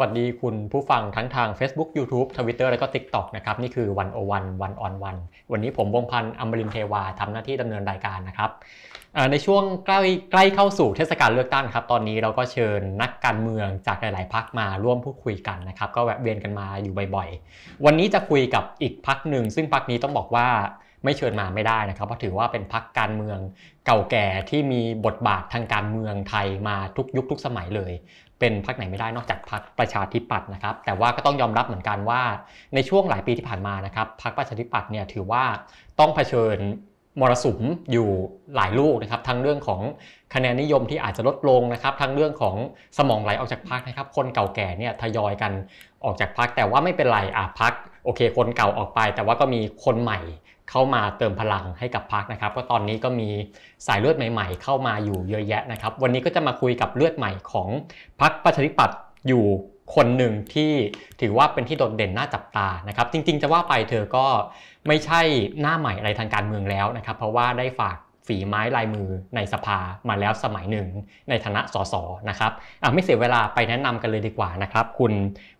วัสดีคุณผู้ฟังทั้งทาง Facebook YouTube Twitter และก็ TikTok นะครับ นี่คือวันโอวันวันออนวันวันนี้ผมวงพันธ์อมรินเทวาทำหน้าที่ดำเนินรายการนะครับในช่วงใกล้ใกล้เข้าสู่เทศกาลเลือกตั้งครับ ตอนนี้เราก็เชิญนักการเมืองจากหลาย ๆพักมาร่วมพูดคุยกันนะครับ ก็แวะเวียนกันมาอยู่บ่อยๆ วันนี้จะคุยกับอีกพักหนึ่ง ซึ่งพักนี้ต้องบอกว่าไม่เชิญมาไม่ได้นะครับ เพราะถือว่าเป็นพักการเมืองเก่าแก่ที่มีบทบาททางการเมืองไทยมาทุกยุคทุกสมัยเลย เป็นพักไหนไม่ได้นอกจากพักประชาธิปัตย์นะครับ แต่ว่าก็ต้องยอมรับเหมือนกันว่า ในช่วงหลายปีที่ผ่านมานะครับพักประชาธิปัตย์เนี่ยถือว่าต้องเผชิญมรสุมอยู่หลายลูกนะครับทั้งเรื่องของคะแนนนิยมที่อาจจะลดลงนะครับทั้งเรื่องของสมองไหลออกจากพักนะครับ คนเก่าแก่เนี่ยทยอยกันออกจากพักแต่ว่าไม่เป็นไรอะพักโอเค คนเก่าออกไป แต่ว่าก็มีคนใหม่ เข้ามาเติมพลังให้กับพักนะครับ ก็ตอนนี้ก็มีสายเลือดใหม่ ๆ เข้ามาอยู่เยอะแยะนะครับ วันนี้ก็จะมาคุยกับเลือดใหม่ของพักประชาธิปัตย์อยู่คนหนึ่งที่ถือว่าเป็นที่โดดเด่นน่าจับตานะครับ จริง ๆ จะว่าไปเธอก็ไม่ใช่หน้าใหม่อะไรทางการเมืองแล้วนะครับ เพราะว่าได้ฝาก ฝีไม้ลายมือในสภามาแล้วสมัยหนึ่ง ในฐานะสสนะครับไม่เสียเวลาไปแนะนำกันเลยดีกว่านะครับ คุณ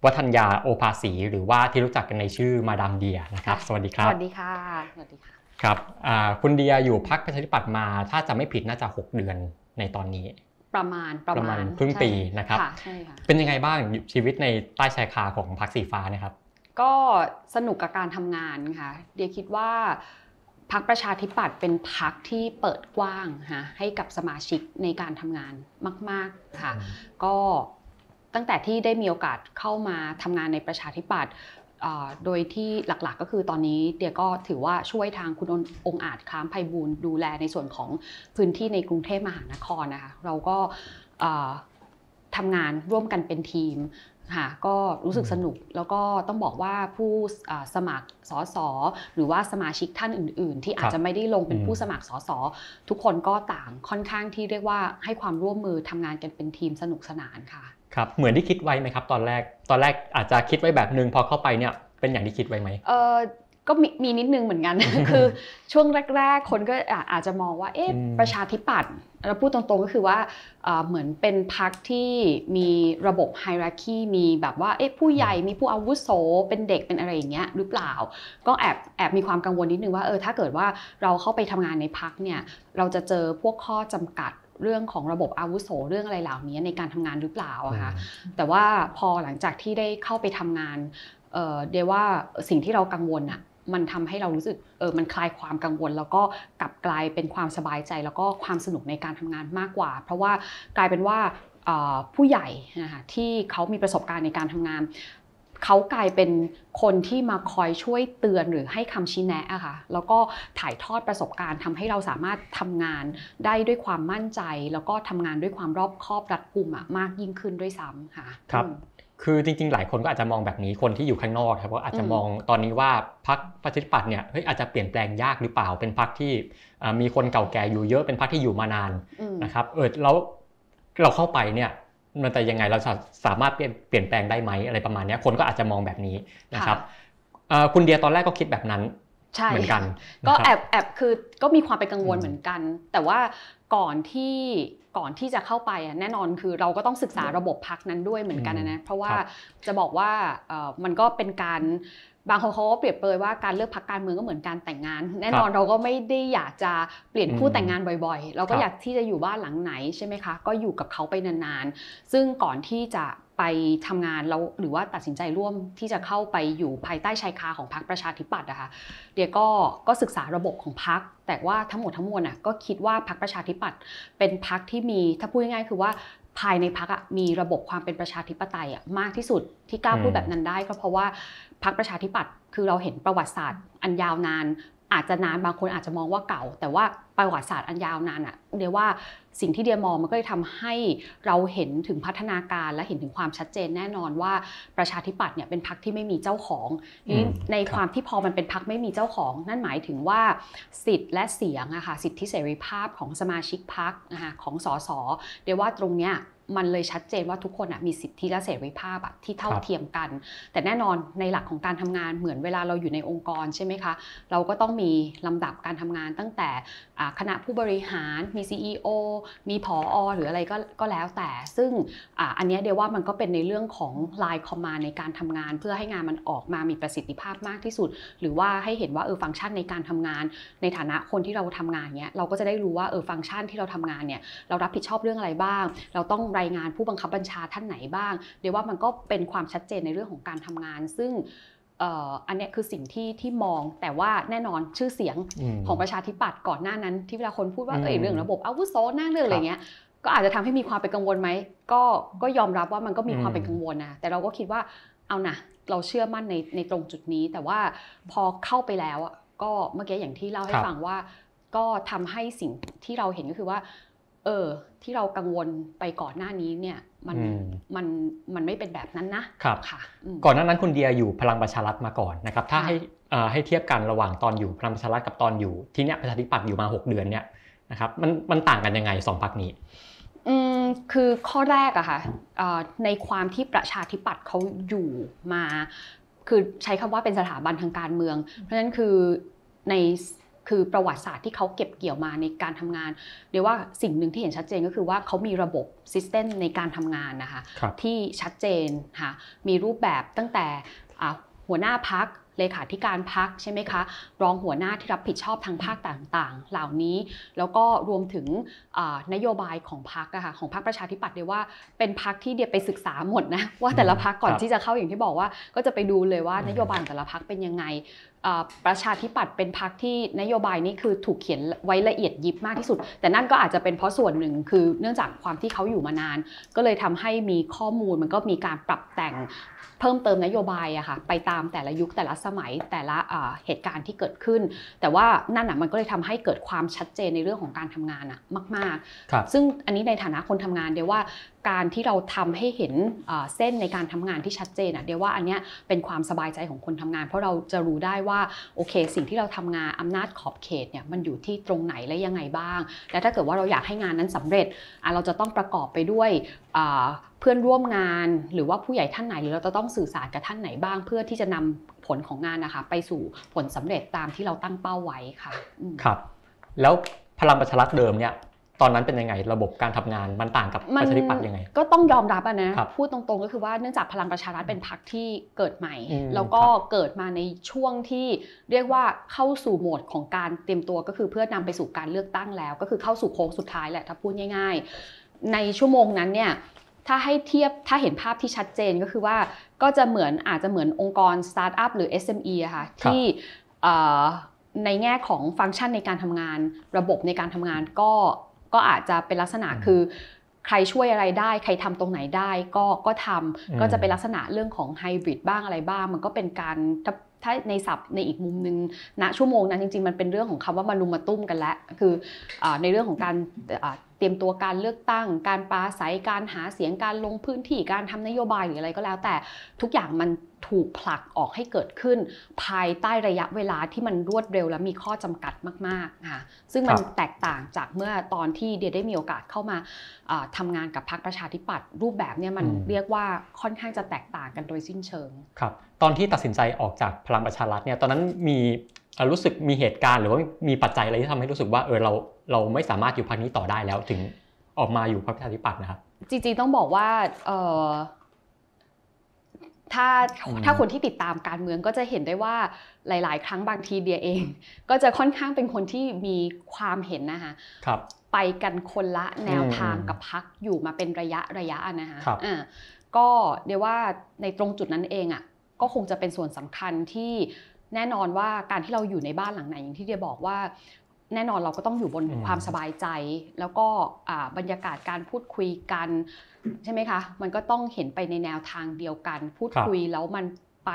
วัฒนยาโอภาสีหรือว่าที่รู้จักกันในชื่อมาดามเดียนะครับ สวัสดีครับ สวัสดีค่ะสวัสดีค่ะครับคุณเดียอยู่พักประชาธิปัตย์มา ถ้าจะไม่ผิดน่าจะ 6 เดือนในตอนนี้ ประมาณประมาณครึ่งปีนะครับใช่ค่ะเป็นยังไงบ้างชีวิตในใต้ชายคาของพักสีฟ้านะครับ ก็สนุกกับการทำงานค่ะเดียคิดว่า พักประชาธิปัตย์เป็นพักที่เปิดกว้างฮะให้กับสมาชิกในการทำงานมาก ๆค่ะ ก็ตั้งแต่ที่ได้มีโอกาสเข้ามาทำงานในประชาธิปัตย์โดยที่หลักๆก็คือตอนนี้เดียก็ถือว่าช่วยทางคุณองอาจค้ามไพบูลดูแลในส่วนของพื้นที่ในกรุงเทพมหานครนะคะเราก็ทำงานร่วมกันเป็นทีม ค่ะก็รู้สึกสนุกแล้วก็ต้องบอกว่าผู้สมัครสสหรือว่าสมาชิกท่านอื่น ๆ ที่อาจจะไม่ได้ลงเป็นผู้สมัครสสทุกคนก็ต่างค่อนข้างที่เรียกว่าให้ความร่วมมือทำงานกันเป็นทีมสนุกสนานค่ะครับเหมือนที่คิดไว้ไหมครับ ตอนแรกตอนแรกอาจจะคิดไว้แบบนึงพอเข้าไปเนี่ยเป็นอย่างที่คิดไว้ไหมเออ ก็มีนิดนึงเหมือนกัน คือช่วงแรก ๆ คนก็อาจจะมองว่าเอ๊ะประชาธิปัตย์เราพูดตรงๆก็คือว่าเหมือนเป็นพรรคที่มีระบบไฮรักีมีแบบว่าเอ๊ะผู้ใหญ่มีผู้อาวุโสเป็นเด็กเป็นอะไรอย่างเงี้ยหรือเปล่า ก็แอบแอบมีความกังวลนิดนึงว่าเออถ้าเกิดว่าเราเข้าไปทำงานในพรรคเนี่ยเราจะเจอพวกข้อจำกัดเรื่องของระบบอาวุโสเรื่องอะไรเหล่านี้ในการทำงานหรือเปล่าอะคะแต่ว่าพอหลังจากที่ได้เข้าไปทำงานเดียว่าสิ่งที่เรากังวลอะ มันทำให้เรารู้สึกเออมันคลายความกังวล แล้วก็กลับกลายเป็นความสบายใจ แล้วก็ความสนุกในการทำงานมากกว่า เพราะว่ากลายเป็นว่าผู้ใหญ่นะคะที่เขามีประสบการณ์ในการทำงานเขากลายเป็นคนที่มาคอยช่วยเตือนหรือให้คำชี้แนะอะค่ะ แล้วก็ถ่ายทอดประสบการณ์ทำให้เราสามารถทำงานได้ด้วยความมั่นใจ แล้วก็ทำงานด้วยความรอบคอบรัดกุมมากยิ่งขึ้นด้วยซ้ำค่ะ ครับ คือจริงๆ หลายคนก็อาจจะมองแบบนี้คนที่อยู่ข้างนอกครับก็อาจจะมองตอนนี้ว่าพรรคประชาธิปัตย์เนี่ยเฮ้ยอาจจะเปลี่ยนแปลงยากหรือเปล่า เป็นพรรคที่มีคนเก่าแก่อยู่เยอะเป็นพรรคที่อยู่มานานนะครับเออแล้วเราเข้าไปเนี่ยมันจะยังไงเราสามารถเปลี่ยนเปลี่ยนแปลงได้ไหมอะไรประมาณนี้คนก็อาจจะมองแบบนี้นะครับคุณเดียตอนแรกก็คิดแบบนั้นเหมือนกัน ก็แอบแอบคือก็มีความเป็นกังวลเหมือนกัน แต่ว่าก่อนที่ ก่อนที่จะเข้าไปแน่นอนคือเราก็ต้องศึกษาระบบพักนั้นด้วยเหมือนกันนะเพราะว่าจะบอกว่ามันก็เป็นการบางคนเขาก็เปรียบเปรยว่าการเลือกพักการเมืองก็เหมือนการแต่งงาน แน่นอนเราก็ไม่ได้อยากจะเปลี่ยนคู่แต่งงานบ่อยๆ เราก็อยากที่จะอยู่บ้านหลังไหนใช่ไหมคะ ก็อยู่กับเขาไปนานๆ ซึ่งก่อนที่จะ ไปทำงานแล้วหรือว่าตัดสินใจร่วมที่จะเข้าไปอยู่ภายใต้ชายคาของพรรคประชาธิปัตย์นะคะเดี๋ยวก็ก็ศึกษาระบบของพรรคแต่ว่าทั้งหมดทั้งมวลน่ะก็คิดว่าพรรคประชาธิปัตย์เป็นพรรคที่มีถ้าพูดง่ายๆคือว่าภายในพรรคมีระบบความเป็นประชาธิปไตยมากที่สุดที่กล้าพูดแบบนั้นได้ก็เพราะว่าพรรคประชาธิปัตย์คือเราเห็นประวัติศาสตร์ อันยาวนาน อาจจะนานบางคนอาจจะมองว่าเก่า แต่ว่าประวัติศาสตร์อันยาวนานอะเดียว่าสิ่งที่เดียมองมันก็เลยทำให้เราเห็นถึงพัฒนาการและเห็นถึงความชัดเจนแน่นอนว่าประชาธิปัตย์เนี่ยเป็นพรรคที่ไม่มีเจ้าของในความที่พอมันเป็นพรรคไม่มีเจ้าของ นั่นหมายถึงว่าสิทธิ์และเสียงอะค่ะสิทธิเสรีภาพของสมาชิกพรรคนะคะของสสเดียว่าตรงเนี้ย มันเลยชัดเจนว่าทุกคนอะมีสิทธิและเสรีภาพอะที่เท่าครับเทียมกัน แต่แน่นอนในหลักของการทำงานเหมือนเวลาเราอยู่ในองค์กรใช่ไหมคะเราก็ต้องมีลำดับการทำงานตั้งแต่อ่าคณะผู้บริหารมี CEO มีผออหรืออะไรก็ก็แล้วแต่ ซึ่งอาอันเนี้ยเดียวว่ามันก็เป็นในเรื่องของ Line Command ในการทำงาน เพื่อให้งานมันออกมามีประสิทธิภาพมากที่สุด หรือว่าให้เห็นว่าเออฟังก์ชันในการทำงาน ในฐานะคนที่เราทำงานเนี้ยเราก็จะได้รู้ว่าเออฟังก์ชันที่เราทำงานเนี่ยเรารับผิดชอบเรื่องอะไรบ้าง เราต้องรายงานผู้บังคับบัญชาท่านไหนบ้างเดี๋ยวว่ามันก็เป็นความชัดเจนในเรื่องของการทำงาน ซึ่งเอ่ออันเนี้ยคือสิ่งที่ที่มองแต่ว่าแน่นอนชื่อเสียงมของประชาธิปัตย์ก่อนหน้านั้น ที่เวลาคนพูดว่าอืมเออเรื่องระบบอาวุโสหน้าเรื่องอะไรครับเงี้ยก็อาจจะทำให้มีความเป็นกังวลไหมก็ก็ยอมรับว่ามันก็มีความอืมเป็นกังวลนะแต่เราก็คิดว่าเอานะเราเชื่อมั่นในในตรงจุดนี้ แต่ว่าพอเข้าไปแล้วอะก็เมื่อกี้อย่างที่เล่าให้ฟังว่า ก็ทำให้สิ่งที่เราเห็นก็คือว่า เออ ที่เรากังวลไปก่อนหน้านี้เนี่ยมันอืมมันมันไม่เป็นแบบนั้นนะครับค่ะอืมก่อนหน้านั้นคุณเดียอยู่พลังประชารัฐมาก่อนนะครับ ถ้าค่ะให้เอ่อให้เทียบกันระหว่างตอนอยู่พลังประชารัฐกับตอนอยู่ที่เนี้ยประชาธิปัตย์อยู่มา 6 เดือนเนี่ยนะครับมันมันต่างกันยังไงสองพรรคนี้อืมคือข้อแรกอะค่ะเอ่อในความที่ประชาธิปัตย์เขาอยู่มา คือใช้คำว่าเป็นสถาบันทางการเมือง เพราะฉะนั้นคือใน คือประวัติศาสตร์ที่เขาเก็บเกี่ยวมาในการทำงานเรียกว่าสิ่งหนึ่งที่เห็นชัดเจนก็คือว่าเขามีระบบซิสเต็มในการทำงานนะคะครับที่ชัดเจนค่ะมีรูปแบบตั้งแต่อ่าหัวหน้าพักเลขาธิการพักใช่ไหมคะ รองหัวหน้าที่รับผิดชอบทางภาคต่างๆ เหล่านี้แล้วก็รวมถึงอ่านโยบายของพักอะค่ะของพักประชาธิปัตย์เดียว่าเป็นพักที่เดียไปศึกษาหมดนะว่าแต่ละพักก่อนครับที่จะเข้าอย่างที่บอกว่า ก็จะไปดูเลยว่าอืมนโยบายของแต่ละพักเป็นยังไงอ่า ประชาธิปัตย์เป็นพักที่นโยบายนี้คือถูกเขียนไว้ละเอียดยิบมากที่สุด แต่นั่นก็อาจจะเป็นเพราะส่วนหนึ่งคือเนื่องจากความที่เขาอยู่มานาน ก็เลยทำให้มีข้อมูลมันก็มีการปรับแต่งเพิ่มเติมนโยบายอะค่ะไปตามแต่ละยุคแต่ละสมัยแต่ละอ่าเหตุการณ์ที่เกิดขึ้น แต่ว่านั่นอะมันก็เลยทำให้เกิดความชัดเจนในเรื่องของการทำงานอะมากครับๆซึ่งอันนี้ในฐานะคนทำงานเดียวว่าการที่เราทำให้เห็นเส้นในการทำงานที่ชัดเจนอะเดียวว่าอันเนี้ยเป็นความสบายใจของคนทำงาน เพราะเราจะรู้ได้ว่าโอเค สิ่งที่เราทำงานอำนาจขอบเขตเนี่ยมันอยู่ที่ตรงไหนและยังไงบ้าง และถ้าเกิดว่าเราอยากให้งานนั้นสำเร็จอะเราจะต้องประกอบไปด้วยเพื่อนร่วมงานหรือว่าผู้ใหญ่ท่านไหน หรือเราจะต้องสื่อสารกับท่านไหนบ้าง เพื่อที่จะนำผลของงานนะคะ ไปสู่ผลสำเร็จตามที่เราตั้งเป้าไว้ค่ะครับ แล้วพลังประชารัฐเดิมเนี่ย ตอนนั้นเป็นยังไงระบบการทำงานมันต่างกับมัปนระชาธิปัตย์ยังไง ก็ต้องยอมรับอะนะครับพูดตรงๆก็คือว่าเนื่องจากพลังประชารัฐเป็นพรรคที่เกิดใหม่อืมแล้วก็ครับเกิดมาในช่วงที่เรียกว่าเข้าสู่โหมดของการเตรียมตัวก็คือเพื่อนำไปสู่การเลือกตั้งแล้ว ก็คือเข้าสู่โค้งสุดท้ายแหละถ้าพูดง่าย ๆ ในชั่วโมงนั้นเนี่ยถ้าให้เทียบถ้าเห็นภาพที่ชัดเจนก็คือว่าก็จะเหมือนอาจจะเหมือนองค์กรสตาร์ทอัพหรือ SME อะค่ะที่เอ่อในแง่ของฟังก์ชันในการทำงาน ระบบในการทำงานก็ ก็อาจจะเป็นลักษณะอืมคือใครช่วยอะไรได้ ใครทำตรงไหนได้ก็ก็ทำอืมก็จะเป็นลักษณะเรื่องของไฮบริดบ้างอะไรบ้าง มันก็เป็นการถ้าถ้าในศัพท์ในอีกมุมหนึงณชั่วโมงนั้นจริงๆ มันเป็นเรื่องของคำว่ามารุมมาตุ้มกันแล้วคืออาในเรื่องของการอ่า เตรียมตัวการเลือกตั้ง การปราศัยการหาเสียงการลงพื้นที่การทำนโยบายหรืออะไรก็แล้ว แต่ทุกอย่างมันถูกผลักออกให้เกิดขึ้น ภายใต้ระยะเวลาที่มันรวดเร็วและมีข้อจำกัดมากๆค่ะซึ่งมันครับแตกต่างจากเมื่อตอนที่เดียได้มีโอกาสเข้ามาอ่าทำงานกับพรรคประชาธิปัตย์รูปแบบเนี่ยมันอืมเรียกว่าค่อนข้างจะแตกต่างกันโดยสิ้นเชิง ครับ ตอนที่ตัดสินใจออกจากพลังประชารัฐเนี่ยตอนนั้นมีเอ่อ รู้สึกมีเหตุการณ์หรือว่ามีปัจจัยอะไรที่ทำให้รู้สึกว่าเออเราเราไม่สามารถอยู่พรรคนี้ต่อได้แล้วถึงออกมาอยู่พรรคประชาธิปัตย์นะครับจริงๆต้องบอกว่าเอ่อถ้าอืมถ้าคนที่ติดตามการเมืองก็จะเห็นได้ว่าหลาย ๆ ครั้งบางทีเดียเอง ก็จะค่อนข้างเป็นคนที่มีความเห็นนะคะครับไปกันคนละแนวทางอืมกับพักอยู่มาเป็นระยะระยะนะคะครับอ่าก็เดี๋ยวว่าในตรงจุดนั้นเองอะก็คงจะเป็นส่วนสำคัญที่ แน่นอนว่าการที่เราอยู่ในบ้านหลังไหนอย่างที่เดียบอกว่า แน่นอนเราก็ต้องอยู่บนความสบายใจ แล้วก็บรรยากาศการพูดคุยกันใช่ไหมคะ มันก็ต้องเห็นไปในแนวทางเดียวกัน พูดคุยแล้วมัน ไป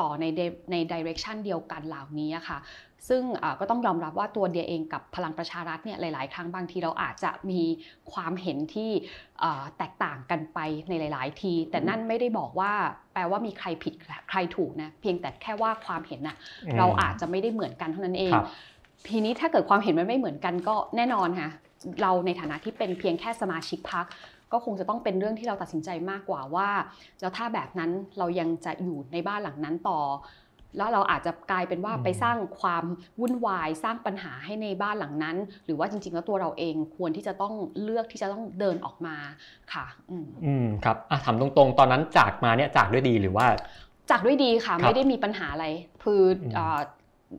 ต่อในเดในดิเรกชันเดียวกันเหล่านี้อะค่ะซึ่งอ่าก็ต้องยอมรับว่าตัวเดียเองกับพลังประชารัฐเนี่ยหลาย ๆ ครั้งบางทีเราอาจจะมีความเห็นที่อ่าแตกต่างกันไปในหลาย ๆ ที แต่นั่นไม่ได้บอกว่าแปลว่ามีใครผิดใครถูกนะเพียงแต่แค่ว่าความเห็นน่ะมเราอาจจะไม่ได้เหมือนกันเท่านั้นเองครับทีนี้ถ้าเกิดความเห็นมันไม่เหมือนกันก็แน่นอนค่ะเราในฐานะที่เป็นเพียงแค่สมาชิกพัก ก็คงจะต้องเป็นเรื่องที่เราตัดสินใจมากกว่าว่า แล้วถ้าแบบนั้นเรายังจะอยู่ในบ้านหลังนั้นต่อ แล้วเราอาจจะกลายเป็นว่าอืมไปสร้างความวุ่นวายสร้างปัญหาให้ในบ้านหลังนั้น หรือว่าจริง ๆ แล้วตัวเราเองควรที่จะต้องเลือกที่จะต้องเดินออกมาค่ะ อืมอืมครับอะถามตรงๆ ตอนนั้นจากมาเนี่ยจากด้วยดีหรือว่า จากด้วยดีค่ะครับไม่ได้มีปัญหาอะไรคืออมเอ่อ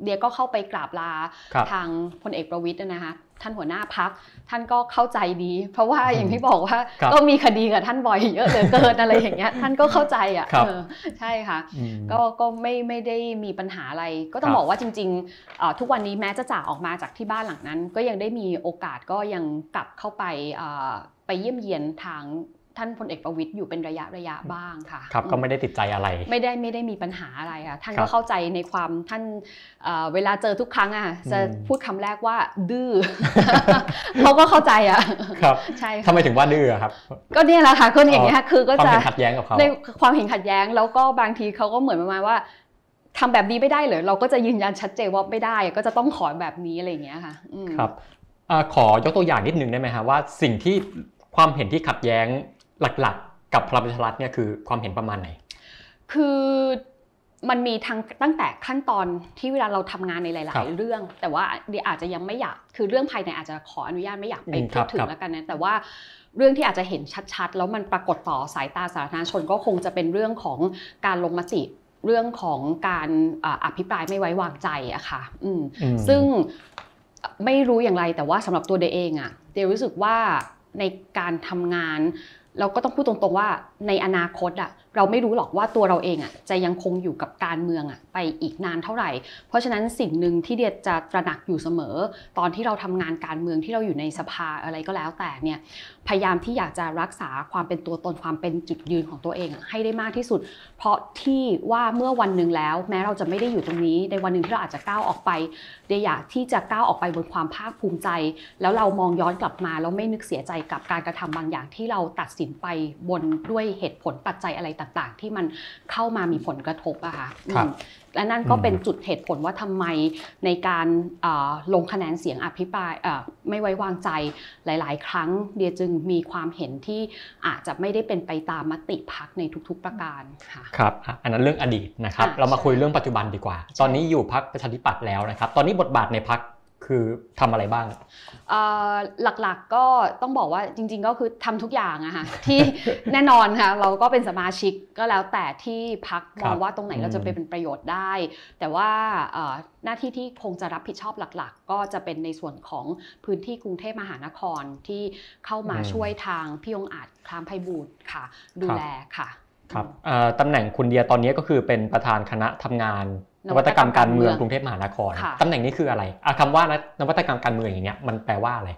เดียก็เข้าไปกราบลาครับทางพลเอกประวิตยนะคะ ท่านหัวหน้าพักท่านก็เข้าใจดี เพราะว่าอืมอย่างที่บอกว่าครับก็มีคดีกับท่านบ่อยเยอะเหลือเกินอะไรอย่างเงี้ยท่านก็เข้าใจอะครับเออใช่ค่ะอืมก็ก็ไม่ไม่ได้มีปัญหาอะไร ก็ต้อคงรับบอกว่าจริงๆเอ่อทุกวันนี้แม้จะจากออกมาจากที่บ้านหลังนั้น ก็ยังได้มีโอกาสก็ยังกลับเข้าไปเอ่อไปเยี่ยมเยียนทาง ท่านพลเอกประวิตยอยู่เป็นระยะระยะบ้างค่ะครับก็ไม่ได้ติดใจอะไร ไม่ได้ไม่ได้มีปัญหาอะไรค่ะท่านครัก็บเข้าใจในความท่านเอ่อเวลาเจอทุกครั้งอะจะอืมพูดคำแรกว่าดื้อเขาก็เข้าใจอะครับใช่ทำค่ะไมถึงว่าดื้อครับ ก็เนี่ยแหละค่ะก็อย่างเงี้ยคือก็ความจะเห็นขัดแย้งกับเขาในความเห็นขัดแย้งแล้วก็บางทีเขาก็เหมือนประมาณว่าทำแบบนี้ไม่ได้เหรอเราก็จะยืนยันชัดเจนว่าไม่ได้ ก็จะต้องขอแบบนี้อะไรอย่างเงี้ยค่ะอืมครับอ่าขอยกตัวอย่างนิดนึงได้ไหมฮะว่าสิ่งที่ความเห็นที่ขัดแย้ง หลักๆ กับพลังประชารัฐเนี่ยคือความเห็นประมาณไหน คือมันมีทั้งตั้งแต่ขั้นตอนที่เวลาเราทำงานในหครัลายบๆเรื่อง แต่ว่าเดียอาจจะยังไม่อยากคือเรื่องภายในอาจจะขออนุญาตไม่อยากไปอืมคพูรัดบถึงครับแล้วกันนะแต่ว่าเรื่องที่อาจจะเห็นชัด ๆ แล้วมันปรากฏต่อสายตาสาธารณชนก็คงจะเป็นเรื่องของการลงมติเรื่องของการอ่าอภิปรายไม่ไว้วางใจอะค่ะอืมอืมซึ่งไม่รู้อย่างไรแต่ว่าสำหรับตัวเดย์เองอะเดย์รู้สึกว่าในการทำงาน เราก็ต้องพูดตรงๆว่าในอนาคตอะเราไม่รู้หรอกว่าตัวเราเองอะจะยังคงอยู่กับการเมืองอะไปอีกนานเท่าไหร่ เพราะฉะนั้นสิ่งหนึ่งที่เดียจะตระหนักอยู่เสมอ ตอนที่เราทำงานการเมืองที่เราอยู่ในสภาอะไรก็แล้วแต่เนี่ยพยายามที่อยากจะรักษาความเป็นตัวตนความเป็นจุดยืนของตัวเองอะให้ได้มากที่สุด เพราะที่ว่าเมื่อวันหนึ่งแล้ว แม้เราจะไม่ได้อยู่ตรงนี้ ในวันหนึ่งที่เราอาจจะก้าวออกไปเดียอยากที่จะก้าวออกไปบนความภาคภูมิใจ แล้วเรามองย้อนกลับมาแล้วไม่นึกเสียใจกับการกระทำบางอย่างที่เราตัดสินไปบนด้วยเหตุผลปัจจัยอะไรต่างๆ ที่มันเข้ามามีผลกระทบอะค่ะครับอืม และนั่นก็อืมเป็นจุดเหตุผลว่าทำไมในการเอ่อลงคะแนนเสียงอภิปรายเอ่อไม่ไว้วางใจหลาย ๆ ครั้งเดียจึงมีความเห็นที่อาจจะไม่ได้เป็นไปตามมติพักในทุกๆประการค่ะครับอะอันนั้นเรื่องอดีตนะครับอะเรามาใช่คุยเรื่องปัจจุบันดีกว่า ตอนนี้อยู่พักประชาธิปัตย์แล้วนะครับ ตอนนี้บทบาทในพัก คือทำอะไรบ้างเอ่อหลักๆก็ต้องบอกว่าจริง ๆ ก็คือทำทุกอย่างอะค่ะที่แน่นอนค่ะเราก็เป็นสมาชิกก็แล้วแต่ที่พักมองว่าตรงไหนเราจะไปเป็นประโยชน์ได้ แต่ว่าเอ่อหน้าที่ที่คงจะรับผิดชอบหลัก ๆ ก็จะเป็นในส่วนของพื้นที่กรุงเทพมหานครที่เข้ามาอืมช่วยทางพี่องอาจคลามไพบูลย์ค่ะ ดูครับแลค่ะครับเอ่อตำแหน่งคุณเดียตอนนี้ก็คือเป็นประธานคณะทำงาน นนวัวัตตกกรรรรมมการเมืองการเมืองกรุงเทพมหานครค่ะตำแหน่งนี้คืออะไรอะคำว่านวัตกรรมการเมืองอย่างเงี้ยมันแปลว่าอะไร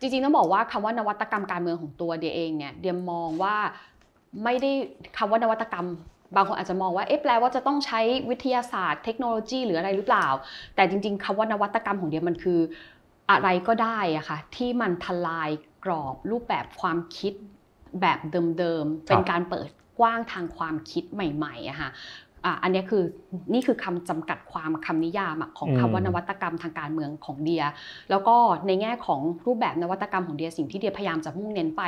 จริงๆต้องบอกว่าคำว่านวัตกรรมการเมืองของตัวเดียเองเนี่ยเดียมองว่าไม่ได้คำว่านวัตกรรมบางคนอาจจะมองว่าเอ๊ะแปลว่าจะต้องใช้วิทยาศาสตร์เทคโนโลยีหรืออะไรหรือเปล่า แต่จริง ๆคำว่านวัตกรรมของเดียมันคืออะไรก็ได้อะค่ะที่มันทลายกรอบรูปแบบความคิดแบบเดิมๆเป็นการเปิดกว้างทางความคิดใหม่ๆอะค่ะ อะอันเนี้ยคือนี่คือคำจำกัดความคำนิยามอะของอืมคำว่านวัตกรรมทางการเมืองของเดีย แล้วก็ในแง่ของรูปแบบนวัตกรรมของเดียสิ่งที่เดียพยายามจะมุ่งเน้นไป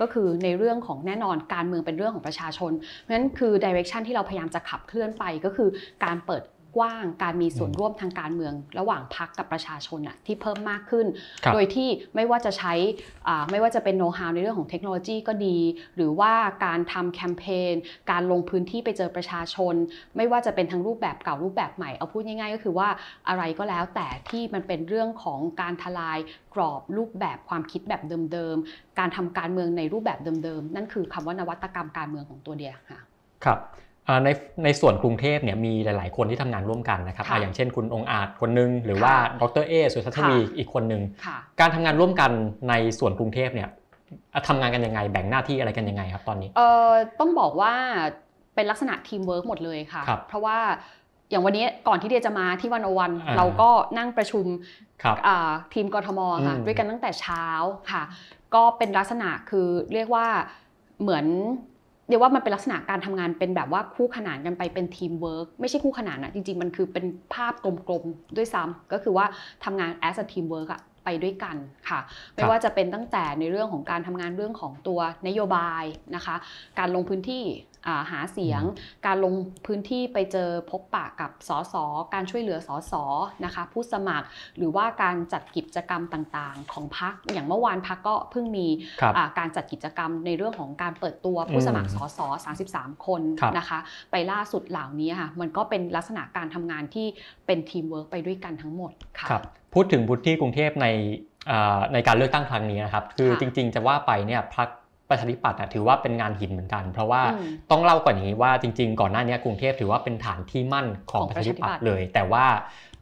ก็คือในเรื่องของแน่นอนการเมืองเป็นเรื่องของประชาชนเพราะฉะนั้นคือดิเรกชันที่เราพยายามจะขับเคลื่อนไปก็คือการเปิด กว้างการมีส่วนอืมร่วมทางการเมือง ระหว่างพรรคกับประชาชนอะที่เพิ่มมากขึ้นครับโดยที่ไม่ว่าจะใช้อ่าไม่ว่าจะเป็นโน้ตฮาวในเรื่องของเทคโนโลยีก็ดี หรือว่าการทำแคมเปญการลงพื้นที่ไปเจอประชาชน ไม่ว่าจะเป็นทั้งรูปแบบเก่ารูปแบบใหม่เอาพูดง่ายๆ ก็คือว่าอะไรก็แล้วแต่ที่มันเป็นเรื่องของการทลายกรอบรูปแบบความคิดแบบเดิมๆการทำการเมืองในรูปแบบเดิมๆนั่นคือคำว่านวัตกรรมการเมืองของตัวเดียค่ะครับอ่า ในในส่วนกรุงเทพเนี่ยมีหลาย ๆ คนที่ทำงานร่วมกันนะครับค่ะอะอย่างเช่นคุณองค์อาจคนหนึ่ง หรือว่าค่ะดรเอ้สุชัชวีร์ค่ะอีกคนหนึ่งค่ะการทำงานร่วมกันในส่วนกรุงเทพเนี่ยอะทำงานกันยังไงแบ่งหน้าที่อะไรกันยังไงครับตอนนี้เอ่อต้องบอกว่าเป็นลักษณะทีมเวิร์กหมดเลยค่ะครับเพราะว่าอย่างวันนี้ก่อนที่เดียร์จะมาที่วันโอวันอ่าเราก็นั่งประชุมครับอ่าทีมกทมค่ะอืมด้วยกันตั้งแต่เช้าค่ะ ก็เป็นลักษณะคือเรียกว่าเหมือน เรียกว่ามันเป็นลักษณะการทำงานเป็นแบบว่าคู่ขนานกันไปเป็นทีมเวิร์กไม่ใช่คู่ขนานนะจริงๆ มันคือเป็นภาพกลมๆ ด้วยซ้ำก็คือว่าทำงาน as a team work อะ ไปด้วยกันค่ะ ไม่ว่าจะเป็นตั้งแต่ในเรื่องของการทำงานเรื่องของตัวนโยบายนะคะ การลงพื้นที่หาเสียง การลงพื้นที่ไปเจอพบปะกับสสการช่วยเหลือสสนะคะ ผู้สมัครหรือว่าการจัดกิจกรรมต่างๆ ของพรรคอย่างเมื่อวานพรรคก็เพิ่งมีการจัดกิจกรรมในเรื่องของการเปิดตัวผู้สมัครสส33 คนนะคะ ไปล่าสุดเหล่านี้ค่ะมันก็เป็นลักษณะการทำงานที่เป็นทีมเวิร์กไปด้วยกันทั้งหมดค่ะ พูดถึงพื้นที่กรุงเทพในในการเลือกตั้งครั้งนี้นะครับคือจริง ๆ จะว่าไปเนี่ยพรรคประชาธิปัตย์ถือว่าเป็นงานหินเหมือนกัน เพราะว่าต้องเล่าก่อนอย่างนี้ว่าจริง ๆ ก่อนหน้านี้กรุงเทพถือว่าเป็นฐานที่มั่นของประชาธิปัตย์เลย แต่ว่า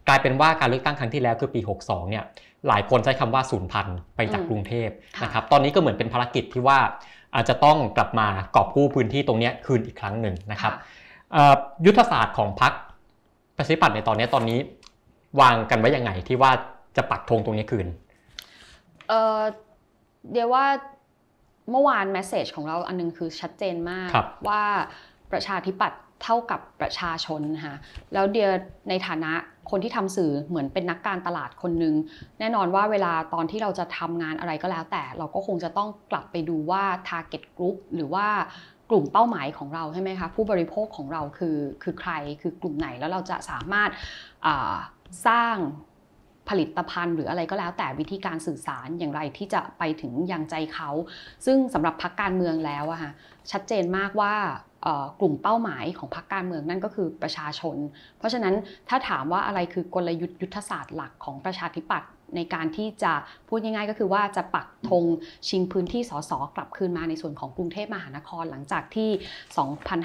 กลายเป็นว่าการเลือกตั้งครั้งที่แล้วคือปี 62 เนี่ยหลายคนใช้คำว่าศูนย์พันไปจากกรุงเทพนะครับตอนนี้ก็เหมือนเป็นภารกิจที่ว่าอาจจะต้องกลับมากอบกู้พื้นที่ตรงนี้คืนอีกครั้งหนึ่งนะครับยุทธศาสตร์ของพรรคประชาธิปัตย์ในตอนนี้ตอนนี้ วางกันไว้ยังไงที่ว่าจะปักธงตรงนี้คืนเดี๋ยวว่าเมื่อวานแมสเซจของเราอันนึงคือชัดเจนมากว่าประชาธิปัตย์เท่ากับประชาชนค่ะแล้วเดียในฐานะคนที่ทำสื่อเหมือนเป็นนักการตลาดคนหนึ่งแน่นอนว่าเวลาตอนที่เราจะทำงานอะไรก็แล้ว แต่เราก็คงจะต้องกลับไปดูว่า target group หรือว่ากลุ่มเป้าหมายของเราใช่ไหมคะผู้บริโภคของเราคือคือใครคือกลุ่มไหนแล้วเราจะสามารถ สร้างผลิตภัณฑ์หรืออะไรก็แล้วแต่วิธีการสื่อสารอย่างไรที่จะไปถึงยังใจเขา ซึ่งสำหรับพรรคการเมืองแล้วอะค่ะชัดเจนมากว่ากลุ่มเป้าหมายของพรรคการเมืองนั่นก็คือประชาชน เพราะฉะนั้นถ้าถามว่าอะไรคือกลยุทธ์ยุทธศาสตร์หลักของประชาธิปัตย์ ในการที่จะพูดง่ายๆ ก็คือว่าจะปักธงชิงพื้นที่สสกลับคืนมาในส่วนของกรุงเทพมหานครหลังจากที่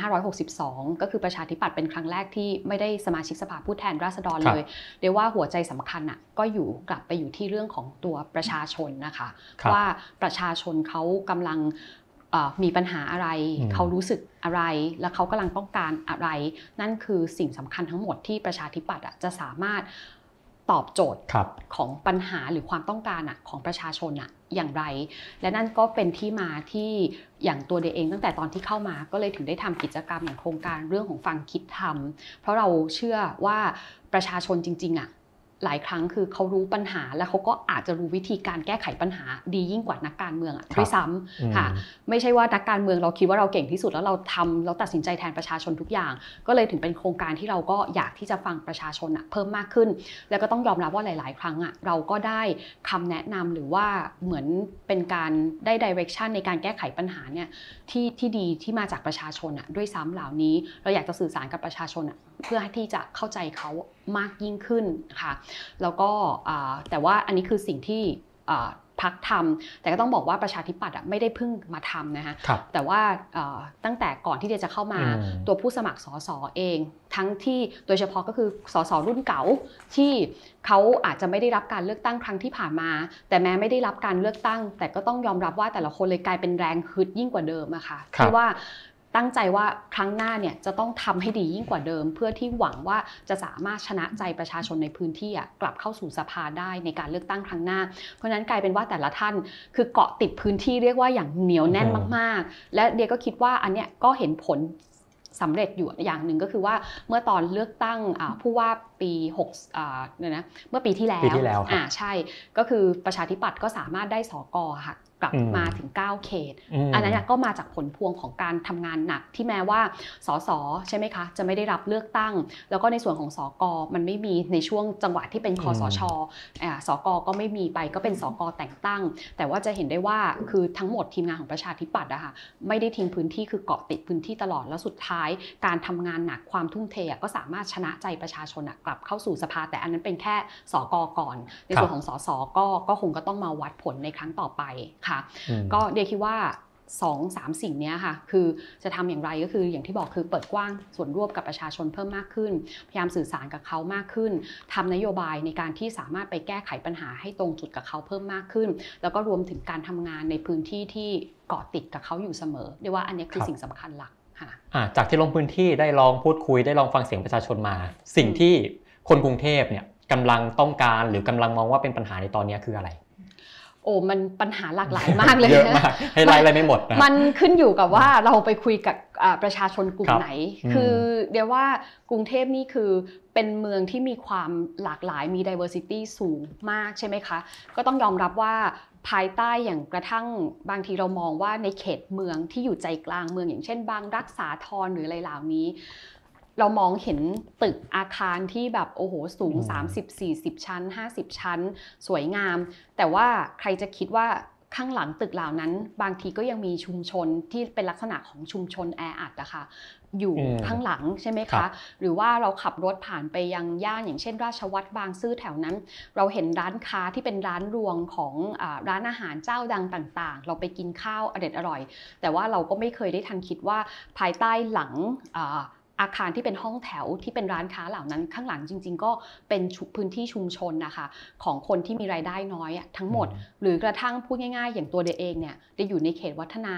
2562 ก็คือประชาธิปัตย์เป็นครั้งแรกที่ไม่ได้สมาชิกสภาผู้แทนราษฎรเลย เรียกว่าหัวใจสำคัญอะก็อยู่กลับไปอยู่ที่เรื่องของตัวประชาชนนะคะว่าประชาชนเขากำลังมีปัญหาอะไร เขารู้สึกอะไร แล้วเขากำลังต้องการอะไร นั่นคือสิ่งสำคัญทั้งหมดที่ประชาธิปัตย์จะสามารถ ตอบโจทย์ของปัญหาหรือความต้องการของประชาชนอย่างไร และนั่นก็เป็นที่มาที่อย่างตัวเดเองตั้งแต่ตอนที่เข้ามาก็เลยถึงได้ทำกิจกรรมอย่างโครงการเรื่องของฟังคิดทำเพราะเราเชื่อว่าประชาชนจริงๆอะ หลายครั้งคือเขารู้ปัญหาแล้วเขาก็อาจจะรู้วิธีการแก้ไขปัญหาดียิ่งกว่านักการเมืองด้วยซ้ำค่ะ ไม่ใช่ว่านักการเมืองเราคิดว่าเราเก่งที่สุดแล้วเราทำเราตัดสินใจแทนประชาชนทุกอย่าง ก็เลยถึงเป็นโครงการที่เราก็อยากที่จะฟังประชาชนเพิ่มมากขึ้น แล้วก็ต้องยอมรับว่าหลาย ๆ ครั้งอะเราก็ได้คำแนะนำหรือว่าเหมือนเป็นการได้ดิเรกชันในการแก้ไขปัญหาเนี่ยที่ที่ดีที่มาจากประชาชนอะด้วยซ้ำเหล่านี้ เราอยากจะสื่อสารกับประชาชนอะ เพื่อให้ที่จะเข้าใจเขามากยิ่งขึ้นค่ะแล้วก็แต่ว่าอันนี้คือสิ่งที่พักทำแต่ก็ต้องบอกว่าประชาธิปัตย์ไม่ได้เพิ่งมาทำนะคะแต่ว่าตั้งแต่ก่อนที่จะเข้ามาตัวผู้สมัครสสเอง ทั้งที่โดยเฉพาะก็คือสสรุ่นเก่าที่เขาอาจจะไม่ได้รับการเลือกตั้งครั้งที่ผ่านมา แต่แม้ไม่ได้รับการเลือกตั้ง แต่ก็ต้องยอมรับว่าแต่ละคนเลยกลายเป็นแรงฮึดยิ่งกว่าเดิมอะค่ะที่ว่า ตั้งใจว่าครั้งหน้าเนี่ยจะต้องทำให้ดียิ่งกว่าเดิม เพื่อที่หวังว่าจะสามารถชนะใจประชาชนในพื้นที่กลับเข้าสู่สภาได้ในการเลือกตั้งครั้งหน้า เพราะฉะนั้นกลายเป็นว่าแต่ละท่านคือเกาะติดพื้นที่เรียกว่าอย่างเหนียวแน่นมาก ๆ และเดียก็คิดว่าอันเนี้ยก็เห็นผลสำเร็จอยู่อย่างหนึ่งก็คือว่าเมื่อตอนเลือกตั้งผู้ว่าปี6เนี่ยนะเมื่อปีที่แล้วอ่าใช่ก็คือประชาธิปัตย์ก็สามารถได้สอกอค่ะ กลับมาถึง 9 เขต อันนั้นก็มาจากผลพวงของการทำงานหนักที่แม้ว่าสสใช่ไหมคะ จะไม่ได้รับเลือกตั้ง แล้วก็ในส่วนของสกมันไม่มีในช่วงจังหวะที่เป็นคอสชสกก็ไม่มีไปก็เป็นสกแต่งตั้ง แต่ว่าจะเห็นได้ว่าคือทั้งหมดทีมงานของประชาธิปัตย์อะค่ะไม่ได้ทิ้งพื้นที่คือเกาะติดพื้นที่ตลอดแล้วสุดท้าย การทำงานหนักความทุ่มเทก็สามารถชนะใจประชาชนกลับเข้าสู่สภา แต่อันนั้นเป็นแค่สกก่อน ในส่วนของสสก็ก็คงก็ต้องมาวัดผลในครั้งต่อไปค่ะ ก็เดียคิดว่าสองสามสิ่งนี้ค่ะ คือจะทำอย่างไรก็คืออย่างที่บอกคือเปิดกว้างส่วนร่วมกับประชาชนเพิ่มมากขึ้น พยายามสื่อสารกับเขามากขึ้นทำนโยบายในการที่สามารถไปแก้ไขปัญหาให้ตรงจุดกับเขาเพิ่มมากขึ้น แล้วก็รวมถึงการทำงานในพื้นที่ที่เกาะติดกับเขาอยู่เสมอเรียกว่าอันนี้คือสิ่งสำคัญหลักค่ะจากที่ลงพื้นที่ได้ลองพูดคุยได้ลองฟังเสียงประชาชนมา สิ่งที่คนกรุงเทพเนี่ยกำลังต้องการหรือกำลังมองว่าเป็นปัญหาในตอนนี้คืออะไร โอ้มันปัญหาหลากหลายมากเลยเยอะมากให้ไล่อะไรไม่หมดมันขึ้นอยู่กับว่าเราไปคุยกับอ่าประชาชนกลุ่คมรับไหนอืมคือเดี๋ยวว่ากรุงเทพนี่คือเป็นเมืองที่มีความหลากหลายมี diversity สูงมากใช่ไหมคะ ก็ต้องยอมรับว่าภายใต้อย่างกระทั่งบางทีเรามองว่าในเขตเมืองที่อยู่ใจกลางเมืองอย่างเช่น บางรักษาทรหรืออะไรเหล่านี้ เรามองเห็นตึกอาคารที่แบบโอ้โหสูงอืม30-40 ชั้น 50 ชั้น สวยงาม แต่ว่าใครจะคิดว่าข้างหลังตึกเหล่านั้น บางทีก็ยังมีชุมชนที่เป็นลักษณะของชุมชนแออัดนะคะอยู่อืมข้างหลังใช่ไหมครัคะบหรือว่าเราขับรถผ่านไปยังย่านอย่างเช่น ราชวัตรบางซื่อแถวนั้น เราเห็นร้านค้าที่เป็นร้านรวงของอาร้านอาหารเจ้าดังต่าง ๆ เราไปกินข้าวอเด็ดอร่อย แต่ว่าเราก็ไม่เคยได้ทันคิดว่าภายใต้หลัง อาอาคารที่เป็นห้องแถวที่เป็นร้านค้าเหล่านั้นข้างหลังจริง ๆ ก็เป็นชุพื้นที่ชุมชนนะคะ ของคนที่มีรายได้น้อยอะทั้งหมด หรือกระทั่งพูดง่ายๆ อย่างตัวเดเองเนี่ยได้อยู่ในเขตวัฒนา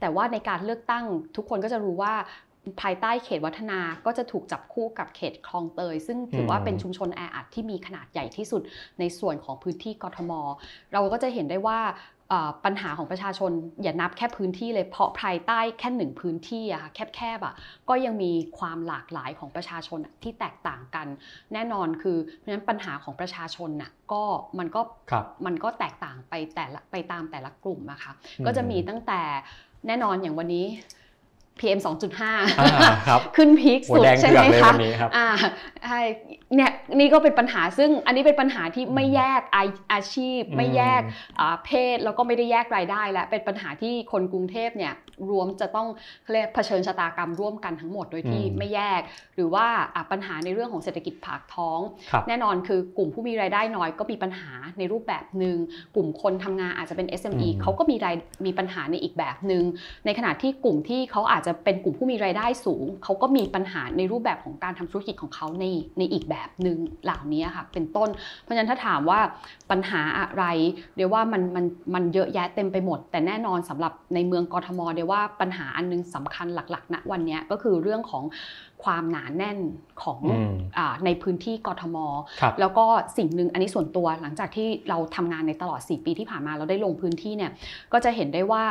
แต่ว่าในการเลือกตั้งทุกคนก็จะรู้ว่าภายใต้เขตวัฒนาก็จะถูกจับคู่กับเขตคลองเตย ซึ่งถือว่าอืมเป็นชุมชนแออัดที่มีขนาดใหญ่ที่สุดในส่วนของพื้นที่กทม เราก็จะเห็นได้ว่าเอ่อ ปัญหาของประชาชนอย่านับแค่พื้นที่เลยเพราะภายใต้แค่หนึ่งพื้นที่อะค่ะแคบๆอะก็ยังมีความหลากหลายของประชาชนอะที่แตกต่างกัน แน่นอนคือเพราะฉะนั้นปัญหาของประชาชนน่ะก็มันก็ครับมันก็แตกต่างไปแต่ละไปตามแต่ละกลุ่มอะค่ะอืมก็จะมีตั้งแต่แน่นอนอย่างวันนี้ PM อ่า2.5 ครับขึ้นพีคหัวสุดแดงใช่เถืไหอมกเลยคะวันนี้ครับอ่าใช่เนี่ยนี่ก็เป็นปัญหาซึ่งอันนี้เป็นปัญหาที่ไม่อืมแยกอาอาชีพ ไม่แยกอืมอ่าเพศแล้วก็ไม่ได้แยกรายได้และเป็นปัญหาที่คนกรุงเทพเนี่ย รวมจะต้องเขาเรียกเผชิญชะตากรรมร่วมกันทั้งหมดโดยที่อืมไม่แยก หรือว่าอะปัญหาในเรื่องของเศรษฐกิจปากท้องครับแน่นอนคือกลุ่มผู้มีรายได้น้อยก็มีปัญหาในรูปแบบหนึ่งกลุ่มคนทำงานอาจจะเป็น SME อืมเขาก็มีรายมีปัญหาในอีกแบบหนึ่งในขณะที่กลุ่มที่เขาอาจจะเป็นกลุ่มผู้มีรายได้สูงเขาก็มีปัญหาในรูปแบบของการทำธุรกิจของเขาในในอีกแบบหนึ่งเหล่านี้ค่ะเป็นต้น เพราะฉะนั้นถ้าถามว่าปัญหาอะไร เดี๋ยวว่ามันมันมันเยอะแยะเต็มไปหมด แต่แน่นอนสำหรับในเมืองกทมเดี๋ยวว่าปัญหาอันนึงสำคัญหลักๆณวันเนี้ยก็คือเรื่องของความหนาแน่นของอืมอาในพื้นที่กทมครับแล้วก็สิ่งหนึ่งอันนี้ส่วนตัวหลังจากที่เราทำงานในตลอด 4 ปีที่ผ่านมาเราได้ลงพื้นที่เนี่ยก็จะเห็นได้ว่า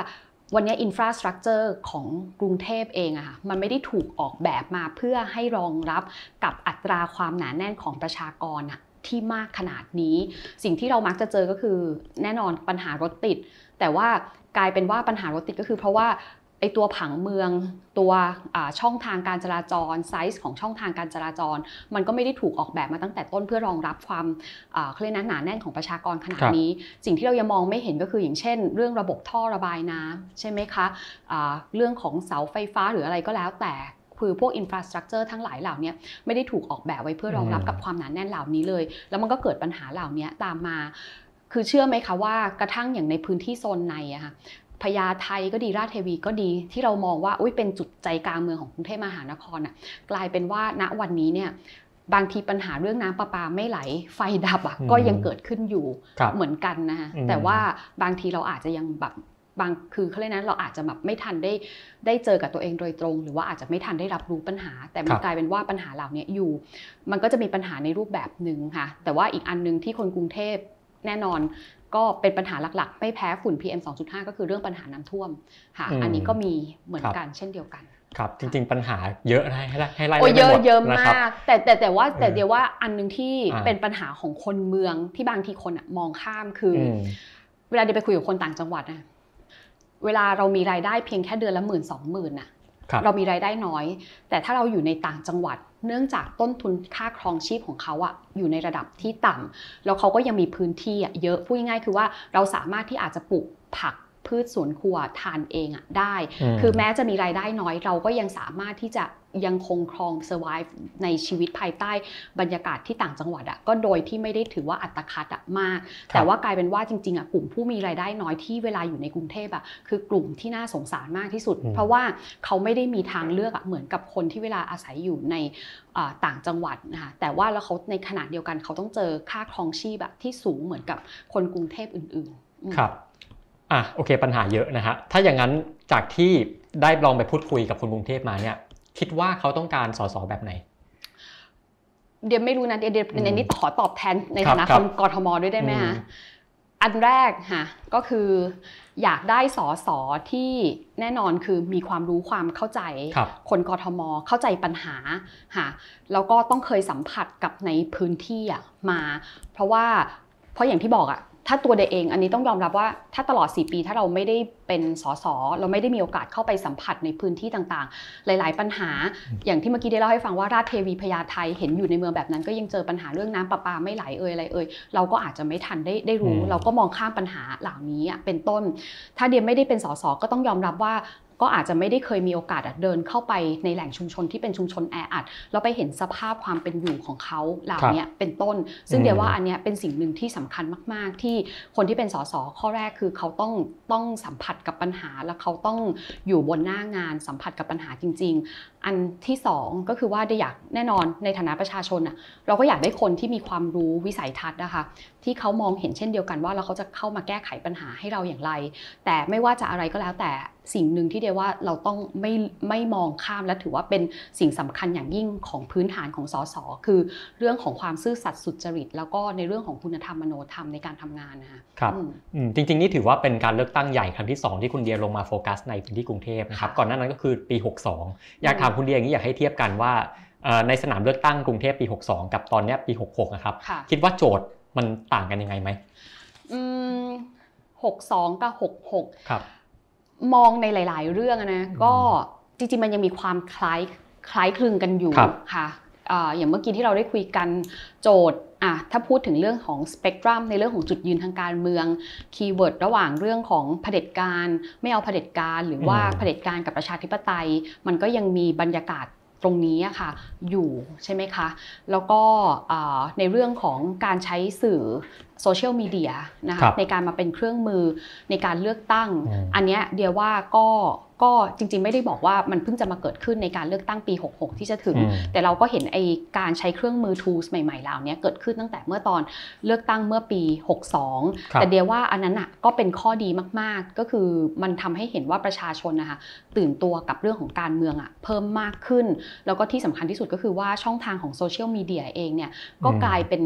วันนี้อินฟราสตรักเจอร์ของกรุงเทพเองอะค่ะมันไม่ได้ถูกออกแบบมาเพื่อให้รองรับกับอัตราความหนาแน่นของประชากรอะที่มากขนาดนี้ สิ่งที่เรามักจะเจอก็คือแน่นอนปัญหารถติด แต่ว่ากลายเป็นว่าปัญหารถติดก็คือเพราะว่าไอตัวผังเมืองตัวอ่าช่องทางการจราจรไซส์ของช่องทางการจราจร มันก็ไม่ได้ถูกออกแบบมาตั้งแต่ต้นเพื่อรองรับความอ่าเขาเรียกนะหนาแน่นของประชากรขนาดครับนี้ สิ่งที่เรายังมองไม่เห็นก็คืออย่างเช่น เรื่องระบบท่อระบายน้ำใช่ไหมคะอ่าเรื่องของเสาไฟฟ้าหรืออะไรก็แล้วแต่คือพวกอินฟราสตรักเจอร์ทั้งหลายเหล่านี้ไม่ได้ถูกออกแบบไว้เพื่อรองรับอืมกับความหนาแน่นเหล่านี้เลย แล้วมันก็เกิดปัญหาเหล่านี้ตามมา คือเชื่อไหมคะว่ากระทั่งอย่างในพื้นที่โซนในอะค่ะพญาไทก็ดีราชเทวีก็ดีที่เรามองว่าอุ้ยเป็นจุดใจกลางเมืองของกรุงเทพมหานครอะกลายเป็นว่าณวันนี้เนี่ยบางทีปัญหาเรื่องน้ำประปาไม่ไหล ไฟดับอะอืมก็ยังเกิดขึ้นอยู่ครับเหมือนกันนะคะอืมแต่ว่าบางทีเราอาจจะยังแบบบางคือเขาเรียกนะเราอาจจะแบบไม่ทันได้ได้เจอกับตัวเองโดยตรง หรือว่าอาจจะไม่ทันได้รับรู้ปัญหา แต่มันกลายเป็นว่าปัญหาเหล่านี้อยู่ มันก็จะมีปัญหาในรูปแบบหนึ่งค่ะแต่ว่าอีกอันหนึงที่คนกรุงเทพ แน่นอนก็เป็นปัญหาหลักๆ ไม่แพ้ฝุ่น PM 2.5 ก็คือเรื่องปัญหาน้ำท่วมค่ะอืมอันนี้ก็มีเหมือนครับกันเช่นเดียวกันครับจริง ๆ ปัญหาเยอะให้ให้ไล่ให้ไล่โอ้ไม่เยอะหมดเยอะนะมาครับกแต่แต่แต่ว่าแต่เออเดียวว่าอันหนึงที่อ่าเป็นปัญหาของคนเมืองที่บางทีคนอะมองข้ามคือออืมเวลาเดียวไปคุยกับคนต่างจังหวัดนะเวลาเรามีรายได้เพียงแค่เดือนละหมื่นสองหมื่นน่ะครับ เรามีรายได้น้อย แต่ถ้าเราอยู่ในต่างจังหวัด เนื่องจากต้นทุนค่าครองชีพของเขาอะอยู่ในระดับที่ต่ำแล้วเขาก็ยังมีพื้นที่อะเยอะพูดง่ายๆคือว่าเราสามารถที่อาจจะปลูกผัก พืชสวนครัวทานเองอะได้มคือแม้จะมีรายได้น้อยเราก็ยังสามารถที่จะยังคงครอง survive ในชีวิตภายใต้บรรยากาศที่ต่างจังหวัดอะก็โดยที่ไม่ได้ถือว่าอัตคัดอะมาก แต่ว่ากลายเป็นว่าจริงๆอะกลุ่มผู้มีรายได้น้อยที่เวลาอยู่ในกรุงเทพอะคือกลุ่มที่น่าสงสารมากที่สุดอืมเพราะว่าเขาไม่ได้มีทางเลือกอะเหมือนกับคนที่เวลาอาศัยอยู่ในอ่าต่างจังหวัดนะคะแต่ว่าแล้วเขาในขณะเดียวกันเขาต้องเจอค่าครองชีพอะที่สูงเหมือนกับคนกรุงเทพอื่นๆอืมครับ อะโอเคปัญหาเยอะนะฮะถ้าอย่างนั้นจากที่ได้ลองไปพูดคุยกับคนกรุงเทพมาเนี่ย คิดว่าเขาต้องการสสแบบไหน เดี๋ยวไม่รู้นะเดี๋ยวเดี๋ยวอืมในนี้ขอตอบแทนในครัฐาบนะครัคบนกทมด้วยได้ไหมอืคะมอันแรกค่ะก็คือ อยากได้สอสอที่แน่นอนคือมีความรู้ความเข้าใจครับคนกทมเข้าใจปัญหาค่ะแล้วก็ต้องเคยสัมผัสกับในพื้นที่อะมา เพราะว่าเพราะอย่างที่บอกอะ ถ้าตัวเดย์เอง อันนี้ต้องยอมรับว่าถ้าตลอด 4 ปี ถ้าเราไม่ได้เป็นสสเราไม่ได้มีโอกาสเข้าไปสัมผัสในพื้นที่ต่างๆ หลาย ๆ ปัญหา อย่างที่เมื่อกี้ได้เล่าให้ฟังว่าราชเทวีพญาไทเห็นอยู่ในเมืองแบบนั้น ก็ยังเจอปัญหาเรื่องน้ำประปาไม่ไหลเอ่ยอะไรเอ่ยเราก็อาจจะไม่ทันได้ได้รู้อืมเราก็มองข้ามปัญหาเหล่านี้อะเป็นต้น ถ้าเดียไม่ได้เป็นสสก็ต้องยอมรับว่า ก็อาจจะไม่ได้เคยมีโอกาสอะเดินเข้าไปในแหล่งชุมชนที่เป็นชุมชนแออัดแล้วไปเห็นสภาพความเป็นอยู่ของเขาเหล่าเนี้ยเป็นต้น ซึ่งอืมเดียว่าอันเนี้ยเป็นสิ่งหนึ่งที่สำคัญมาก ๆ ที่คนที่เป็นสสข้อแรกคือเขาต้องต้องสัมผัสกับปัญหา แล้วเขาต้องอยู่บนหน้างานสัมผัสกับปัญหาจริง ๆ อันที่สองก็คือว่าเดียอยากแน่นอนในฐานะประชาชนอะเราก็อยากได้คนที่มีความรู้วิสัยทัศน์นะคะที่เขามองเห็นเช่นเดียวกันว่าแล้วเขาจะเข้ามาแก้ไขปัญหาให้เราอย่างไร แต่ไม่ว่าจะอะไรก็แล้วแต่ สิ่งหนึ่งที่เดียว่าเราต้องไม่ไม่มองข้ามและถือว่าเป็นสิ่งสำคัญอย่างยิ่งของพื้นฐานของสสคือเรื่องของความซื่อสัตย์สุจริต แล้วก็ในเรื่องของคุณธรรมมโนธรรมในการทำงานนะคะครับอืมอืมจริงๆนี่ถือว่าเป็นการเลือกตั้งใหญ่ครั้งที่ 2 ที่คุณเดียลงมาโฟกัสในพื้นที่กรุงเทพนะครับค่ะก่อนหน้านั้นก็คือปี 62 อยากถามคุณเดียอย่างนี้อยากให้เทียบกันว่าเอ่อในสนามเลือกตั้งกรุงเทพปี 62 กับตอนเนี้ยปี 66 นะครับค่ะคิดว่าโจทย์มันต่างกันยังไงไหมอืมหกสองกับหกหกครับ มองในหลาย ๆ เรื่องอะนะก็จริง ๆ มันยังมีความคล้ายคล้ายคลึงกันอยู่ครับค่ะอ่าอย่างเมื่อกี้ที่เราได้คุยกันโจทย์อะถ้าพูดถึงเรื่องของสเปกตรัมในเรื่องของจุดยืนทางการเมือง keyword ระหว่างเรื่องของเผด็จการไม่เอาเผด็จการหรือว่าอืมเผด็จการกับประชาธิปไตย มันก็ยังมีบรรยากาศตรงนี้อะค่ะอยู่ใช่ไหมคะ แล้วก็อ่าในเรื่องของการใช้สื่อ โซเชียลมีเดียนะคะครับในการมาเป็นเครื่องมือในการเลือกตั้งอืมอันเนี้ยเดียว่าก็ก็จริงๆไม่ได้บอกว่ามันเพิ่งจะมาเกิดขึ้นในการเลือกตั้งปี 66 ที่จะถึงอืมแต่เราก็เห็นไอการใช้เครื่องมือ tools ใหม่ๆเหล่านี้เกิดขึ้นตั้งแต่เมื่อตอนเลือกตั้งเมื่อปี 62ครับแต่เดียว่าอันนั้นอะก็เป็นข้อดีมากๆ ก็คือมันทำให้เห็นว่าประชาชนนะคะตื่นตัวกับเรื่องของการเมืองอะเพิ่มมากขึ้น แล้วก็ที่สำคัญที่สุดก็คือว่าช่องทางของโซเชียลมีเดียเองเนี่ยก็อืมกลายเป็น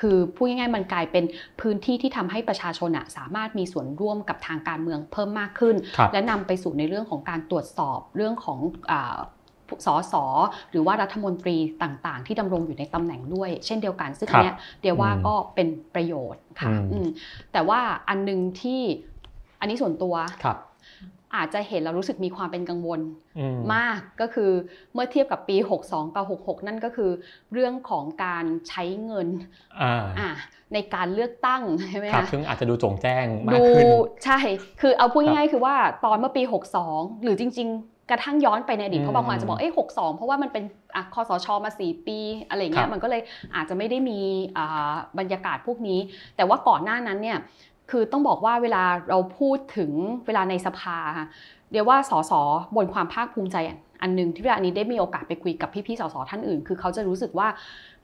คือพูดง่ายๆมันกลายเป็นพื้นที่ที่ทำให้ประชาชนอะสามารถมีส่วนร่วมกับทางการเมืองเพิ่มมากขึ้นครับและนำไปสู่ในเรื่องของการตรวจสอบเรื่องของอาสอสอหรือว่ารัฐมนตรีต่างๆ ที่ดำรงอยู่ในตำแหน่งด้วย เช่นเดียวกันซึ่งครัอับนเนี้ยเดียวว่าอืมก็เป็นประโยชน์ค่ะอืมอืมแต่ว่าอันหนึงที่อันนี้ส่วนตัวครับ อาจจะเห็นแล้วรู้สึกมีความเป็นกังวลอืมมากก็คือเมื่อเทียบกับปี 62 กับ 66 นั่นก็คือเรื่องของการใช้เงินอ่าอะในการเลือกตั้งใช่ไหมครับคะซึ่งอาจจะดูโจงแจ้งมากดูขึ้นใช่ คือเอาพูดครับง่ายๆคือว่าตอนเมื่อปี 62 หรือจริง ๆ กระทั่งย้อนไปในอดีตอืมเพราะบางคนอาจจะบอกเอ้ย62เพราะว่ามันเป็นอะคอสชมา 4 ปีอะไรอย่างเงี้ครัยบมันก็เลยอาจจะไม่ได้มีอ่าบรรยากาศพวกนี้ แต่ว่าก่อนหน้านั้นเนี่ย คือต้องบอกว่าเวลาเราพูดถึงเวลาในสภาค่ะเดี๋ยวว่าสสบนความภาคภูมิใจ อันหนึงที่เวลาอันนี้ได้มีโอกาสไปคุยกับพี่ๆสสท่านอื่น คือเขาจะรู้สึกว่า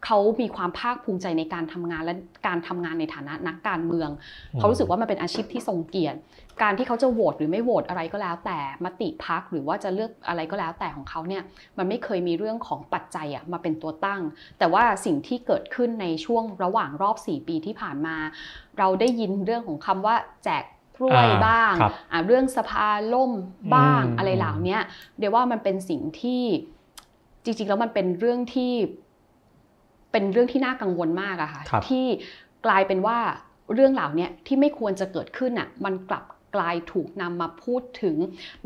เขามีความภาคภูมิใจในการทำงานและการทำงานในฐานะนักการเมือง เขารู้สึกว่ามันเป็นอาชีพที่ทรงเกียรติ การที่เขาจะโหวตหรือไม่โหวตอะไรก็แล้ว แต่มติพักหรือว่าจะเลือกอะไรก็แล้วแต่ของเขาเนี่ยมันไม่เคยมีเรื่องของปัจจัยอะมาเป็นตัวตั้ง แต่ว่าสิ่งที่เกิดขึ้นในช่วงระหว่างรอบ 4 ปีที่ผ่านมา เราได้ยินเรื่องของคำว่าแจก กล้วยอ่าบ้างครับอ่าเรื่องสภาล่มบ้างอืมอะไรเหล่าเนี้ยเดี๋ยวว่ามันเป็นสิ่งที่จริงๆแล้วมันเป็นเรื่องที่ เป็นเรื่องที่น่ากังวลมากอะค่ะครับที่กลายเป็นว่าเรื่องเหล่าเนี้ยที่ไม่ควรจะเกิดขึ้นอะมันกลับกลายถูกนำมาพูดถึง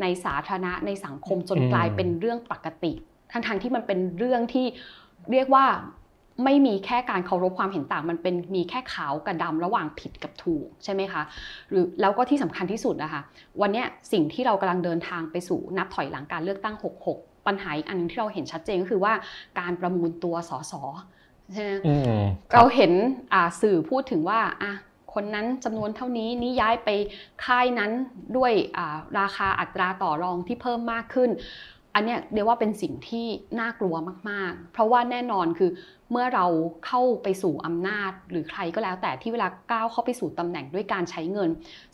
ในสาธารณะในสังคมจนอืมกลายเป็นเรื่องปกติทั้งๆที่มันเป็นเรื่องที่เรียกว่า ไม่มีแค่การเคารพความเห็นต่าง มันเป็นมีแค่ขาวกับดำระหว่างผิดกับถูกใช่ไหมคะหรือแล้วก็ที่สำคัญที่สุดนะคะวันเนี้ยสิ่งที่เรากำลังเดินทางไปสู่นับถอยหลังการเลือกตั้ง 66 ปัญหาอีกอันหนึงที่เราเห็นชัดเจนก็คือว่าการประมูลตัวสสใช่ไหมอืมคเราบเห็นอ่าสื่อพูดถึงว่าอะคนนั้นจำนวนเท่านี้นี่ย้ายไปค่ายนั้นด้วยอ่าราคาอัตราต่อรองที่เพิ่มมากขึ้น อันเนี้ยเรียกว่าเป็นสิ่งที่น่ากลัวมากๆ เพราะว่าแน่นอนคือเมื่อเราเข้าไปสู่อำนาจ หรือใครก็แล้ว แต่ที่เวลาก้าวเข้าไปสู่ตำแหน่งด้วยการใช้เงิน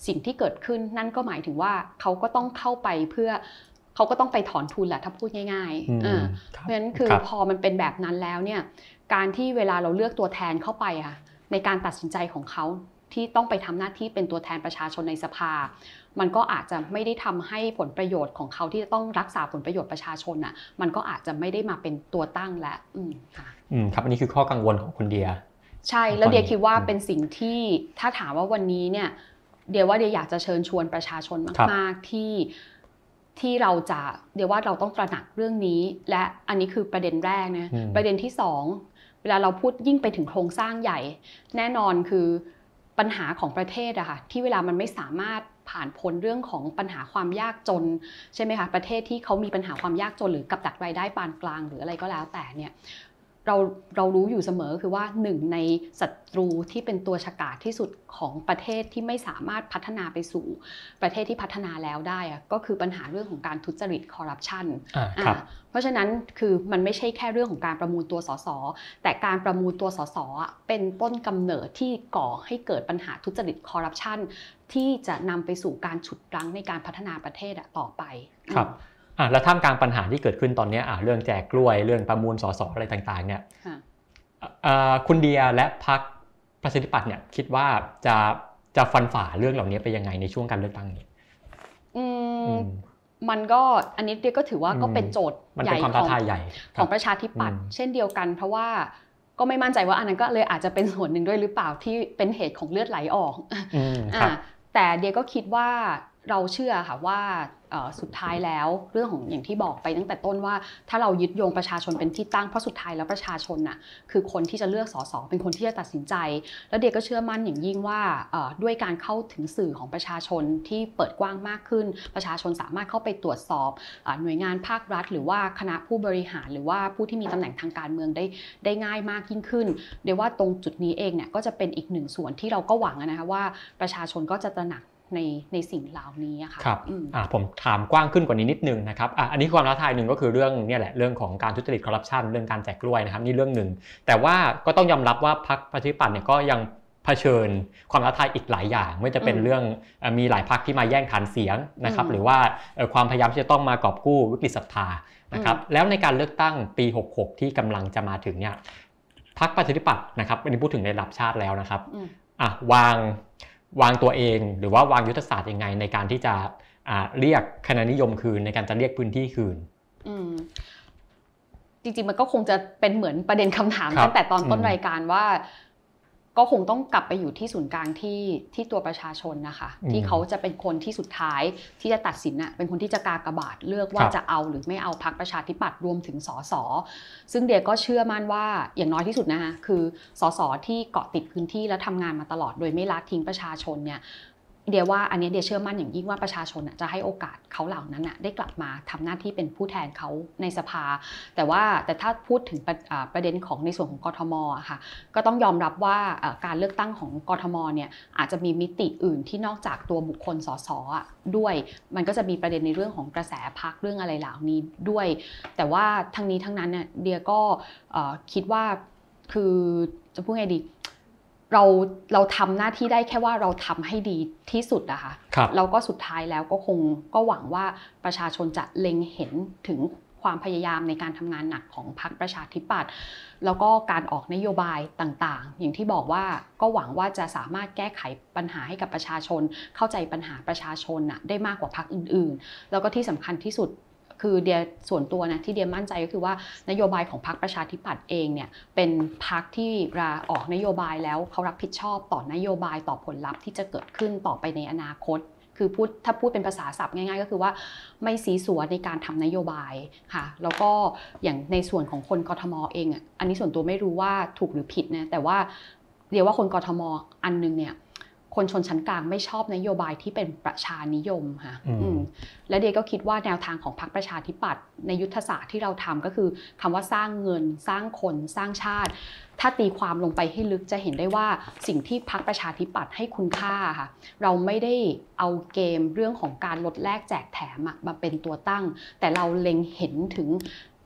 สิ่งที่เกิดขึ้นนั่นก็หมายถึงว่าเขาก็ต้องเข้าไปเพื่อเขาก็ต้องไปถอนทุนแหละถ้าพูดง่ายอืมๆเออครับเพราะฉะนั้นคือครับพอมันเป็นแบบนั้นแล้วเนี่ยการที่เวลาเราเลือกตัวแทนเข้าไปอะในการตัดสินใจของเขาที่ต้องไปทำหน้าที่เป็นตัวแทนประชาชนในสภา มันก็อาจจะไม่ได้ทำให้ผลประโยชน์ของเขาที่จะต้องรักษาผลประโยชน์ประชาชนอะมันก็อาจจะไม่ได้มาเป็นตัวตั้งแล้วอืมค่ะอืมครับอันนี้คือข้อกังวลของคุณเดีย ใช่แล้วตอนนี้เดียคิดว่าอืมเป็นสิ่งที่ถ้าถามว่าวันนี้เนี่ย เดียว่าเดียอยากจะเชิญชวนประชาชนครับมาก ๆที่ที่เราจะเดียว่าเราต้องตระหนักเรื่องนี้ และอันนี้คือประเด็นแรกนะอืมประเด็นที่สองเวลาเราพูดยิ่งไปถึงโครงสร้างใหญ่ แน่นอนคือปัญหาของประเทศอะค่ะที่เวลามันไม่สามารถ ผ่านพ้นเรื่องของปัญหาความยากจนใช่ไหมคะประเทศที่เขามีปัญหาความยากจนหรือกับดักรายได้ปานกลาง หรืออะไรก็แล้วแต่เนี่ย เราเรารู้อยู่เสมอคือว่าหนึ่งในศัตรูที่เป็นตัวฉกาจที่สุดของประเทศที่ไม่สามารถพัฒนาไปสู่ประเทศที่พัฒนาแล้วได้อะก็คือปัญหาเรื่องของการทุจริตคอร์รัปชันอ่าครับอ่าเพราะฉะนั้นคือมันไม่ใช่แค่เรื่องของการประมูลตัวสสแต่การประมูลตัวสสอะเป็นต้นกำเนิดที่ก่อให้เกิดปัญหาทุจริตคอร์รัปชันที่จะนำไปสู่การฉุดรั้งในการพัฒนาประเทศอะต่อไปครับ อะแล้วท่ามกลางปัญหาที่เกิดขึ้นตอนเนี้ยอะเรื่องแจกกล้วยเรื่องประมูลสสอะไรต่างๆ เนี่ยค่ะอ่าคุณเดียและพรรคประชาธิปัตย์เนี่ยคิดว่าจะจะฟันฝ่าเรื่องเหล่านี้ไปยังไงในช่วงการเลือกตั้งนี้อืมอืมมันก็อันนี้เดียก็ถือว่าอืมก็เป็นโจทย์มันใหเป็นญ่ความขท้าองทายใหญ่คขรัอบงประชาธิปัตย์อืมเช่นเดียวกัน เพราะว่าก็ไม่มั่นใจว่าอันนั้นก็เลยอาจจะเป็นส่วนหนึ่งด้วยหรือเปล่าที่เป็นเหตุของเลือดไหลออกอืมครับอ่าแต่เดียก็คิดว่าเราเชื่อค่ะว่าเอ่อ สุดท้ายแล้วเรื่องของอย่างที่บอกไปตั้งแต่ต้นว่า ถ้าเรายึดโยงประชาชนเป็นที่ตั้งเพราะสุดท้ายแล้วประชาชนน่ะคือคนที่จะเลือกสสเป็นคนที่จะตัดสินใจ แล้วเดียก็เชื่อมั่นอย่างยิ่งว่าด้วยการเข้าถึงสื่อของประชาชนที่เปิดกว้างมากขึ้น ประชาชนสามารถเข้าไปตรวจสอบอหน่วยงานภาครัฐ หรือว่าคณะผู้บริหาร หรือว่าผู้ที่มีตำแหน่งทางการเมืองได้ได้ง่ายมากยิ่งขึ้น เดี๋ยวว่าตรงจุดนี้เองเนี่ยก็จะเป็นอีกหนึ่งส่วนที่เราก็หวังนะคะว่าประชาชนก็จะตระหนัก ในในสิ่งเหล่านี้อะค่ะครับอืมอ่าผมถามกว้างขึ้นกว่านี้นิดนึงนะครับอะอันนี้ความท้าทายหนึ่งก็คือเรื่องเนี่ยแหละเรื่องของการทุจริตคอร์รัปชันเรื่องการแจกกล้วยนะครับนี่เรื่องหนึ่งแต่ว่าก็ต้องยอมรับว่าพรรคประชาธิปัตย์เนี่ยก็ยังเผชิญความท้าทายอีกหลายอย่างไม่ว่าจะเป็นอืมเรื่องเอ่อมีหลายพรรคที่มาแย่งฐานเสียงนะครับอืมหรือว่าเอ่อความพยายามที่จะต้องมากอบกู้วิกฤตศรัทธานะครับแล้วในการเลือกตั้งปี 66 ที่กำลังจะมาถึงเนี่ยพรรคประชาธิปัตย์นะครับอันนี้พูดถึงในระดับชาติแล้วนะครับอืมอะวาง วางตัวเอง หรือว่าวางยุทธศาสตร์ยังไงในการที่จะอ่าเรียกคะแนนนิยมคืนในการจะเรียกพื้นที่คืนอืมจริงๆมันก็คงจะเป็นเหมือนประเด็นคำถามครับตั้งแต่ตอนต้นอืมรายการว่า ก็คงต้องกลับไปอยู่ที่ศูนย์กลางที่ที่ตัวประชาชนนะคะ ที่เขาจะเป็นคนที่สุดท้ายที่จะตัดสินน่ะเป็นคนที่จะกากบาทเลือกว่าจะเอาหรือไม่เอาพักประชาธิปัตย์รวมถึงสสซึ่งเดียก็เชื่อมั่นว่าอย่างน้อยที่สุดนะคะคือสสที่เกาะติดพื้นที่และทำงานมาตลอดโดยไม่ละทิ้งประชาชนเนี่ย เดียว่าอันนี้เดียเชื่อมั่นอย่างยิ่งว่าประชาชนจะให้โอกาสเขาเหล่านั้นได้กลับมาทำหน้าที่เป็นผู้แทนเขาในสภา แต่ว่าแต่ถ้าพูดถึงประประเด็นของในส่วนของกทมค่ะก็ต้องยอมรับว่าการเลือกตั้งของกทมเนี่ยอาจจะมีมิติอื่นที่นอกจากตัวบุคคลสสอด้วย มันก็จะมีประเด็นในเรื่องของกระแสพักเรื่องอะไรเหล่านี้ด้วย แต่ว่าทั้งนี้ทั้งนั้นเนี่ยเดียก็คิดว่าคือจะพูดไงดี เราเราทำหน้าที่ได้แค่ว่าเราทำให้ดีที่สุดนะคะครับแล้วก็สุดท้ายแล้วก็คงก็หวังว่าประชาชนจะเล็งเห็นถึงความพยายามในการทำงานหนักของพรรคประชาธิปัตย์แล้วก็การออกนโยบายต่างๆ อย่างที่บอกว่าก็หวังว่าจะสามารถแก้ไขปัญหาให้กับประชาชน เข้าใจปัญหาประชาชนน่ะได้มากกว่าพรรคอื่นๆ แล้วก็ที่สำคัญที่สุด คือเดียส่วนตัวนะที่เดียมั่นใจก็คือว่านโยบายของพรรคประชาธิปัตย์เองเนี่ยเป็นพรรคที่ราออกนโยบายแล้วเขารับผิดชอบต่อนโยบายต่อผลลัพธ์ที่จะเกิดขึ้นต่อไปในอนาคตคือพูดถ้าพูดเป็นภาษาศัพท์ง่ายๆ ก็คือว่าไม่ซีสัวในการทำนโยบายค่ะ แล้วก็อย่างในส่วนของคนกทมเองอะอันนี้ส่วนตัวไม่รู้ว่าถูกหรือผิดนะแต่ว่าเรียกว่าคนกทมอันนึงเนี่ย คนชนชั้นกลางไม่ชอบนโยบายที่เป็นประชานิยมค่ะอืมอืมและเดียก็คิดว่าแนวทางของพรรคประชาธิปัตย์ในยุทธศาสตร์ที่เราทำก็คือคำว่าสร้างเงิน สร้างคนสร้างชาติ ถ้าตีความลงไปให้ลึกจะเห็นได้ว่าสิ่งที่พรรคประชาธิปัตย์ให้คุณค่าค่ะ เราไม่ได้เอาเกมเรื่องของการลดแลกแจกแถมอะมาเป็นตัวตั้ง แต่เราเล็งเห็นถึง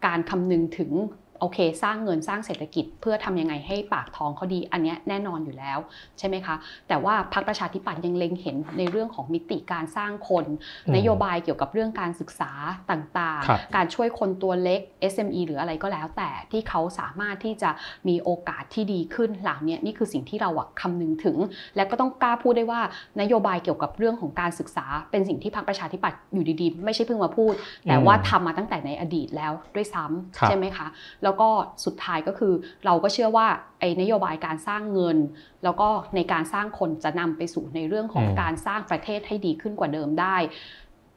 การคำนึงถึง โอเค สร้างเงินสร้างเศรษฐกิจ เพื่อทำยังไงให้ปากท้องเขาดี อันเนี้ยแน่นอนอยู่แล้วใช่ไหมคะ แต่ว่าพรรคประชาธิปัตย์ยังเล็งเห็นในเรื่องของมิติการสร้างคนอืมนโยบายเกี่ยวกับเรื่องการศึกษาต่างครับๆการช่วยคนตัวเล็ก SME หรืออะไรก็แล้ว แต่ที่เขาสามารถที่จะมีโอกาสที่ดีขึ้นเหล่านี้นี่คือสิ่งที่เราอะคำนึงถึง และก็ต้องกล้าพูดได้ว่านโยบายเกี่ยวกับเรื่องของการศึกษา เป็นสิ่งที่พรรคประชาธิปัตย์อยู่ดีๆ ไม่ใช่เพิ่งมาพูด แต่ว่าทำมาตั้งแต่ในอดีตแล้วด้วยซ้ครับำใช่ไหมคะแล้วก็สุดท้ายก็คือเราก็เชื่อว่าไอ้นโยบายการสร้างเงิน แล้วก็ในการสร้างคนจะนำไปสู่ในเรื่องของอืมการสร้างประเทศให้ดีขึ้นกว่าเดิมได้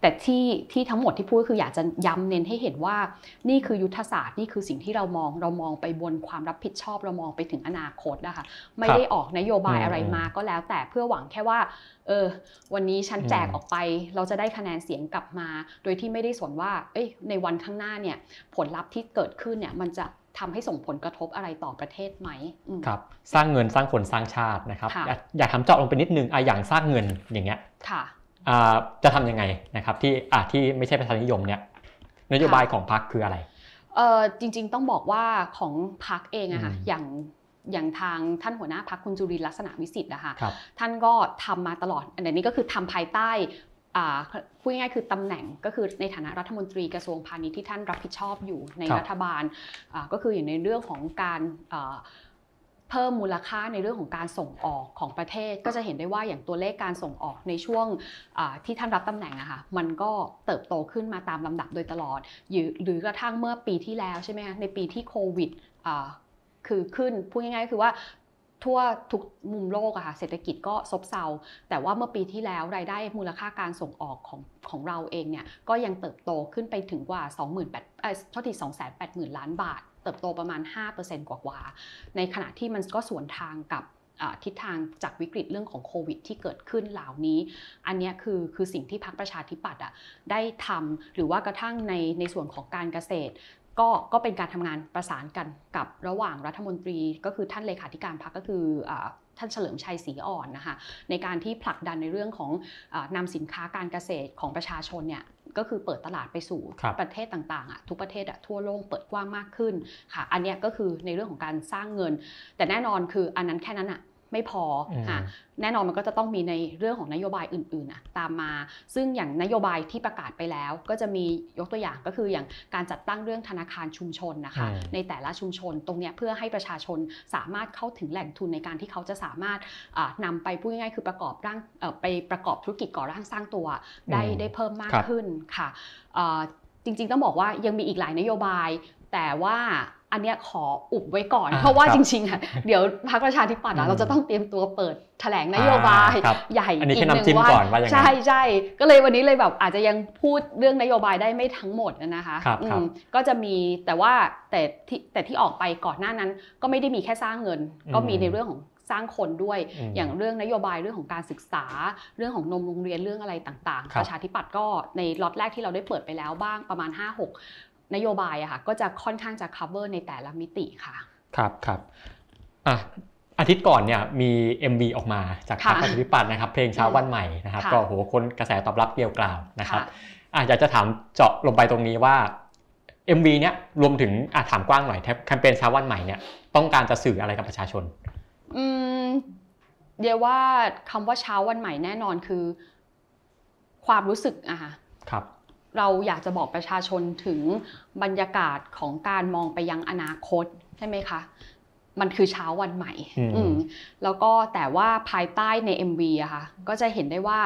แต่ที่ที่ทั้งหมดที่พูดคืออยากจะย้ำเน้นให้เห็นว่า นี่คือยุทธศาสตร์นี่คือสิ่งที่เรามองเรามองไปบนความรับผิดชอบเรามองไปถึงอนาคตนะคะไม่ได้ออกนโยบายอะไรมาก็แล้ว แต่เพื่อหวังแค่ว่าเออวันนี้ฉันแจกออกไป เราจะได้คะแนนเสียงกลับมา โดยที่ไม่ได้สนว่าเอ้ยในวันข้างหน้าเนี่ยผลลัพธ์ที่เกิดขึ้นเนี่ยมันจะทำให้ส่งผลกระทบอะไรต่อประเทศไหมอืมครับ สร้างเงินสร้างคนสร้างชาตินะครับค่ะอยากอยากทำเจาะลงไปนิดนึงอะอย่างสร้างเงินอย่างเงี้ยค่ะอ่า จะทำยังไงนะครับที่อะที่ไม่ใช่ประชานิยมเนี่ยนโยบายของพรรคคืออะไรเออจริงๆต้องบอกว่าของพักเองอะค่ะอืมอย่างอย่างทางท่านหัวหน้าพักคุณจุรินทร์ลักษณะวิสิทธิ์นะคะครับท่านก็ทำมาตลอดอันนี้ก็คือทำภายใต้อ่าพูดง่ายๆคือตำแหน่งก็คือในฐานะรัฐมนตรีกระทรวงพาณิชย์ที่ท่านรับผิดชอบอยู่ในครับรัฐบาลอ่าก็คืออย่างในเรื่องของการอ่า เพิ่มมูลค่าในเรื่องของการส่งออกของประเทศ ก็จะเห็นได้ว่าอย่างตัวเลขการส่งออกในช่วงอ่าที่ท่านรับตำแหน่งอะค่ะมันก็เติบโตขึ้นมาตามลำดับโดยตลอดหรือหรือกระทั่งเมื่อปีที่แล้วใช่ไหมคะในปีที่โควิดอ่าคือขึ้นพูดง่ายๆคือว่าทั่วทุกมุมโลกอะค่ะเศรษฐกิจก็ซบเซา แต่ว่าเมื่อปีที่แล้วรายได้มูลค่าการส่งออกของของเราเองเนี่ยก็ยังเติบโตขึ้นไปถึงกว่า 28,000เอ่อโทษที280,000 ล้านบาท เติบโตประมาณ 5%กว่าๆในขณะที่มันก็สวนทางกับทิศทางจากวิกฤตเรื่องของโควิดที่เกิดขึ้นเหล่านี้ อันนี้คือคือสิ่งที่พรรคประชาธิปัตย์อะได้ทำหรือว่ากระทั่งในในส่วนของการเกษตร ก็ก็เป็นการทำงานประสานกันกับระหว่างรัฐมนตรีก็คือท่านเลขาธิการพรรคก็คืออ ท่านเฉลิมชัยศรีอ่อนนะคะในการที่ผลักดันในเรื่องของอานำสินค้าการเกษตรของประชาชนเนี่ยก็คือเปิดตลาดไปสู่ครับประเทศต่างๆอะทุกประเทศอะทั่วโลกเปิดกว้างมากขึ้นค่ะ อันเนี้ยก็คือในเรื่องของการสร้างเงิน แต่แน่นอนคืออันนั้นแค่นั้นอะ ไม่พออืมค่ะแน่นอนมันก็จะต้องมีในเรื่องของนโยบายอื่นๆน่ะตามมา ซึ่งอย่างนโยบายที่ประกาศไปแล้ว ก็จะมียกตัวอย่างก็คืออย่างการจัดตั้งเรื่องธนาคารชุมชนนะคะอืมในแต่ละชุมชนตรงเนี้ยเพื่อให้ประชาชนสามารถเข้าถึงแหล่งทุนในการที่เขาจะสามารถอ่านำไปพูดง่ายๆคือประกอบร่างเอ่อไปประกอบธุรกิจก่อร่างสร้างตัวได้อืมได้เพิ่มมากครับขึ้นค่ะเอ่อจริงๆต้องบอกว่ายังมีอีกหลายนโยบาย แต่ว่า อันเนี้ยขออุบไว้ก่อนอ่าเพราะว่าครับจริงๆอะเดี๋ยวพรรคประชาธิปัตย์อือะมเราจะต้องเตรียมตัวเปิดแถลงนโยบายอ่าครับใหญ่อันนี้อีแค่กหนึ่น้ำจิ้งมวันก่อนว่าอย่างนั้นใช่ใช่ก็เลยวันนี้เลยแบบอาจจะยังพูดเรื่องนโยบายได้ไม่ทั้งหมดนะคะครับอืครับมก็จะมีแต่ว่าแต่ที่แต่ที่ออกไปก่อนหน้านั้น ก็ไม่ได้มีแค่สร้างเงิน ก็มีในเรื่องของสร้างคนด้วยอืมอย่างเรื่องนโยบายเรื่องของการศึกษา เรื่องของนมโรงเรียนเรื่องอะไรต่างครับๆประชาธิปัตย์ก็ในล็อตแรกที่เราได้เปิดไปแล้วบ้างประมาณ 5-6 นโยบายอะค่ะก็จะค่อนข้างจะ cover ในแต่ละมิติค่ะ ครับครับอะอาทิตย์ก่อนเนี่ยมี MV ออกมาจากพรรคค่ะประชาธิปัตย์นะครับ เพลงเช้าวันใหม่นะครับค่ะก็โหคนกระแสตอบรับเกลียวกล่าวนะครับค่ะอะอยากจะถามเจาะลงไปตรงนี้ว่า MV เนี่ยรวมถึงอะถามกว้างหน่อยแคมเปญเช้าวันใหม่เนี่ยต้องการจะสื่ออะไรกับประชาชน อืมเดียวว่าคำว่าเช้าวันใหม่แน่นอนคือ ความรู้สึกอะค่ะครับ เราอยากจะบอกประชาชนถึงบรรยากาศของการมองไปยังอนาคตใช่ไหมคะ มันคือเช้าวันใหม่อืมอืมแล้วก็แต่ว่าภายใต้ใน MV อะค่ะก็จะเห็นได้ว่า